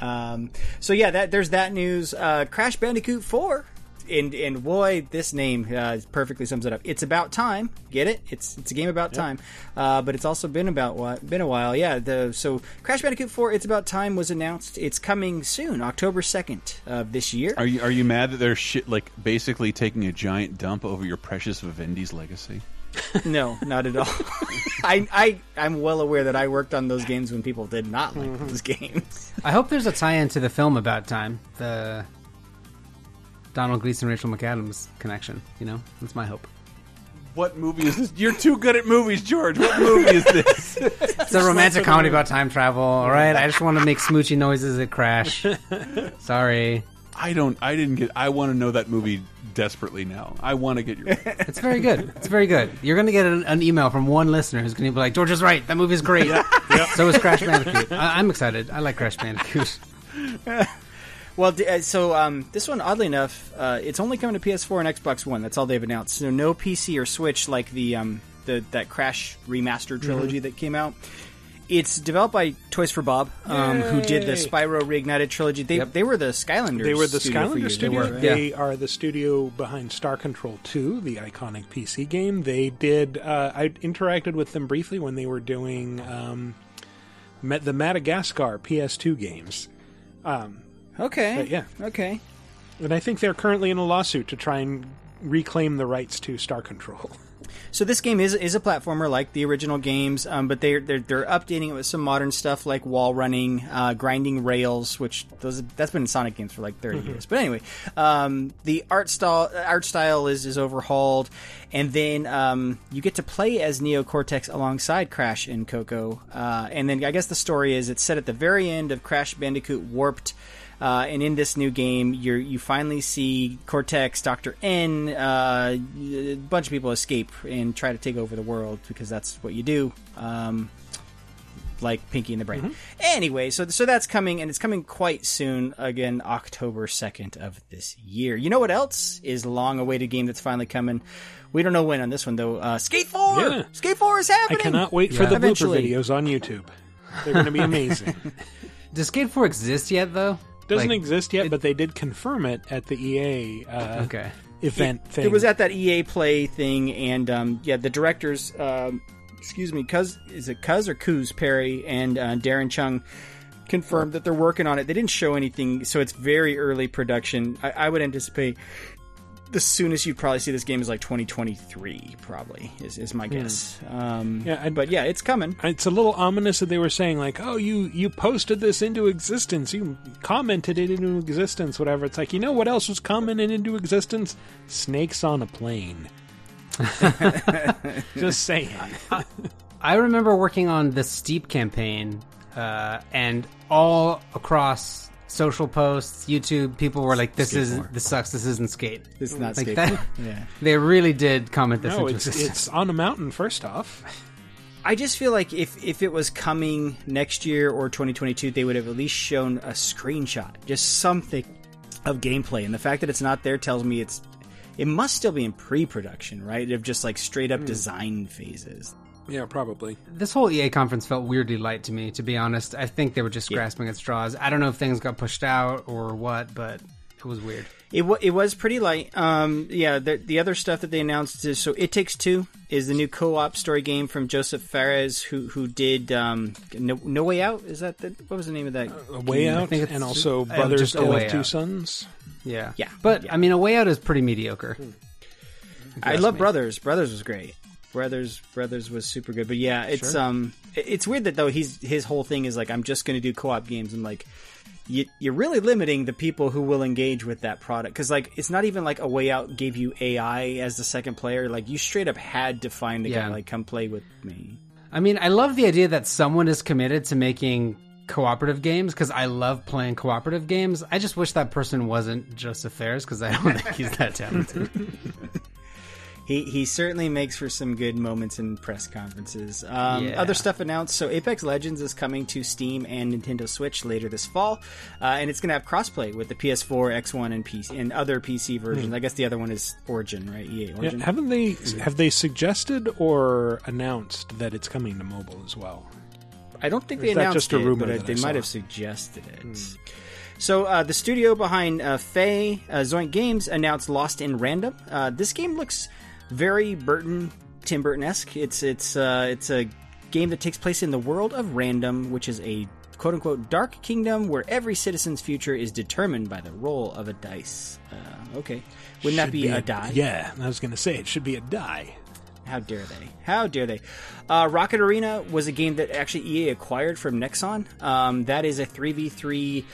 Speaker 3: Um, so yeah, that there's that news. Uh, Crash Bandicoot Four, and and boy, this name uh, perfectly sums it up. It's about time. Get it? It's it's a game about time, uh, but it's also been about what been a while. Yeah. The so Crash Bandicoot Four, It's About Time was announced. It's coming soon, October second of this year.
Speaker 2: Are you are you mad that they're shit like basically taking a giant dump over your precious Vivendi's legacy?
Speaker 3: no, not at all. I I I'm well aware that I worked on those games when people did not like those games.
Speaker 4: I hope there's a tie-in to the film about time. The Domhnall Gleeson, Rachel McAdams connection. You know, that's my hope.
Speaker 2: What movie is this? You're too good at movies, George. What movie is this?
Speaker 4: It's a romantic comedy about time travel. All right, I just want to make smoochy noises at Crash. Sorry.
Speaker 2: I don't. I didn't get. I want to know that movie desperately now. I want to get your.
Speaker 4: It's very good. It's very good. You're going to get an, an email from one listener who's going to be like, "George is right. That movie's great." So is Crash Bandicoot. I, I'm excited. I like Crash Bandicoot.
Speaker 3: Well, uh, so um, this one, oddly enough, uh, it's only coming to PS4 and Xbox One. That's all they've announced. So no PC or Switch like the um, the that Crash remastered trilogy that came out. It's developed by Toys for Bob, um, who did the Spyro Reignited trilogy. They they were the Skylanders.
Speaker 1: They were the
Speaker 3: studio
Speaker 1: Skylander studio.
Speaker 3: They were,
Speaker 1: They are the studio behind Star Control 2, the iconic PC game. They did. Uh, I interacted with them briefly when they were doing um, the Madagascar PS2 games. Um,
Speaker 3: Okay.
Speaker 1: but yeah.
Speaker 3: Okay.
Speaker 1: And I think they're currently in a lawsuit to try and reclaim the rights to Star Control.
Speaker 3: So this game is is a platformer like the original games, um, but they're, they're they're updating it with some modern stuff like wall running, uh, grinding rails, which those that's been in Sonic games for like 30
Speaker 1: Mhm.
Speaker 3: years. But anyway, um, the art style art style is is overhauled, and then um, you get to play as Neo Cortex alongside Crash and Coco, uh, and then I guess the story is it's set at the very end of Crash Bandicoot Warped. Uh, and in this new game, you you finally see Cortex, Doctor N, uh, a bunch of people escape and try to take over the world because that's what you do. Um, like Pinky and the Brain. Anyway, so so that's coming, and it's coming quite soon. Again, October second of this year. You know what else is long awaited game that's finally coming? We don't know when on this one though. Uh, Skate Four.
Speaker 1: Yeah.
Speaker 3: Skate Four is happening.
Speaker 1: I cannot wait for
Speaker 3: Yeah.
Speaker 1: the blooper videos on YouTube. They're going to be amazing.
Speaker 4: Does Skate 4 exist yet, though?
Speaker 1: Doesn't
Speaker 4: Like,
Speaker 1: exist yet, but they did confirm it at the EA uh,
Speaker 4: Okay.
Speaker 1: event
Speaker 3: it,
Speaker 1: thing.
Speaker 3: It was at that EA Play thing, and um, yeah, the directors, um, excuse me, Cuz is it Cuz or Kuz Parry and uh, Deran Chung confirmed that they're working on it. They didn't show anything, so it's very early production. I, I would anticipate the soonest you'd probably see this game is like 2023, probably is, is my guess. Um,
Speaker 1: Hmm. Yeah, I-
Speaker 3: but yeah, it's coming.
Speaker 1: It's a little ominous that they were saying like, "Oh, you you posted this into existence, you commented it into existence, whatever." It's like, you know what else was commented into existence? Snakes on a plane. Just saying.
Speaker 4: I remember working on the Steep campaign, uh, and all across social posts, YouTube, people were like, "This is
Speaker 3: more.
Speaker 4: this sucks. This isn't skate.
Speaker 3: This is not
Speaker 4: like
Speaker 3: Skate
Speaker 4: that."
Speaker 3: Yeah.
Speaker 4: they really did comment this
Speaker 1: no, it's it's on a mountain. First off,
Speaker 3: I just feel like if if it was coming next year or 2022, they would have at least shown a screenshot, just something of gameplay. And the fact that it's not there tells me it's it must still be in pre-production, right? Of just like straight up hmm. design phases.
Speaker 1: Yeah, probably.
Speaker 4: This whole EA conference felt weirdly light to me, to be honest. I think they were just
Speaker 3: Yeah.
Speaker 4: grasping at straws. I don't know if things got pushed out or what, but it was weird.
Speaker 3: It wa it was pretty light. Um, yeah, the, the other stuff that they announced is so It Takes Two is the new co-op story game from Joseph Fares, who who did um, no, no Way Out. Is that the, what was the name of that?
Speaker 1: A Way
Speaker 3: game?
Speaker 1: Out,
Speaker 4: think it's-
Speaker 1: and also
Speaker 4: uh,
Speaker 1: Brothers
Speaker 4: just A
Speaker 1: Tale of Two
Speaker 4: Out.
Speaker 1: Sons.
Speaker 4: Yeah.
Speaker 3: Yeah,
Speaker 4: But,
Speaker 3: yeah.
Speaker 4: I mean, A Way Out is pretty mediocre.
Speaker 3: I love
Speaker 4: me.
Speaker 3: Brothers. Brothers was great. Brothers Brothers was super good. But yeah, it's
Speaker 4: Sure.
Speaker 3: um it's weird that though he's his whole thing is like I'm just going to do co-op games and like you, you're really limiting the people who will engage with that product because like it's not even like a way out gave you AI as the second player like you straight up had to find a
Speaker 4: Yeah.
Speaker 3: guy like come play with me.
Speaker 4: I mean, I love the idea that someone is committed to making cooperative games because I love playing cooperative games. I just wish that person wasn't Joseph Fares because I don't think he's that talented.
Speaker 3: He he certainly makes for some good moments in press conferences. Um,
Speaker 4: Yeah.
Speaker 3: Other stuff announced. So Apex Legends is coming to Steam and Nintendo Switch later this fall, uh, and it's going to have crossplay with the PS4, X1, and PC and other PC versions. I guess the other one is Origin, right? EA
Speaker 1: Yeah,
Speaker 3: Origin.
Speaker 1: haven't they have they suggested or announced that it's coming to mobile as well?
Speaker 3: I don't think
Speaker 1: Or
Speaker 3: they
Speaker 1: is that
Speaker 3: announced
Speaker 1: just a
Speaker 3: it,
Speaker 1: rumor
Speaker 3: but uh,
Speaker 1: I
Speaker 3: they
Speaker 1: saw?
Speaker 3: might have suggested it. So uh, the studio behind uh, Fe uh, Zoink Games announced Lost in Random. Uh, this game looks very Burton, Tim Burton esque. It's it's uh, it's a game that takes place in the world of Random, which is a quote unquote dark kingdom where every citizen's future is determined by the roll of a dice. Uh, okay, wouldn't that
Speaker 1: Should
Speaker 3: be, a die?
Speaker 1: Yeah, I was going to say it should be a die.
Speaker 3: How dare they? How dare they? Uh, Rocket Arena was a game that actually EA acquired from Nexon. Um, that is a 3v3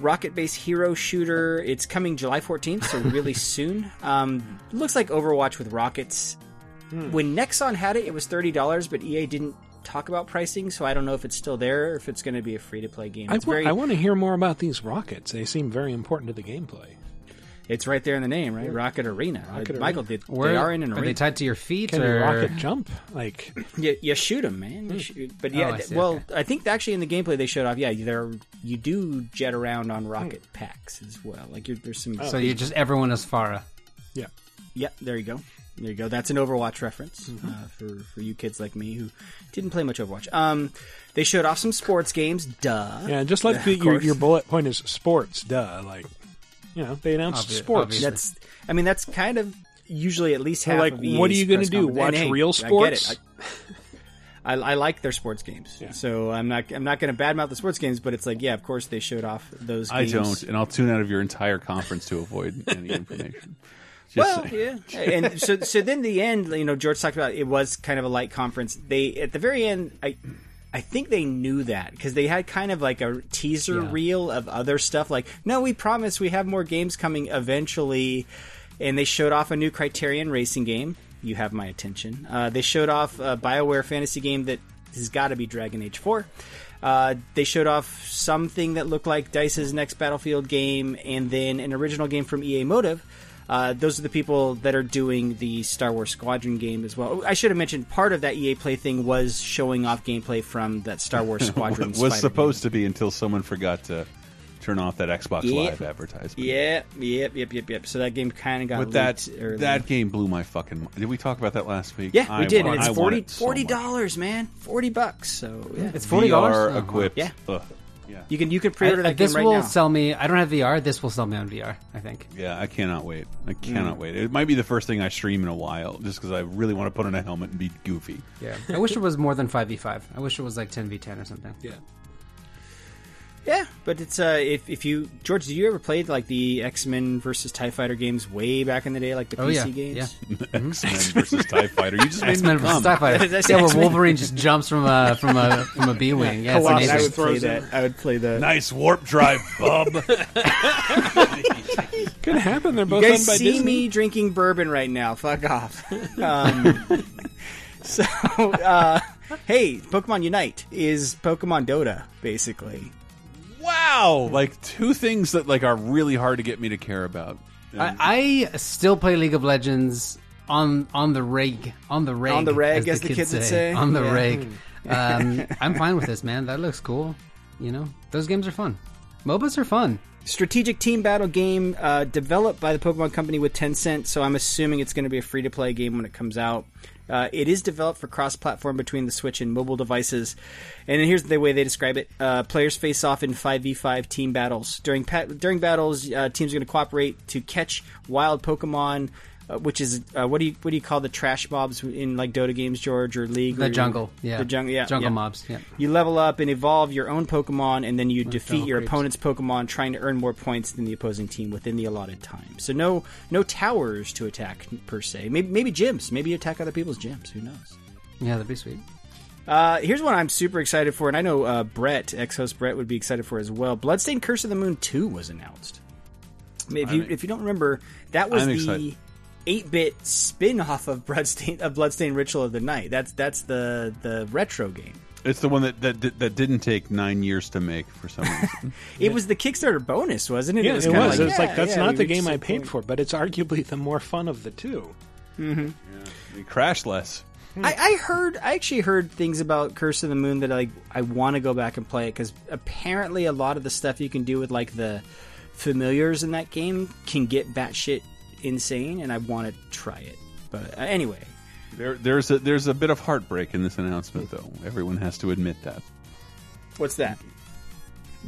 Speaker 3: rocket based hero shooter. It's coming July 14th, so really soon. Um, looks like Overwatch with rockets. When Nexon had it, it was $30, but EA didn't talk about pricing, so I don't know if it's still there or if it's going to be a free to play game.
Speaker 1: I
Speaker 3: It's, very,
Speaker 1: want to hear more about these rockets. They seem very important to the gameplay.
Speaker 3: It's right there in the name, right? Rocket Arena.
Speaker 1: Rocket
Speaker 3: Uh, Michael,
Speaker 1: Arena.
Speaker 3: did, they are in an arena.
Speaker 4: are they tied to your feet?
Speaker 1: Can
Speaker 4: or...
Speaker 1: you rocket jump? Like
Speaker 3: You, you shoot them, man. You shoot. But yeah,
Speaker 4: Oh, I see,
Speaker 3: well,
Speaker 4: okay.
Speaker 3: I think actually in the gameplay they showed off. Yeah, there you do jet around on rocket packs as well. Like you're, there's some.
Speaker 4: So you just everyone is Pharah.
Speaker 1: yeah.
Speaker 3: yeah, there you go. There you go. That's an Overwatch reference uh, for for you kids like me who didn't play much Overwatch. Um, they showed off some sports games. Duh.
Speaker 1: Yeah, just like
Speaker 3: Of
Speaker 1: the, your, your bullet point is sports, duh. Like, you know, they announced
Speaker 4: Obvi-
Speaker 1: sports.
Speaker 4: obviously.
Speaker 3: That's. I mean, that's kind of usually at least half.
Speaker 1: like,
Speaker 3: of
Speaker 1: what are you gonna do, watch
Speaker 3: hey,
Speaker 1: real
Speaker 3: I get it.
Speaker 1: sports?
Speaker 3: I, I, I like their sports games,
Speaker 1: Yeah.
Speaker 3: so I'm not. I'm not going to badmouth the sports games, but it's like, yeah, of course they showed off those.
Speaker 2: I
Speaker 3: games.
Speaker 2: don't, and I'll tune out of your entire conference to avoid any information. Just
Speaker 3: well,
Speaker 2: saying.
Speaker 3: yeah, and so so then the end, you know, George talked about it was kind of a light conference. They at the very end, I I think they knew that because they had kind of like a teaser
Speaker 4: Yeah.
Speaker 3: reel of other stuff. Like, no, we promise we have more games coming eventually, and they showed off a new Criterion racing game. You have my attention. Uh, they showed off a Bioware fantasy game that has got to be Dragon Age Four. Uh, they showed off something that looked like Dice's next Battlefield game, and then an original game from EA Motive. Uh, those are the people that are doing the Star Wars Squadron game as well. I should have mentioned part of that EA Play thing was showing off gameplay from that Star Wars Squadron.
Speaker 2: was
Speaker 3: Spider
Speaker 2: supposed to be until someone forgot to turn off that Xbox
Speaker 3: Yep.
Speaker 2: Live advertisement.
Speaker 3: Yep, yep, yep, yep, yep. So that game kind of got
Speaker 2: But that
Speaker 3: early.
Speaker 2: that game blew my fucking. mind. Did we talk about that last week?
Speaker 3: yeah, we
Speaker 2: I
Speaker 3: did.
Speaker 2: want-
Speaker 3: and
Speaker 2: I
Speaker 3: it's
Speaker 2: want
Speaker 3: 40
Speaker 2: it so
Speaker 3: forty dollars, man, forty bucks. So yeah,
Speaker 4: It's forty dollars.
Speaker 2: VR equipped.
Speaker 3: Yeah.
Speaker 2: Ugh. Yeah.
Speaker 3: You can you can pre-order
Speaker 4: I-
Speaker 3: that
Speaker 4: this
Speaker 3: game right
Speaker 4: will
Speaker 3: now.
Speaker 4: sell me. I don't have VR. This will sell me on VR. I think.
Speaker 2: Yeah, I cannot wait. I cannot
Speaker 3: Mm.
Speaker 2: wait. It might be the first thing I stream in a while, just because I really want to put on a helmet and be goofy.
Speaker 4: Yeah. I wish it was more than five v five. I wish it was like ten v ten or something.
Speaker 1: Yeah.
Speaker 3: Yeah, but it's uh, if if you George, did you ever play like the X Men versus Tie Fighter games way back in the day, like the
Speaker 4: Oh,
Speaker 3: PC
Speaker 4: yeah,
Speaker 3: games?
Speaker 4: yeah.
Speaker 2: X Men versus Tie Fighter. You just
Speaker 4: X Men
Speaker 2: me
Speaker 4: versus. Tie Fighter.
Speaker 3: Did I say
Speaker 4: Yeah, where Wolverine just jumps from a from a from a B wing. Yeah, it's
Speaker 3: I would play that. I would play that.
Speaker 2: Nice warp drive, bub.
Speaker 1: Could happen. They're
Speaker 3: You
Speaker 1: both
Speaker 3: guys
Speaker 1: owned by
Speaker 3: see
Speaker 1: Disney.
Speaker 3: me drinking bourbon right now. Fuck off. Um, so, uh, hey, Pokemon Unite is Pokemon Dota, basically.
Speaker 2: Wow, like two things that like are really hard to get me to care about.
Speaker 4: I, I still play League of Legends on on the rig, on the rig,
Speaker 3: On the rig, as the
Speaker 4: kids
Speaker 3: kids would say.
Speaker 4: on the
Speaker 3: Yeah.
Speaker 4: reg. Um, I'm fine with this, man. That looks cool. You know, those games are fun. MOBAs are fun.
Speaker 3: Strategic team battle game uh, developed by the Pokemon Company with Tencent, so I'm assuming it's going to be a free to play game when it comes out. Uh, it is developed for cross platform between the Switch and mobile devices. And here's the way they describe it uh, players face off in 5v5 team battles. During, pa- during battles, uh, teams are going to cooperate to catch wild Pokemon. Uh, which is uh, what do you what do you call the trash mobs in like Dota games, George, or League?
Speaker 4: The
Speaker 3: or-
Speaker 4: jungle, yeah.
Speaker 3: the jungle, yeah,
Speaker 4: Jungle
Speaker 3: yeah.
Speaker 4: mobs, yeah.
Speaker 3: You level up and evolve your own Pokemon, and then you defeat your
Speaker 4: creeps.
Speaker 3: opponent's Pokemon, trying to earn more points than the opposing team within the allotted time. So no no towers to attack per se. Maybe maybe gyms. Maybe you attack other people's gyms. Who knows?
Speaker 4: Yeah, that'd be sweet.
Speaker 3: Uh, here's one I'm super excited for, and I know uh, Brett, ex-host Brett, would be excited for as well. Bloodstained: Curse of the Moon Two was announced. I mean, if you
Speaker 2: I'm-
Speaker 3: if you don't remember, that was
Speaker 2: I'm
Speaker 3: the
Speaker 2: excited.
Speaker 3: 8-bit spin-off of Bloodstain of Bloodstained Ritual of the Night. That's that's the the retro game.
Speaker 2: It's the one that that that didn't take nine years to make for some reason.
Speaker 3: It was the Kickstarter bonus, wasn't it?
Speaker 1: Yeah, it was.
Speaker 3: kinda
Speaker 1: It was
Speaker 3: yeah,
Speaker 1: like that's
Speaker 3: yeah,
Speaker 1: not the game I paid
Speaker 3: point.
Speaker 1: for, but it's arguably the more fun of the two.
Speaker 3: Mm-hmm.
Speaker 2: It crashed less.
Speaker 3: I, I heard, I actually heard things about Curse of the Moon that I I want to go back and play it because apparently a lot of the stuff you can do with like the familiars in that game can get batshit insane, and I want to try it. But uh, anyway,
Speaker 2: There, there's a there's a bit of heartbreak in this announcement, though. Everyone has to admit that.
Speaker 3: what's that?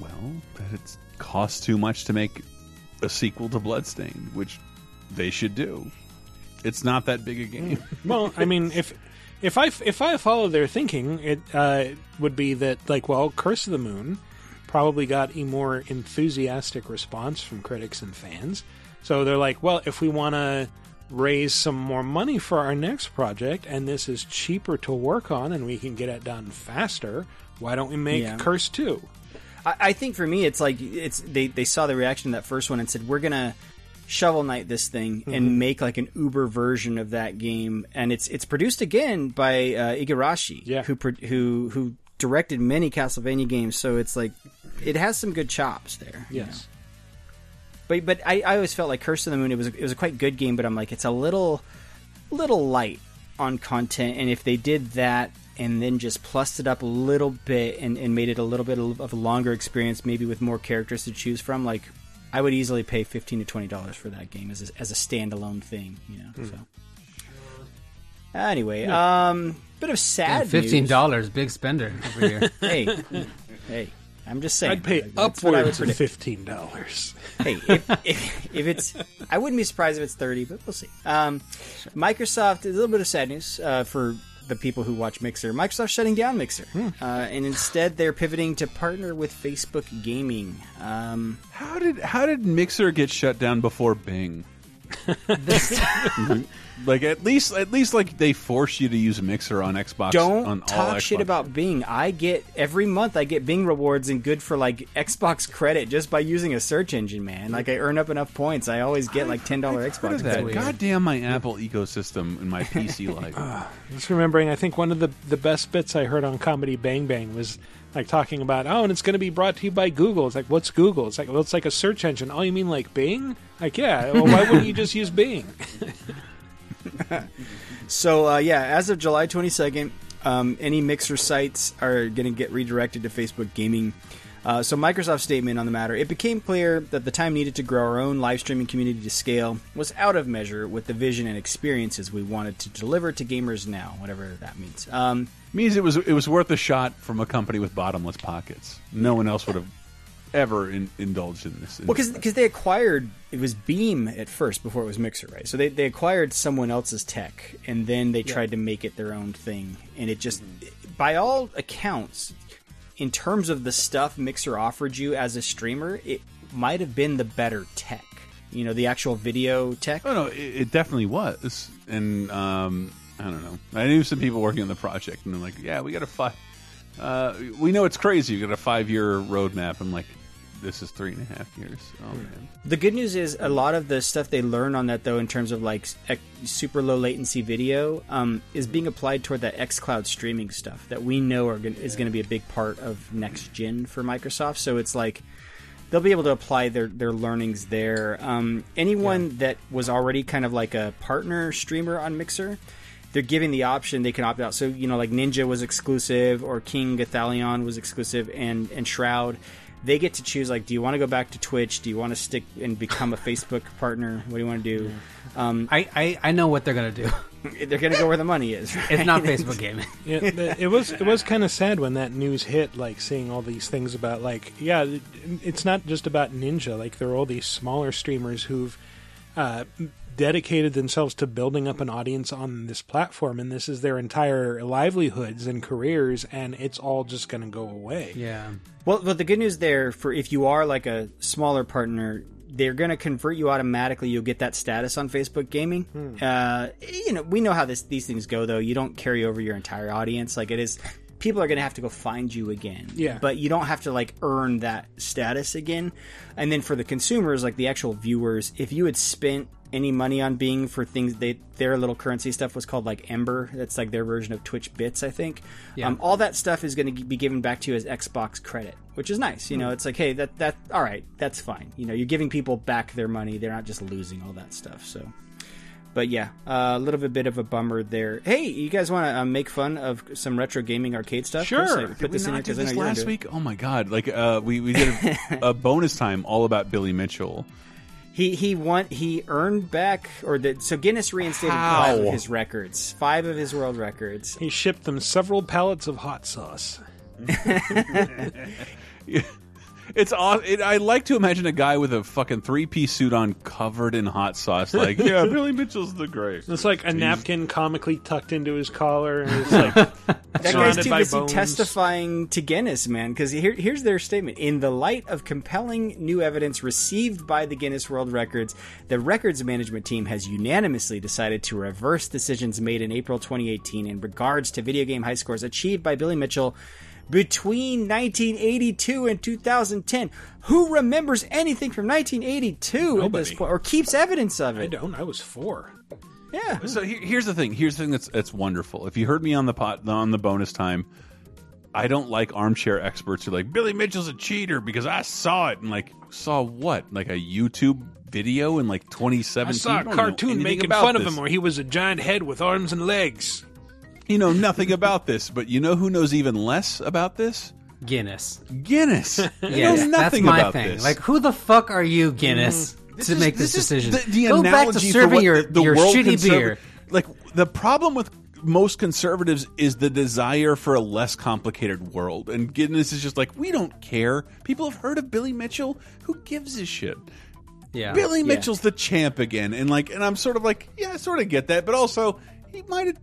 Speaker 2: Well, that it costs too much to make a sequel to Bloodstained, which they should do. It's not that big a game.
Speaker 1: Well, I mean, if if I if I follow their thinking, it uh, would be that like, well, Curse of the Moon probably got a more enthusiastic response from critics and fans. So they're like, well, if we want to raise some more money for our next project, and this is cheaper to work on, and we can get it done faster, why don't we make
Speaker 3: Yeah.
Speaker 1: Curse Two?
Speaker 3: I, I think for me, it's like it's they they saw the reaction to that first one and said we're gonna shovel knight this thing
Speaker 1: Mhm.
Speaker 3: and make like an Uber version of that game, and it's it's produced again by uh, Igarashi, who pro- who who directed many Castlevania games, so it's like it has some good chops there.
Speaker 1: Yes.
Speaker 3: Know. But but I, I always felt like Curse of the Moon it was it was a quite good game, but I'm like it's a little little light on content, and if they did that and then just plussed it up a little bit and, and made it a little bit of a longer experience, maybe with more characters to choose from, like I would easily pay fifteen to twenty dollars for that game as a, as a standalone thing, you know.
Speaker 1: Hmm.
Speaker 3: So anyway, um, bit of sad
Speaker 4: Fifteen dollars, big spender over here.
Speaker 3: hey, hey, I'm just saying.
Speaker 1: I'd pay
Speaker 3: That's what
Speaker 1: upwards of
Speaker 3: predict.
Speaker 1: fifteen dollars.
Speaker 3: hey, if, if, if it's, I wouldn't be surprised if it's 30, but we'll see. Um, Microsoft, a little bit of sad news uh, for the people who watch Mixer. Microsoft's shutting down Mixer, uh, and instead they're pivoting to partner with Facebook Gaming. Um,
Speaker 2: how did how did Mixer get shut down before Bing? Like at least, at least like they force you to use a Mixer on Xbox.
Speaker 3: Don't
Speaker 2: on all
Speaker 3: talk shit
Speaker 2: Xbox.
Speaker 3: about Bing. I get every month I get Bing rewards and good for like Xbox credit just by using a search engine, man. Like I earn up enough points, I always get like ten dollar Xbox
Speaker 2: that.
Speaker 3: credit.
Speaker 2: God damn my Apple ecosystem in my PC life.
Speaker 1: Just remembering, I think one of the the best bits I heard on Comedy Bang Bang was like talking about, oh, and it's going to be brought to you by Google. It's like, what's Google? It's like, well, it's like a search engine. Oh, you mean like Bing? Like, yeah. Well, why wouldn't you just use Bing?
Speaker 3: So uh, yeah, as of July 22nd, um, any Mixer sites are going to get redirected to Facebook Gaming. Uh, so Microsoft's statement on the matter: It became clear that the time needed to grow our own live streaming community to scale was out of measure with the vision and experiences we wanted to deliver to gamers now, whatever that means. Um,
Speaker 2: means it was it was worth a shot from a company with bottomless pockets. No one else would have ever in, indulged in this.
Speaker 3: Well, because they acquired it was Beam at first before it was Mixer, right? So they they acquired someone else's tech, and then they tried to make it their own thing, and it just, by all accounts, in terms of the stuff Mixer offered you as a streamer, it might have been the better tech. You know, the actual video tech.
Speaker 2: Oh no, it, it definitely was, and um, I don't know. I knew some people working on the project, and they're like, "Yeah, we got a five. Uh, we know it's crazy. We got a five-year roadmap." I'm like, "This is three and a half years." Oh man.
Speaker 3: The good news is a lot of the stuff they learn on that, though, in terms of like ec- super low latency video, um, is being applied toward that XCloud streaming stuff that we know are gonna, is going to be a big part of next gen for Microsoft. So it's like they'll be able to apply their, their learnings there. Um, anyone that was already kind of like a partner streamer on Mixer, they're giving the option they can opt out. So you know, like Ninja was exclusive, or KingGothalion was exclusive, and and Shroud. They get to choose like, do you want to go back to Twitch? Do you want to stick and become a Facebook partner? What do you want to do? Um,
Speaker 4: I, I I know what they're gonna do.
Speaker 3: they're gonna go where the money is.
Speaker 4: It's
Speaker 3: right?
Speaker 4: not Facebook gaming.
Speaker 1: yeah, the- it was it was kind of sad when that news hit. Like seeing all these things about like yeah, it- it's not just about Ninja. Like there are all these smaller streamers who've uh, dedicated themselves to building up an audience on this platform, and this is their entire livelihoods and careers, and it's all just going to go away.
Speaker 4: Yeah.
Speaker 3: Well, but the good news there for if you are like a smaller partner, they're going to convert you automatically. You'll get that status on Facebook Gaming. Uh, you know, we know how this these things go, though. You don't carry over your entire audience. Like it is, people are going to have to go find you again.
Speaker 1: Yeah.
Speaker 3: but you don't have to like earn that status again. And then for the consumers, like the actual viewers, if you had spent any money on Bing for things they their little currency stuff was called like Ember. That's like their version of Twitch bits, I think.
Speaker 4: Yeah.
Speaker 3: Um, all that stuff is going to be given back to you as Xbox credit, which is nice. You know, it's like, hey, that that all right, that's fine. You know, you're giving people back their money. They're not just losing all that stuff. So, but yeah, uh, a little bit, bit of a bummer there. Hey, you guys want to uh, make fun of some retro gaming arcade stuff? Chris? I
Speaker 2: Did
Speaker 3: put
Speaker 2: we
Speaker 3: this in
Speaker 2: not do
Speaker 3: because I know
Speaker 2: this last
Speaker 3: into it.
Speaker 2: week? Oh my god! Like uh, we we did a, a bonus time all about Billy Mitchell.
Speaker 3: He he won. He earned back, or the, so Guinness reinstated
Speaker 2: How?
Speaker 3: five of his records, five of his world records.
Speaker 1: He shipped them several pallets of hot sauce.
Speaker 2: It's awesome. it, I like to imagine a guy with a fucking three piece suit on, covered in hot sauce. Like, yeah, Billy Mitchell's the great.
Speaker 1: It's like a napkin comically tucked into his collar, and it's like
Speaker 3: That guy's
Speaker 1: surrounded
Speaker 3: too busy
Speaker 1: bones.
Speaker 3: testifying to Guinness, man. Because here, here's their statement: In the light of compelling new evidence received by the Guinness World Records, the records management team has unanimously decided to reverse decisions made in April 2018 in regards to video game high scores achieved by Billy Mitchell. Between 1982 and 2010, who remembers anything from 1982 at this
Speaker 1: Nobody.
Speaker 3: point, or keeps evidence of it?
Speaker 1: I don't. I was four.
Speaker 3: Yeah.
Speaker 2: So here, here's the thing. Here's the thing that's that's wonderful. If you heard me on the pot on the bonus time, I don't like armchair experts who are like Billy Mitchell's a cheater because I saw it and like saw what like a YouTube video in like 2017.
Speaker 1: I saw a cartoon making
Speaker 2: about
Speaker 1: fun of him where he was a giant head with arms and legs.
Speaker 2: You know nothing about this, but you know who knows even less about this?
Speaker 4: Guinness.
Speaker 2: Guinness.
Speaker 4: Yes, that's
Speaker 2: nothing
Speaker 4: my
Speaker 2: about
Speaker 4: thing.
Speaker 2: this.
Speaker 4: Like, who the fuck are you, mm-hmm. Guinness, to
Speaker 2: is-
Speaker 4: make this,
Speaker 2: is
Speaker 4: decision?
Speaker 2: The, the
Speaker 4: Go back to serving your,
Speaker 2: the, the
Speaker 4: your shitty beer.
Speaker 2: Like the problem with most conservatives is the desire for a less complicated world, and Guinness is just like we don't care. People have heard of Billy Mitchell. Who gives a shit?
Speaker 4: Yeah.
Speaker 2: Billy
Speaker 3: Yeah.
Speaker 2: Mitchell's the champ again, and like, and I'm sort of like, yeah, I sort of get that, but also he might have.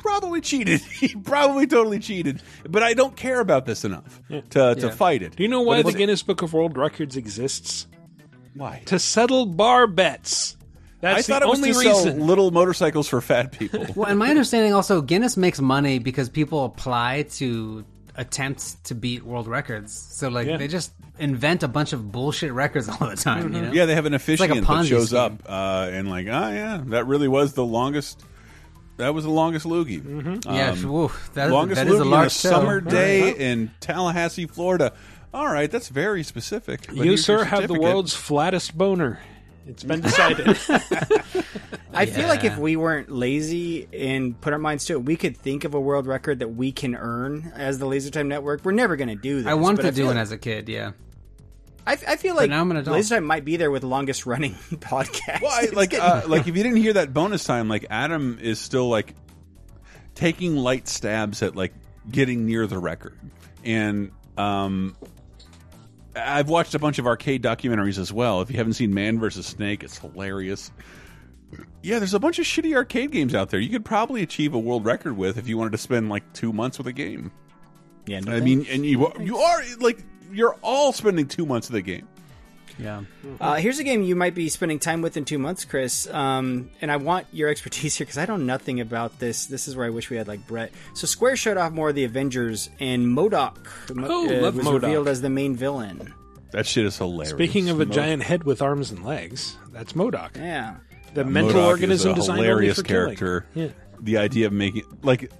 Speaker 2: He probably cheated. he probably totally cheated, but I don't care about this enough to to
Speaker 4: Yeah.
Speaker 2: fight it.
Speaker 1: Do you know why the Guinness Book of World Records exists?
Speaker 2: Why?
Speaker 1: To settle bar bets. That's
Speaker 2: I thought
Speaker 1: the
Speaker 2: it was
Speaker 1: only
Speaker 2: to sell
Speaker 1: reason.
Speaker 2: little motorcycles for fat people.
Speaker 4: Well, and my understanding also, Guinness makes money because people apply to attempts to beat world records. So like
Speaker 2: Yeah.
Speaker 4: they just invent a bunch of bullshit records all the time. You know?
Speaker 2: Yeah, they have an
Speaker 4: It's like
Speaker 2: that shows
Speaker 4: scheme.
Speaker 2: up uh, and like, oh yeah, that really was the longest. That was the longest loogie.
Speaker 4: Mm-hmm. Yeah, oof, that is-
Speaker 2: longest
Speaker 4: that is a
Speaker 2: loogie
Speaker 4: large
Speaker 2: on a summer
Speaker 4: All
Speaker 2: day
Speaker 4: right.
Speaker 2: in Tallahassee, Florida. All right, that's very specific.
Speaker 1: You, sir, have the world's flattest boner. It's been decided.
Speaker 3: I feel like if we weren't lazy and put our minds to it, we could think of a world record that we can earn as the Laser Time Network. We're never going to do this.
Speaker 4: I wanted
Speaker 3: but
Speaker 4: to do
Speaker 3: feel
Speaker 4: one
Speaker 3: like-
Speaker 4: as a kid. Yeah.
Speaker 3: I, I feel like
Speaker 4: now I'm an adult.
Speaker 3: Laser Time might be there with longest running podcast.
Speaker 2: Well, I, like, uh, like if you didn't hear that bonus time, like Adam is still like taking light stabs at like getting near the record, and um, I've watched a bunch of arcade documentaries as well. If you haven't seen Man vs. Snake, it's hilarious. Yeah, there's a bunch of shitty arcade games out there. You could probably achieve a world record with if you wanted to spend like two months with a game.
Speaker 3: Yeah,
Speaker 2: I mean, and you you are like you're all spending two months of the game.
Speaker 4: Yeah.
Speaker 3: Uh, here's a game you might be spending time with in two months, Chris. Um, and I want your expertise here because I know nothing about this. This is where I wish we had like Brett. So Square showed off more of the Avengers, and MODOK
Speaker 1: Oh,
Speaker 3: uh, was
Speaker 1: MODOK.
Speaker 3: revealed as the main villain.
Speaker 2: That shit is hilarious.
Speaker 1: Speaking of a
Speaker 2: Mo-
Speaker 1: giant head with arms and legs, that's MODOK.
Speaker 3: Yeah.
Speaker 1: The
Speaker 2: Yeah,
Speaker 1: mental
Speaker 2: MODOK
Speaker 1: organism
Speaker 2: is a
Speaker 1: designed only
Speaker 2: hilarious
Speaker 1: for killing.
Speaker 2: character.
Speaker 1: Yeah.
Speaker 2: The idea of making like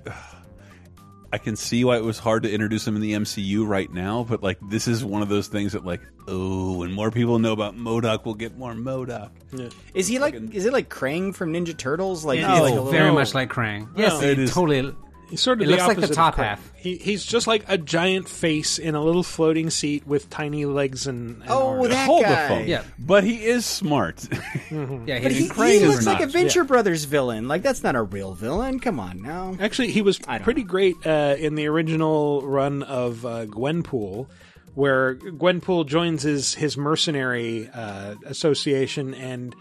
Speaker 2: I can see why it was hard to introduce him in the MCU right now, but like this is one of those things that like oh, when more people know about MODOK, we'll get more MODOK. Yeah.
Speaker 3: Is he like? Is it like Krang from Ninja Turtles? Like,
Speaker 1: Yeah,
Speaker 3: he's
Speaker 1: no,
Speaker 3: like a little-
Speaker 4: Very much like Krang. Yes,
Speaker 1: it
Speaker 4: it
Speaker 1: is-
Speaker 4: totally.
Speaker 1: He's sort of
Speaker 4: It
Speaker 1: the
Speaker 4: looks like the
Speaker 1: opposite
Speaker 4: top half.
Speaker 1: He, he's just like a giant face in a little floating seat with tiny legs and, and
Speaker 3: Oh,
Speaker 1: arms.
Speaker 3: that
Speaker 2: Hold
Speaker 3: guy.
Speaker 4: Yeah.
Speaker 2: But he is smart.
Speaker 4: Yeah,
Speaker 3: But he, he looks like a Venture Brothers villain. Like that's not a real villain. Come on now.
Speaker 1: Actually, he was pretty great uh, in the original run of uh, Gwenpool, where Gwenpool joins his his mercenary uh, association, and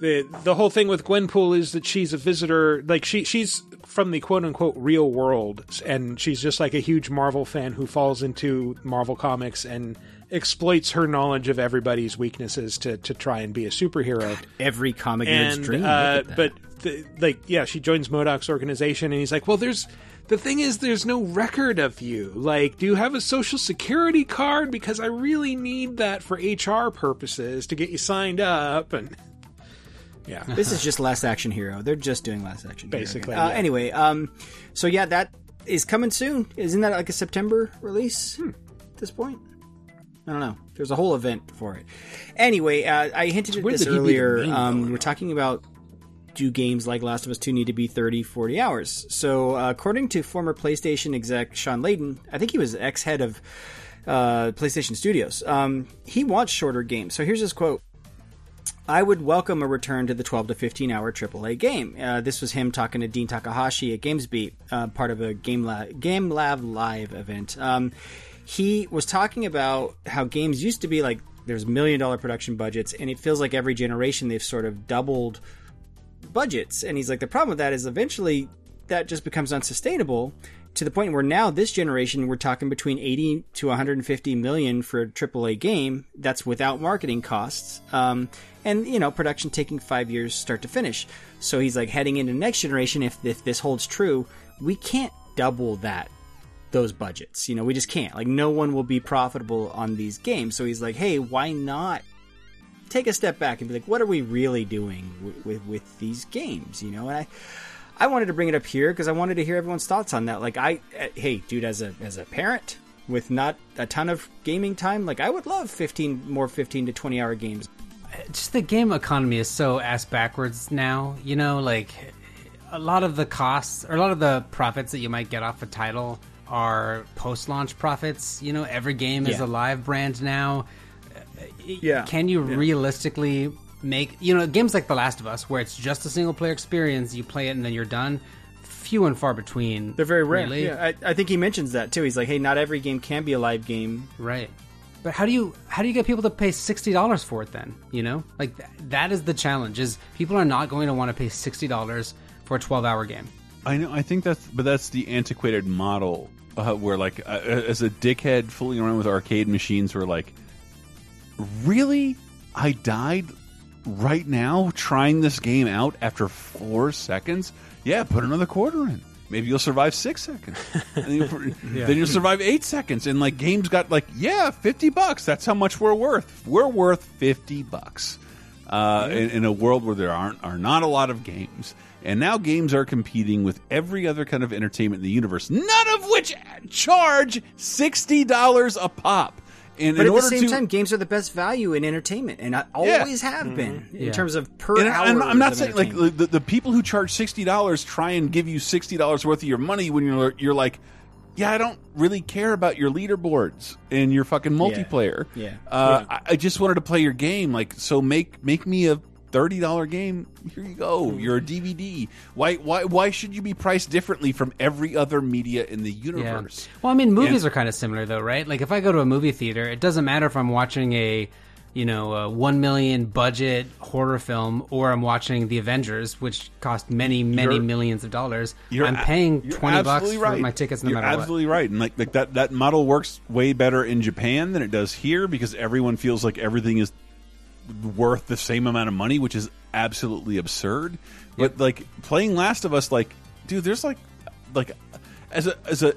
Speaker 1: the the whole thing with Gwenpool is that she's a visitor, like she she's from the quote unquote real world, and she's just like a huge Marvel fan who falls into Marvel comics and exploits her knowledge of everybody's weaknesses to to try and be a superhero
Speaker 3: Every comic nerd's
Speaker 1: and
Speaker 3: dream.
Speaker 1: uh,
Speaker 3: Look at that.
Speaker 1: but the, like yeah she joins MODOK's organization and he's like well there's the thing is there's no record of you like do you have a social security card because i really need that for hr purposes to get you signed up and yeah
Speaker 3: this is just Last Action Hero. They're just doing Last Action Hero.
Speaker 1: Basically.
Speaker 3: Uh,
Speaker 1: yeah.
Speaker 3: Anyway, um, so yeah, that is coming soon. Isn't that like a September release
Speaker 1: Hmm.
Speaker 3: at this point? I don't know. There's a whole event for it. Anyway, uh, I hinted at this
Speaker 1: did he be the
Speaker 3: earlier. Um, we're talking about do games like Last of Us 2 need to be 30, 40 hours? So, uh, according to former PlayStation exec Shawn Layden, I think he was ex head of uh, PlayStation Studios, um, he wants shorter games. So, here's his quote. I would welcome a return to the 12 to 15 hour AAA game. Uh, this was him talking to Dean Takahashi at GamesBeat, uh, part of a Game Lab, Game Lab Live event. Um, he was talking about how games used to be like there's million dollar production budgets, and it feels like every generation they've sort of doubled budgets. And he's like, the problem with that is eventually that just becomes unsustainable to the point where now this generation we're talking between 80 to 150 million for a AAA game. That's without marketing costs. Um, and you know, production taking five years start to finish. So he's like heading into next generation. If, if this holds true, we can't double that those budgets. You know, we just can't. Like, no one will be profitable on these games. So he's like, hey, why not take a step back and be like, what are we really doing with with, with these games? You know, and I. I wanted to bring it up here because I wanted to hear everyone's thoughts on that. Like, I, uh, hey, dude, as a as a parent with not a ton of gaming time, like I would love fifteen more fifteen to twenty hour games.
Speaker 4: just the game economy is so ass backwards now. You know, like a lot of the costs or a lot of the profits that you might get off a title are post launch profits. You know, every game is a live brand now.
Speaker 3: Yeah.
Speaker 4: Can you realistically make you know games like The Last of Us where it's just a single player experience, you play it and then you're done? Few and far between.
Speaker 3: They're very rare.
Speaker 4: really.
Speaker 3: Yeah, I, I think he mentions that too. He's like, hey, not every game can be a live game.
Speaker 4: Right. But how do you how do you get people to pay sixty dollars for it then? You know, like th- that is the challenge. Is people are not going to want to pay sixty dollars for a twelve hour game.
Speaker 2: I know. I think that's, but that's the antiquated model uh, where, like, uh, as a dickhead fooling around with arcade machines, where like, really, I died right now trying this game out after four seconds, yeah, put another quarter in. Maybe you'll survive six seconds. And you'll-
Speaker 13: Yeah.
Speaker 2: Then you'll survive eight seconds. And like games got like, yeah, fifty bucks. That's how much we're worth. We're worth fifty bucks. Uh, in, in a world where there aren't are not a lot of games, and now games are competing with every other kind of entertainment in the universe, none of which charge sixty dollars a pop. And
Speaker 3: But
Speaker 2: in
Speaker 3: at the same
Speaker 2: to,
Speaker 3: time, games are the best value in entertainment, and I always have been in
Speaker 2: Yeah.
Speaker 3: terms of per
Speaker 2: And
Speaker 3: hour.
Speaker 2: I'm, I'm not saying like the, the people who charge sixty dollars try and give you sixty dollars worth of your money when you're you're like, yeah, I don't really care about your leaderboards and your fucking multiplayer.
Speaker 3: Yeah.
Speaker 2: Uh, I, I just wanted to play your game. Like, so make make me a thirty dollar game. Here you go. Hmm. You're a DVD. Why why why should you be priced differently from every other media in the universe?
Speaker 4: Well, I mean, movies
Speaker 2: And-
Speaker 4: are kind of similar, though, right? Like, if I go to a movie theater, it doesn't matter if I'm watching a, you know, a one million budget horror film or I'm watching The Avengers, which cost many, many millions of dollars. I'm paying twenty bucks
Speaker 2: absolutely
Speaker 4: for
Speaker 2: right.
Speaker 4: my tickets, no
Speaker 2: you're
Speaker 4: matter
Speaker 2: absolutely right, and like, like that that model works way better in Japan than it does here because everyone feels like everything is worth the same amount of money, which is absolutely absurd. But like playing Last of Us, like, dude, there's like, like, as a as a.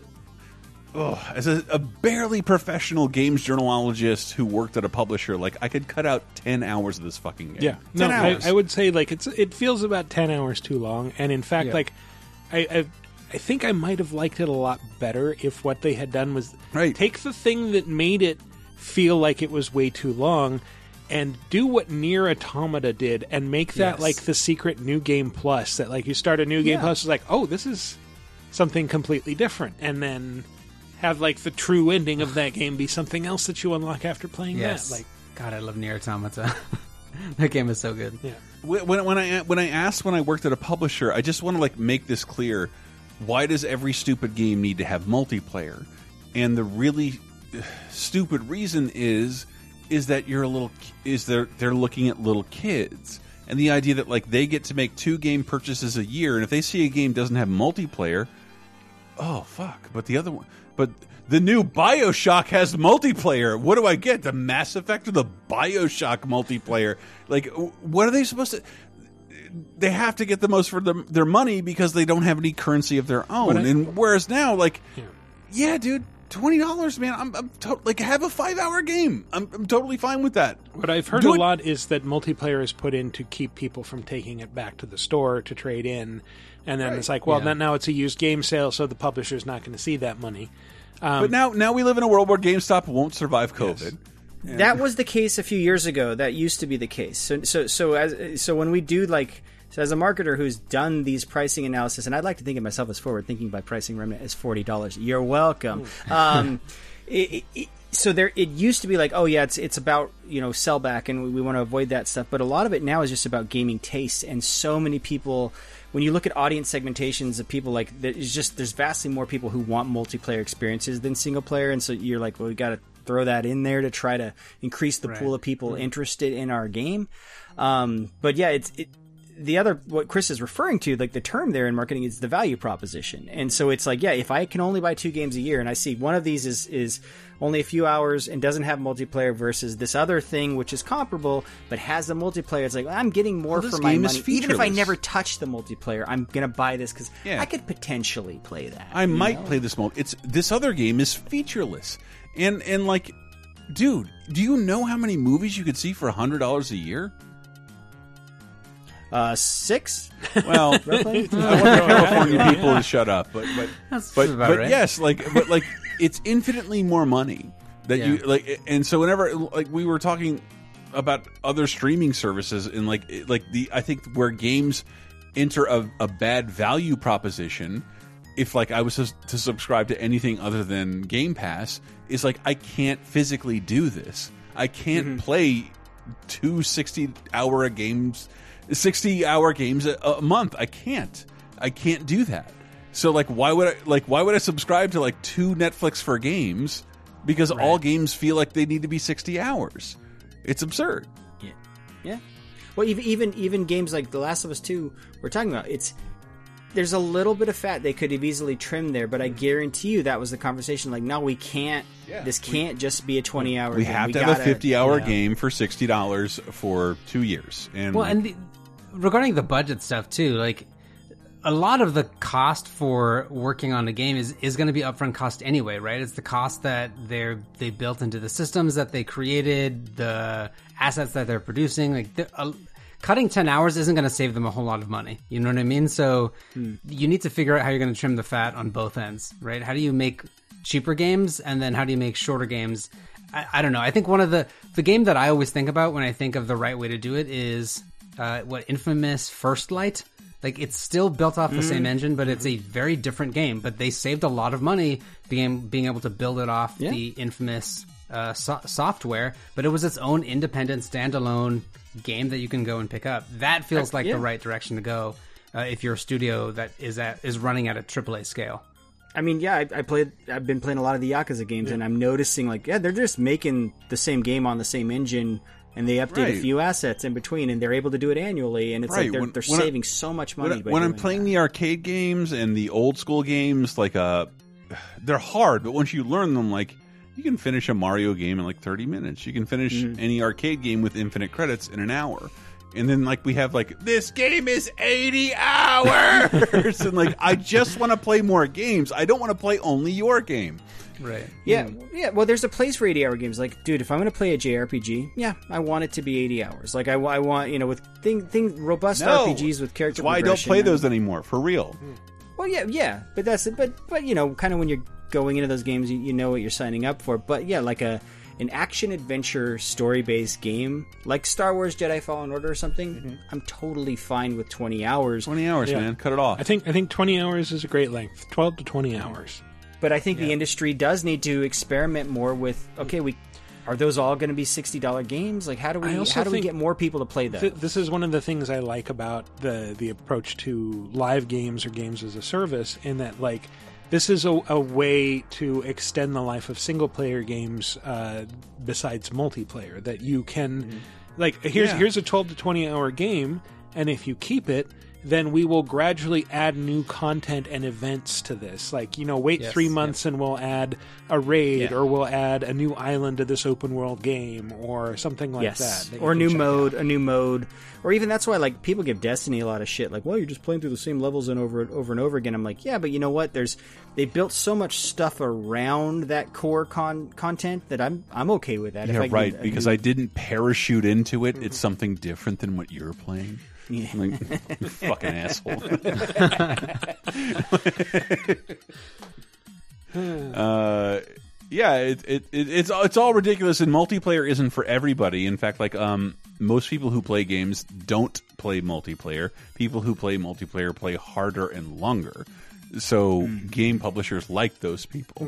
Speaker 2: Oh, as a, a barely professional games journalist who worked at a publisher, like I could cut out ten hours of this fucking game.
Speaker 1: Yeah, no,
Speaker 2: ten
Speaker 1: I,
Speaker 2: hours.
Speaker 1: I would say like it's it feels about ten hours too long, and in fact,
Speaker 2: Yeah.
Speaker 1: like I, I I think I might have liked it a lot better if what they had done was right. take the thing that made it feel like it was way too long. And do what Nier Automata did, and make that
Speaker 4: Yes.
Speaker 1: like the secret new game plus. That like you start a new game
Speaker 4: Yeah.
Speaker 1: plus, it's like, oh, this is something completely different, and then have like the true ending of that game be something else that you unlock after playing
Speaker 4: Yes.
Speaker 1: that. Like,
Speaker 4: God, I love Nier Automata. that game is so good.
Speaker 1: Yeah.
Speaker 2: when when when I when I asked when I worked at a publisher, I just want to like make this clear. Why does every stupid game need to have multiplayer? And the really stupid reason is is that you're a little is they're they're looking at little kids. And the idea that like they get to make two game purchases a year and if they see a game doesn't have multiplayer, oh fuck, but the other one but the new BioShock has multiplayer. What do I get? The Mass Effect or the BioShock multiplayer? Like what are they supposed to they have to get the most for them, their money because they don't have any currency of their own.
Speaker 1: I-
Speaker 2: and whereas now, like, yeah, dude, twenty dollars, man. I'm, I'm to- like have a five hour game. I'm, I'm totally fine with that.
Speaker 1: What I've heard
Speaker 2: Do
Speaker 1: a
Speaker 2: it-
Speaker 1: lot is that multiplayer is put in to keep people from taking it back to the store to trade in, and then
Speaker 2: Right.
Speaker 1: it's like, well,
Speaker 2: Yeah.
Speaker 1: then now it's a used game sale, so the publisher's not going to see that money. Um,
Speaker 2: but now, now we live in a world where GameStop won't survive COVID.
Speaker 3: That was the case a few years ago. That used to be the case. So, so, so as so when we do like, so as a marketer who's done these pricing analysis, and I'd like to think of myself as forward thinking by pricing Remnant as forty dollars. You're welcome. Um, it, it, so there, it used to be like, oh yeah, it's it's about you know sell back, and we, we want to avoid that stuff. But a lot of it now is just about gaming taste, and so many people. When you look at audience segmentations of people, like there's just there's vastly more people who want multiplayer experiences than single player, and so you're like, well, we got to throw that in there to try to increase the pool of people interested in our game. Um, but yeah, it's it, the other what Chris is referring to, like the term there in marketing is the value proposition. And so it's like, yeah, if I can only buy two games a year and I see one of these is is only a few hours and doesn't have multiplayer versus this other thing which is comparable but has the multiplayer, it's like I'm getting more
Speaker 2: Well,
Speaker 3: for my money. Even if I never touch the multiplayer, I'm gonna buy this because
Speaker 2: Yeah.
Speaker 3: I could potentially play that.
Speaker 2: I might
Speaker 3: know?
Speaker 2: play this mode. It's this other game is featureless, and and like, dude, do you know how many movies you could see for hundred dollars a year?
Speaker 3: Uh, six.
Speaker 2: Well, I
Speaker 3: Roughly?
Speaker 2: want the California people to shut up, but but
Speaker 4: That's
Speaker 2: but,
Speaker 4: about
Speaker 2: but
Speaker 4: right.
Speaker 2: yes, like but like it's infinitely more money that you like, and so whenever like we were talking about other streaming services and like like the I think where games enter a, a bad value proposition. If like I was to, to subscribe to anything other than Game Pass, is like I can't physically do this. I can't
Speaker 4: Mm-hmm.
Speaker 2: play two 60 hour games 60 hour games a, a month i can't i can't do that so like why would i like why would i subscribe to like two netflix for games because all games feel like they need to be 60 hours it's absurd
Speaker 3: Yeah. Yeah. Well, even even even games like The Last of Us Two, we're talking about it's there's a little bit of fat they could have easily trimmed there, but I mm-hmm. guarantee you that was the conversation. Like, no, we can't. this can't just be a 20 hour.
Speaker 2: We
Speaker 3: game.
Speaker 2: have to have a
Speaker 3: gotta-
Speaker 2: 50 hour
Speaker 3: yeah.
Speaker 2: game for $60 for two years. And
Speaker 4: Well, and the, regarding the budget stuff too, like a lot of the cost for working on a game is is going to be upfront cost anyway, right? It's the cost that they're they built into the systems that they created, the assets that they're producing. Like uh, cutting ten hours isn't going to save them a whole lot of money. You know what I mean? So you need to figure out how you're going to trim the fat on both ends, right? How do you make cheaper games, and then how do you make shorter games? I, I don't know. I think one of the the game that I always think about when I think of the right way to do it is uh, what infamous First Light. Like it's still built off the
Speaker 3: Mm.
Speaker 4: same engine, but it's a very different game. But they saved a lot of money being being able to build it off
Speaker 3: Yeah.
Speaker 4: the infamous uh, so- software. But it was its own independent, standalone game that you can go and pick up. That feels like
Speaker 3: yeah.
Speaker 4: the right direction to go uh, if you're a studio that is at is running at a AAA scale.
Speaker 3: I mean, yeah, I, I played. I've been playing a lot of the Yakuza games, and I'm noticing like, yeah, they're just making the same game on the same engine, and they update
Speaker 2: Right.
Speaker 3: a few assets in between, and they're able to do it annually, and it's
Speaker 2: Right,
Speaker 3: like they're,
Speaker 2: when-
Speaker 3: they're
Speaker 2: when I-
Speaker 3: saving so much money.
Speaker 2: I-
Speaker 3: by
Speaker 2: when I'm playing the arcade games and the old school games, like uh, they're hard, but once you learn them, like you can finish a Mario game in like 30 minutes. You can finish
Speaker 3: Mm-hmm.
Speaker 2: any arcade game with infinite credits in an hour. And then like we have like this game is 80 hours, and like I just want to play more games. I don't want to play only your game.
Speaker 4: Right.
Speaker 3: Yeah, yeah. Well, there's a place for 80 hour games. Like, dude, if I'm going to play a JRPG, yeah, I want it to be 80 hours. Like, I, I want, you know, with thing, thing robust
Speaker 2: No.
Speaker 3: RPGs with character.
Speaker 2: That's why I don't play those anymore for real. Hmm.
Speaker 3: Well, yeah, yeah, but that's it. But but you know, kind of when you're going into those games, you, you know what you're signing up for. But yeah, like a an action adventure story based game like Star Wars Jedi Fallen Order or something, mm-hmm. I'm totally fine with 20 hours.
Speaker 2: 20 hours,
Speaker 1: Yeah.
Speaker 2: man. Cut it off.
Speaker 1: I think I think 20 hours is a great length. 12 to 20 hours.
Speaker 3: But I think the industry does need to experiment more with okay, we are those all going to be sixty dollar games? Like how do we how do we get more people to play those?
Speaker 1: Th- this is one of the things I like about the the approach to live games or games as a service, in that like this is a, a way to extend the life of single player games uh, besides multiplayer. That you can like here's
Speaker 2: Yeah.
Speaker 1: here's a twelve to twenty hour game, and if you keep it. Then we will gradually add new content and events to this. Like, you know, wait
Speaker 4: Yes,
Speaker 1: three
Speaker 4: yep.
Speaker 1: months and we'll add a raid
Speaker 3: Yeah.
Speaker 1: or we'll add a new island to this open world game or something like
Speaker 3: yes,
Speaker 1: that. that.
Speaker 3: or a new
Speaker 1: check out.
Speaker 3: mode, a new mode, or even that's why like people give Destiny a lot of shit. Like, well, you're just playing through the same levels and over and over and over again. I'm like, yeah, but you know what? There's they built so much stuff around that core con- content that I'm I'm okay with that. If
Speaker 2: Yeah,
Speaker 3: I can
Speaker 2: right. Because
Speaker 3: new-
Speaker 2: I didn't parachute into it. It's mm-hmm. something different than what you're playing.
Speaker 3: Yeah.
Speaker 2: Like, fucking asshole. uh, yeah, it, it, it, it's it's all ridiculous, and multiplayer isn't for everybody. In fact, like um, most people who play games don't play multiplayer. People who play multiplayer play harder and longer. So game publishers like those people.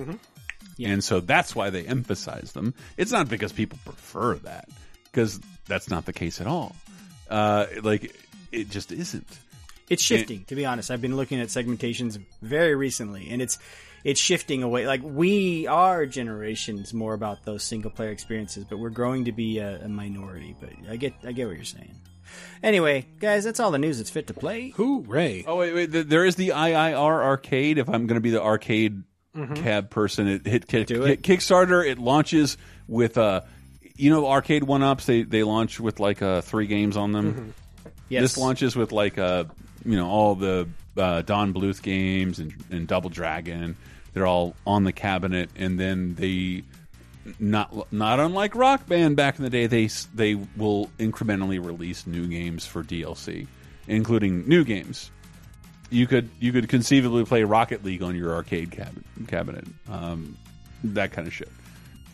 Speaker 2: And so that's why they emphasize them. It's not because people prefer that, because that's not the case at all. Uh, like, it just isn't.
Speaker 3: It's shifting, to be honest. I've been looking at segmentations very recently, and it's it's shifting away. Like we, are generation's more about those single player experiences, but we're growing to be a, a minority. But I get I get what you're saying. Anyway, guys, that's all the news that's fit to play.
Speaker 1: Hooray!
Speaker 2: Oh wait, wait. There is the IIR arcade. If I'm going to be the arcade cab person, it hit, kick,
Speaker 3: Do it.
Speaker 2: Kickstarter. It launches with uh, you know, arcade one ups. They they launch with like uh three games on them.
Speaker 3: Yes.
Speaker 2: This launches with like uh, you know, all the uh, Don Bluth games and, and Double Dragon. They're all on the cabinet, and then they not not unlike Rock Band back in the day. They they will incrementally release new games for DLC, including new games. You could you could conceivably play Rocket League on your arcade cabinet, cabinet, um, that kind of shit.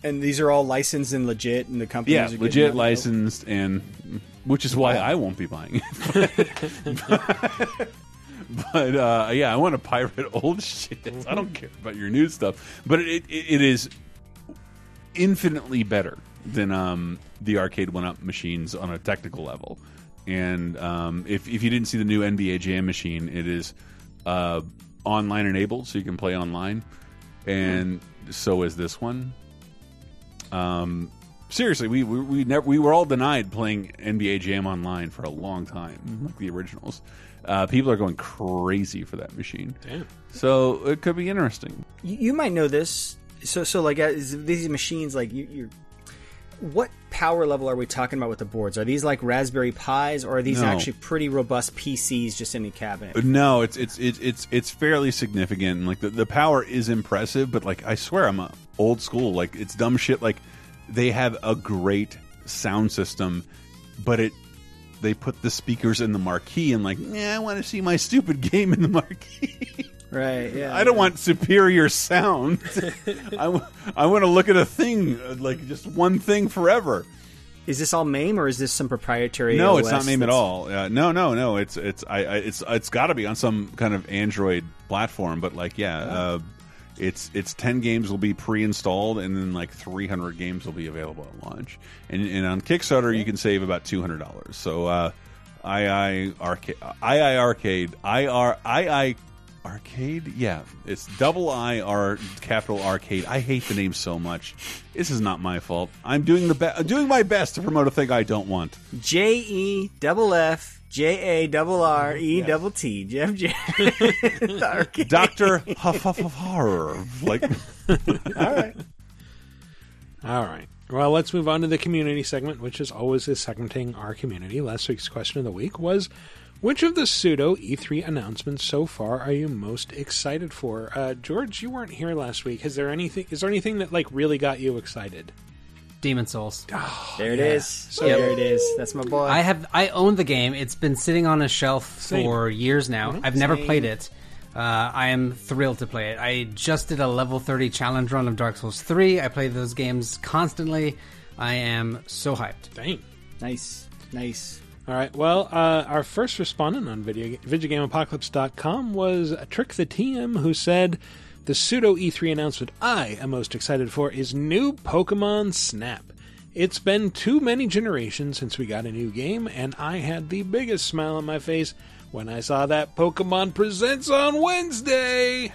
Speaker 3: And these are all licensed and legit, and the companies
Speaker 2: Yeah, legit licensed, and which is why I won't be buying it. but uh, yeah, I want to pirate old shit. I don't care about your new stuff, but it, it, it is infinitely better than um, the arcade one up machines on a technical level. And um, if if you didn't see the new NBA Jam machine, it is uh, online enabled, so you can play online, and so is this one. Um, seriously, we we we, never, we were all denied playing NBA Jam Online for a long time,
Speaker 3: Mm-hmm.
Speaker 2: like the originals. Uh, people are going crazy for that machine.
Speaker 1: Damn.
Speaker 2: So it could be interesting.
Speaker 3: You, you might know this. So, so like uh, these machines, like you, you're, what power level are we talking about with the boards? Are these like Raspberry Pis, or are these
Speaker 2: No.
Speaker 3: actually pretty robust PCs just in a cabinet?
Speaker 2: No, it's it's it's it's it's fairly significant. Like the, the power is impressive, but like I swear I'm a old school. Like it's dumb shit. Like they have a great sound system, but it they put the speakers in the marquee and like, yeah, I want to see my stupid game in the marquee.
Speaker 3: Right. Yeah.
Speaker 2: I don't want superior sound. I, I want to look at a thing uh, like just one thing forever.
Speaker 3: Is this all MAME or is this some proprietary?
Speaker 2: No, it's not MAME at all. Uh, no, no, no. It's it's I, I it's it's got to be on some kind of Android platform. But like, yeah, uh, it's it's ten games will be pre-installed, and then like three hundred games will be available at launch. And, and on Kickstarter, you can save about two hundred dollars. So, uh, II arcade, II arcade, IR II arcade. Yeah, it's double I R capital arcade. I hate the name so much. This is not my fault. I'm doing the be- doing my best to promote a thing I don't want.
Speaker 3: J E double F J A double R E double T Jeff J. The arcade.
Speaker 2: Doctor Hufflepuff. Like,
Speaker 3: all right.
Speaker 1: All right. Well, let's move on to the community segment, which is always is segmenting our community. Last week's question of the week was which of the pseudo E3 announcements so far are you most excited for? Uh, George, you weren't here last week. Is there anything is there anything that like really got you excited?
Speaker 4: Demon Souls.
Speaker 3: There it
Speaker 1: yeah.
Speaker 3: is.
Speaker 1: So-
Speaker 3: there it is. That's my boy.
Speaker 4: I have I own the game. It's been sitting on a shelf
Speaker 1: Same.
Speaker 4: for years now.
Speaker 3: Mm-hmm.
Speaker 4: I've never
Speaker 3: Same.
Speaker 4: played it. Uh, I am thrilled to play it. I just did a level 30 challenge run of Dark Souls 3. I play those games constantly. I am so hyped.
Speaker 1: Dang.
Speaker 3: nice, nice.
Speaker 1: All right. Well, uh, our first respondent on video, VideoGameApocalypse.com was Trick the TM, who said the pseudo E3 announcement I am most excited for is new Pokemon Snap. It's been too many generations since we got a new game, and I had the biggest smile on my face when I saw that Pokemon Presents on Wednesday.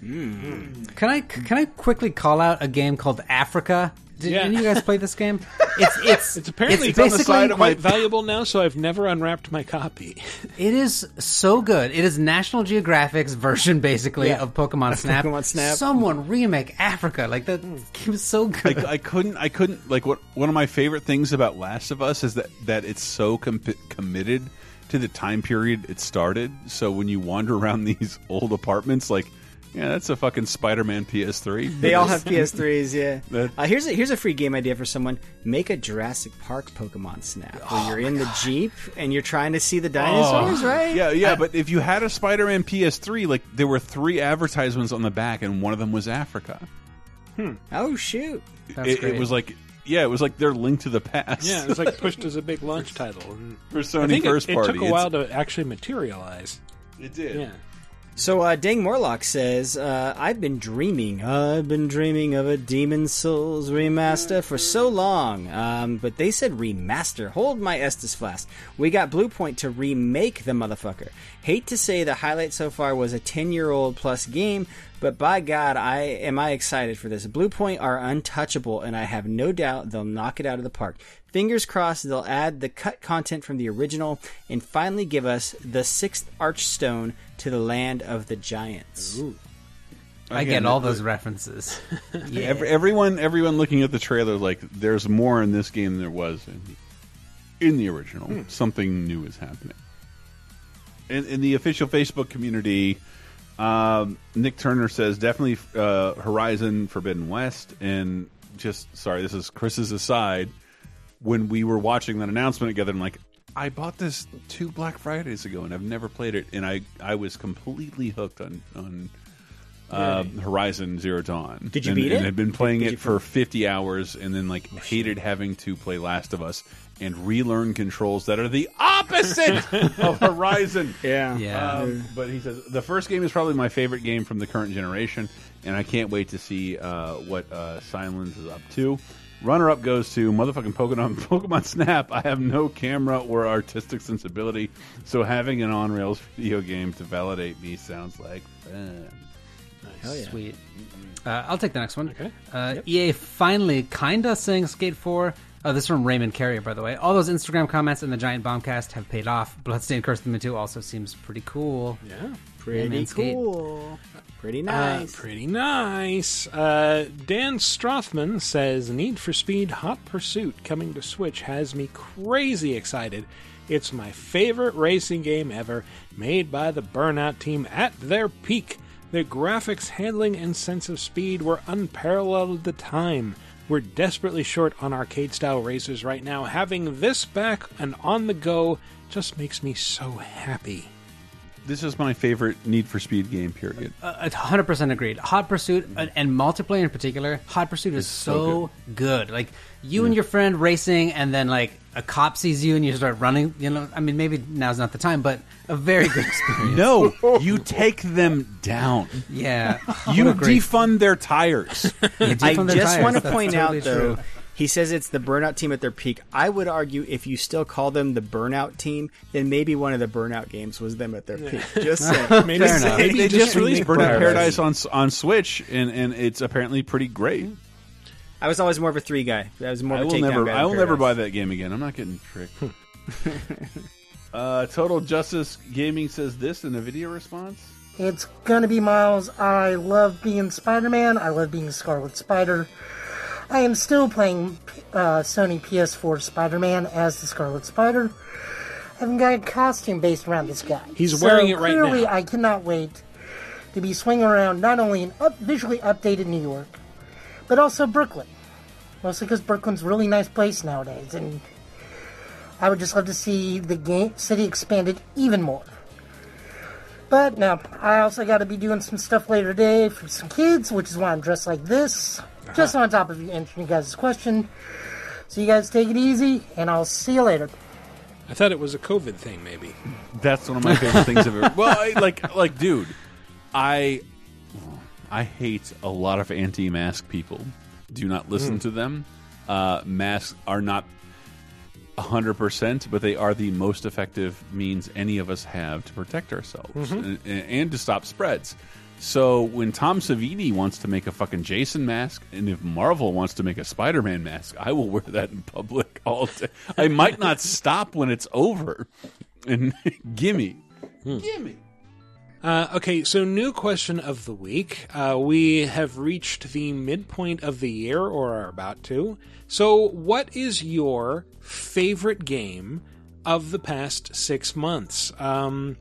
Speaker 1: Hmm.
Speaker 4: Can I can I quickly call out a game called Africa? Did
Speaker 1: Yeah.
Speaker 4: any of you guys play this game? It's it's
Speaker 1: It's apparently
Speaker 4: it's
Speaker 1: on the
Speaker 4: basically
Speaker 1: side of quite valuable now, so I've never unwrapped my copy.
Speaker 4: It is so good. It is National Geographic's version, basically,
Speaker 3: Yeah.
Speaker 4: of Pokemon Snap.
Speaker 3: Pokemon Snap.
Speaker 4: Someone remake Africa like that. Hmm. Game is so good.
Speaker 2: like I couldn't, I couldn't. Like what? One of my favorite things about Last of Us is that that it's so com committed to the time period it started. So when you wander around these old apartments, like, yeah, that's a fucking Spider-Man PS3.
Speaker 3: They all have PS3s. Yeah. Uh, here's a here's a free game idea for someone. Make a Jurassic Park Pokemon Snap where you're in the jeep and you're trying to see the dinosaurs, right?
Speaker 2: Oh. Yeah, yeah, but if you had a Spider-Man PS3, like there were three advertisements on the back, and one of them was Africa. Hmm.
Speaker 3: Oh shoot.
Speaker 4: That's
Speaker 2: It, it was like, yeah, it was like their link to the past.
Speaker 1: Yeah, it was like pushed as a big launch title. And
Speaker 2: for
Speaker 1: I
Speaker 2: Sony
Speaker 1: think it-
Speaker 2: first
Speaker 1: it,
Speaker 2: party.
Speaker 1: took a
Speaker 2: It's-
Speaker 1: while to actually materialize.
Speaker 2: It did.
Speaker 1: Yeah.
Speaker 3: So uh, Dang Morlock says, uh, "I've been dreaming. I've been dreaming of a Demon Souls remaster for so long. Um, but they said remaster. Hold my Estus flask. We got Bluepoint to remake the motherfucker. Hate to say the highlight so far was a ten-year-old plus game, but by God, I am I excited for this. Bluepoint are untouchable, and I have no doubt they'll knock it out of the park. Fingers crossed they'll add the cut content from the original and finally give us the sixth archstone to the land of the giants.
Speaker 4: I
Speaker 2: Again,
Speaker 4: get all those references.
Speaker 3: Yeah.
Speaker 2: Every, everyone, everyone looking at the trailer, like there's more in this game than there was in the, in the original. Something new is happening. In, in the official Facebook community, um, Nick Turner says definitely uh, Horizon Forbidden West, and just sorry, this is Chris's aside. When we were watching that announcement together, I'm like, I bought this two Black Fridays ago, and I've never played it, and I I was completely hooked on on uh, Horizon Zero Dawn.
Speaker 3: Did you
Speaker 2: and,
Speaker 3: beat
Speaker 2: and
Speaker 3: it?
Speaker 2: had been playing
Speaker 3: Did
Speaker 2: it for 50 hours, and then like
Speaker 3: Oh,
Speaker 2: hated having to play Last of Us and relearn controls that are the opposite of Horizon.
Speaker 3: Yeah.
Speaker 4: Yeah.
Speaker 2: Um, but he says the first game is probably my favorite game from the current generation, and I can't wait to see uh, what uh, Silence is up to. Runner up goes to motherfucking Pokemon Pokemon Snap. I have no camera or artistic sensibility, so having an on rails video game to validate me sounds like fun.
Speaker 3: Hell yeah.
Speaker 4: Sweet. Uh, I'll take the next one. Okay. Uh, EA finally kinda saying Skate 4. Oh, this is from Raymond Carrier, by the way. All those Instagram comments and the Giant Bombcast have paid off. Bloodstained Curse of the Moon 2 also seems pretty cool.
Speaker 1: Yeah.
Speaker 3: Pretty
Speaker 4: cool. Skate.
Speaker 3: Pretty
Speaker 1: Uh,
Speaker 3: nice.
Speaker 1: pretty nice. Uh, Dan Strothman says Need for Speed Hot Pursuit coming to Switch has me crazy excited. It's my favorite racing game ever, made by the Burnout team at their peak. Their graphics, handling, and sense of speed were unparalleled at the time. We're desperately short on arcade style racers right now. Having this back and on the go just makes me so happy.
Speaker 2: This is my favorite Need for Speed game. Period.
Speaker 4: Uh, uh 100% agreed. Hot Pursuit and, and multiplayer in particular, Hot Pursuit is
Speaker 2: so
Speaker 4: so good. Like you and your friend racing, and then like a cop sees you and you start running. You know, I mean, maybe now's not the time, but a very good experience.
Speaker 2: No, you take them down.
Speaker 4: Yeah,
Speaker 2: You
Speaker 4: What a great-
Speaker 2: defund their tires.
Speaker 3: I
Speaker 4: defund their
Speaker 3: just
Speaker 4: tires.
Speaker 3: want to
Speaker 4: That's
Speaker 3: point
Speaker 4: totally
Speaker 3: out though.
Speaker 4: true.
Speaker 3: He says it's the burnout team at their peak. I would argue if you still call them the burnout team, then maybe one of the burnout games was them at their peak. Just saying.
Speaker 1: Maybe
Speaker 3: Just
Speaker 1: enough.
Speaker 3: saying.
Speaker 2: they just released Burnout
Speaker 3: Paradise.
Speaker 2: Paradise on on Switch, and and it's apparently pretty great.
Speaker 3: I was always more of a three guy. I was more
Speaker 2: I
Speaker 3: of a
Speaker 2: will never,
Speaker 3: guy.
Speaker 2: I
Speaker 3: than
Speaker 2: will never buy that game again. I'm not getting tricked. uh, Total Justice Gaming says this in a video response.
Speaker 14: It's gonna be Miles. I love being Spider Man. I love being Scarlet Spider. I am still playing uh, Sony PS4 Spider Man as the Scarlet Spider. I've got a costume based around this guy.
Speaker 1: He's
Speaker 14: So
Speaker 1: wearing it right now.
Speaker 14: clearly,
Speaker 1: now.
Speaker 14: I cannot wait to be swinging around not only in up, visually updated New York, but also Brooklyn. Mostly because Brooklyn's a really nice place nowadays, and I would just love to see the game, city expanded even more. But now, I also got to be doing some stuff later today for some kids, which is why I'm dressed like this. Just on top of you answering you guys' question. So you guys take it easy, and I'll see you later.
Speaker 1: I thought it was a COVID thing, maybe.
Speaker 2: That's one of my favorite things I've ever. Well, I, like, like, dude, I, I hate a lot of anti-mask people. Do not listen
Speaker 1: Hmm.
Speaker 2: to them. Uh, masks are not hundred percent, but they are the most effective means any of us have to protect ourselves
Speaker 1: Mhm.
Speaker 2: and, and to stop spreads. So when Tom Savini wants to make a fucking Jason mask, and if Marvel wants to make a Spider-Man mask, I will wear that in public all day. I might not stop when it's over. And gimme, gimme.
Speaker 1: Uh, okay, so new question of the week. Uh, we have reached the midpoint of the year, or are about to. So, what is your favorite game of the past six months? Um,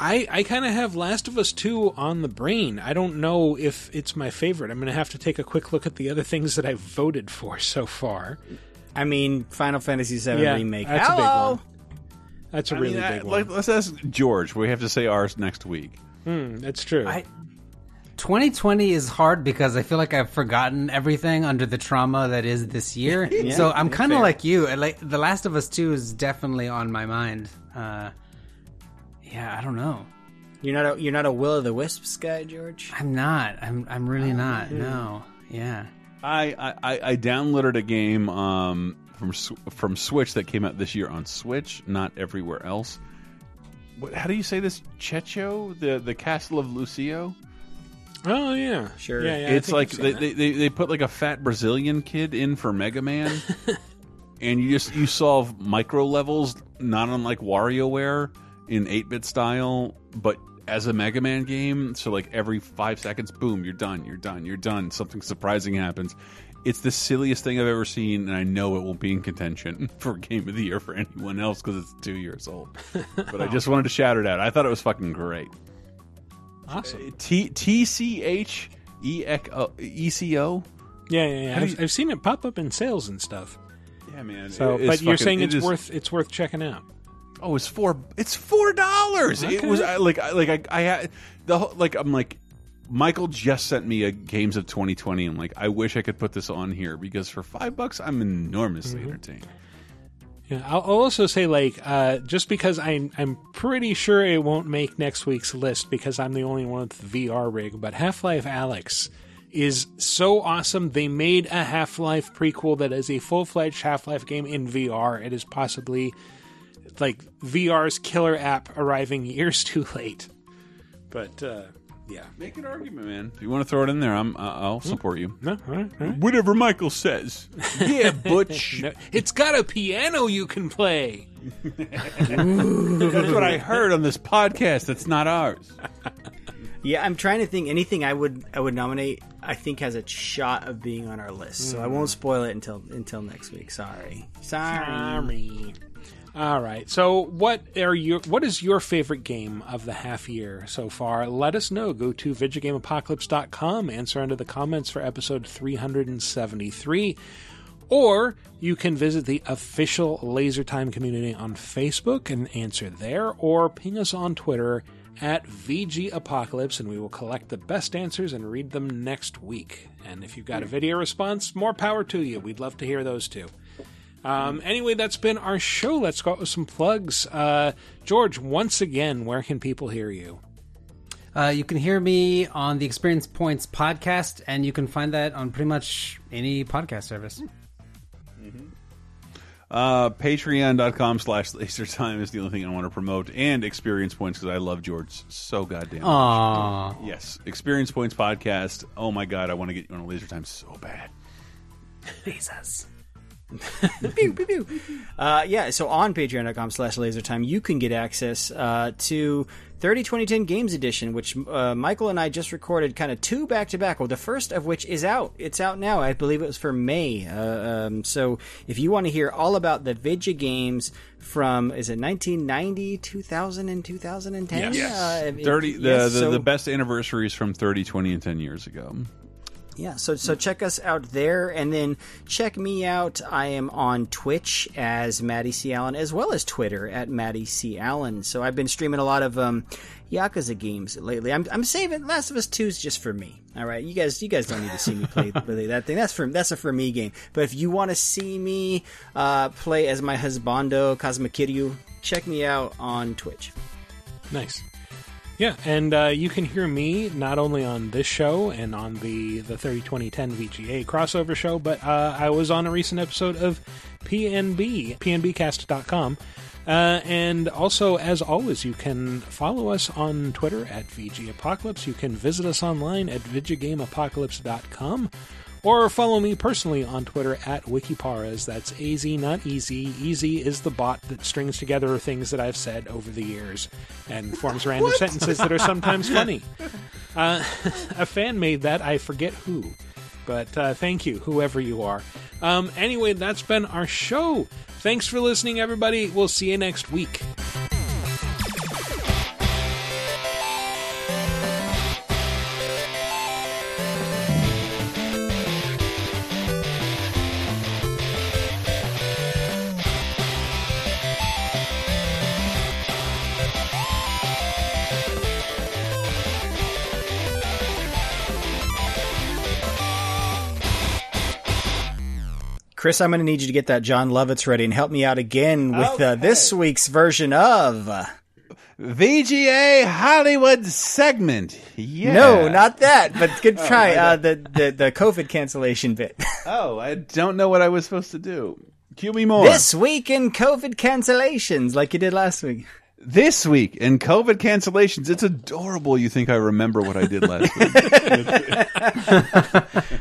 Speaker 1: I I kind of have Last of Us Two on the brain. I don't know if it's my favorite. I'm going to have to take a quick look at the other things that I've voted for so far.
Speaker 3: I mean, Final Fantasy VII
Speaker 1: Yeah,
Speaker 3: remake.
Speaker 1: that's a big
Speaker 3: Hello.
Speaker 1: one. That's a
Speaker 2: I
Speaker 1: really
Speaker 2: mean, I-
Speaker 1: big one.
Speaker 2: let's ask George. We have to say ours next week.
Speaker 1: Hmm, that's true.
Speaker 4: I, 2020 is hard because I feel like I've forgotten everything under the trauma that is this year.
Speaker 3: Yeah,
Speaker 4: so I'm kind of like you. I Like The Last of Us 2 is definitely on my mind. Uh, yeah, I don't know.
Speaker 3: You're not a you're not a Will of the Wisps guy, George.
Speaker 4: I'm not. I'm I'm really not.
Speaker 3: Hmm.
Speaker 4: No. Yeah.
Speaker 2: I, I, I- I downloaded a game um, from from Switch that came out this year on Switch, not everywhere else. What, how do you say this? Tcheco, the the Castle of Lucio.
Speaker 1: oh yeah,
Speaker 3: Sure.
Speaker 1: Yeah, yeah.
Speaker 2: It's like they, they, they they put like a fat Brazilian kid in for Mega Man, and you just you solve micro levels, not unlike WarioWare in eight bit style, but as a Mega Man game. So like every five seconds, boom, you're done, you're done, you're done. Something surprising happens. It's the silliest thing I've ever seen, and I know it won't be in contention for Game of the Year for anyone else because it's two years old. But I just wanted to shout it out. I thought it was fucking great.
Speaker 1: awesome.
Speaker 2: T T C H E uh, C O.
Speaker 1: Yeah, yeah, yeah. I've, I've seen it pop up in sales and stuff.
Speaker 2: Yeah, man.
Speaker 1: So,
Speaker 2: It-
Speaker 1: but you're
Speaker 2: fucking-
Speaker 1: saying
Speaker 2: it
Speaker 1: it's worth it's worth checking out.
Speaker 2: Oh, it's four. It's four dollars. It was I, like I, like I, I had the whole- like I'm like Michael just sent me a Games of 2020. I'm like I wish I could put this on here because for five bucks I'm enormously entertained.
Speaker 1: Yeah, I'll, I'll also say like uh, just because I'm I'm pretty sure it won't make next week's list because I'm the only one with the VR rig. But Half Life Alyx is so awesome. They made a Half Life prequel that is a full fledged Half Life game in VR. It is possibly like VR's killer app arriving years too late. But uh, Yeah.
Speaker 2: Make an argument, man. If you want to throw it in there, I'm. Uh, I'll support you.
Speaker 1: No, all right, all right.
Speaker 2: Whatever Michael says. yeah, Butch.
Speaker 1: No, it's got a piano you can play.
Speaker 2: That's what I heard on this podcast. That's not ours.
Speaker 3: Yeah, I'm trying to think anything I would I would nominate. I think has a shot of being on our list, so I won't spoil it until until next week. Sorry, sorry.
Speaker 1: Sorry. All right. So, what are your what is your favorite game of the half year so far? Let us know. Go to VidjagameApocalypse.com, answer under the comments for episode 373, or you can visit the official Laser Time community on Facebook and answer there, or ping us on Twitter at VG Apocalypse, and we will collect the best answers and read them next week. And if you've got a video response, more power to you. We'd love to hear those too. Um, anyway, that's been our show. Let's go out with some plugs. Uh, George, once again, where can people hear you?
Speaker 4: Uh, you can hear me on the Experience Points podcast, and you can find that on pretty much any podcast service.
Speaker 2: Uh, Patreon.com slash laser time is the only thing I want to promote, and experience points because I love George so goddamn much.
Speaker 4: Aw.
Speaker 2: Yes, experience points podcast. Oh my god, I want to get you on a laser time so bad.
Speaker 4: Jesus.
Speaker 3: pew, pew, pew. Uh, yeah, so on patreon.com slash lasertime, you can get access uh, to 30 2010 Games Edition, which uh, Michael and I just recorded kind of two back to back. Well, the first of which is out. It's out now. I believe it was for May. Uh, um, so if you want to hear all about the Vidya games from, is it 1990, 2000, and 2010?
Speaker 2: Yes,
Speaker 3: Uh, if-
Speaker 2: thirty. The,
Speaker 3: yes,
Speaker 2: the
Speaker 3: so-
Speaker 2: the best anniversaries from 30, 20, and ten years ago.
Speaker 3: Yeah, so so check us out there, and then check me out. I am on Twitch as Maddie C Allen, as well as Twitter at Maddie C Allen. So I've been streaming a lot of um, Yakuza games lately. I'm, I'm saving Last of Us Two is just for me. All right, you guys you guys don't need to see me play play that thing. That's for that's a for me game. But if you want to see me uh, play as my husbando Kazuma Kiryu, check me out on Twitch.
Speaker 1: Nice. Yeah, and uh, you can hear me not only on this show and on the the 30 2010 VGA crossover show, but uh, I was on a recent episode of PNB, PNBcast.com. Uh, and also, as always, you can follow us on Twitter at VG Apocalypse. You can visit us online at VidjaGameApocalypse.com. Or follow me personally on Twitter at Wikiparas. That's AZ, not easy. Easy is the bot that strings together things that I've said over the years and forms random sentences that are sometimes funny. Uh, a fan made that. I forget who. But uh, thank you, whoever you are. Um, anyway, that's been our show. Thanks for listening, everybody. We'll see you next week.
Speaker 3: Chris, I'm going to need you to get that Jon Lovitz ready and help me out again with uh, this week's version of. uh,
Speaker 2: VGA Hollywood segment. Yeah.
Speaker 3: No, not that, but good try. uh, the, the the COVID cancellation bit.
Speaker 2: Oh, I don't know what I was supposed to do. Cue me more.
Speaker 3: This week in COVID cancellations, like you did last week.
Speaker 2: This week in COVID cancellations, it's adorable. You think I remember what I did last week?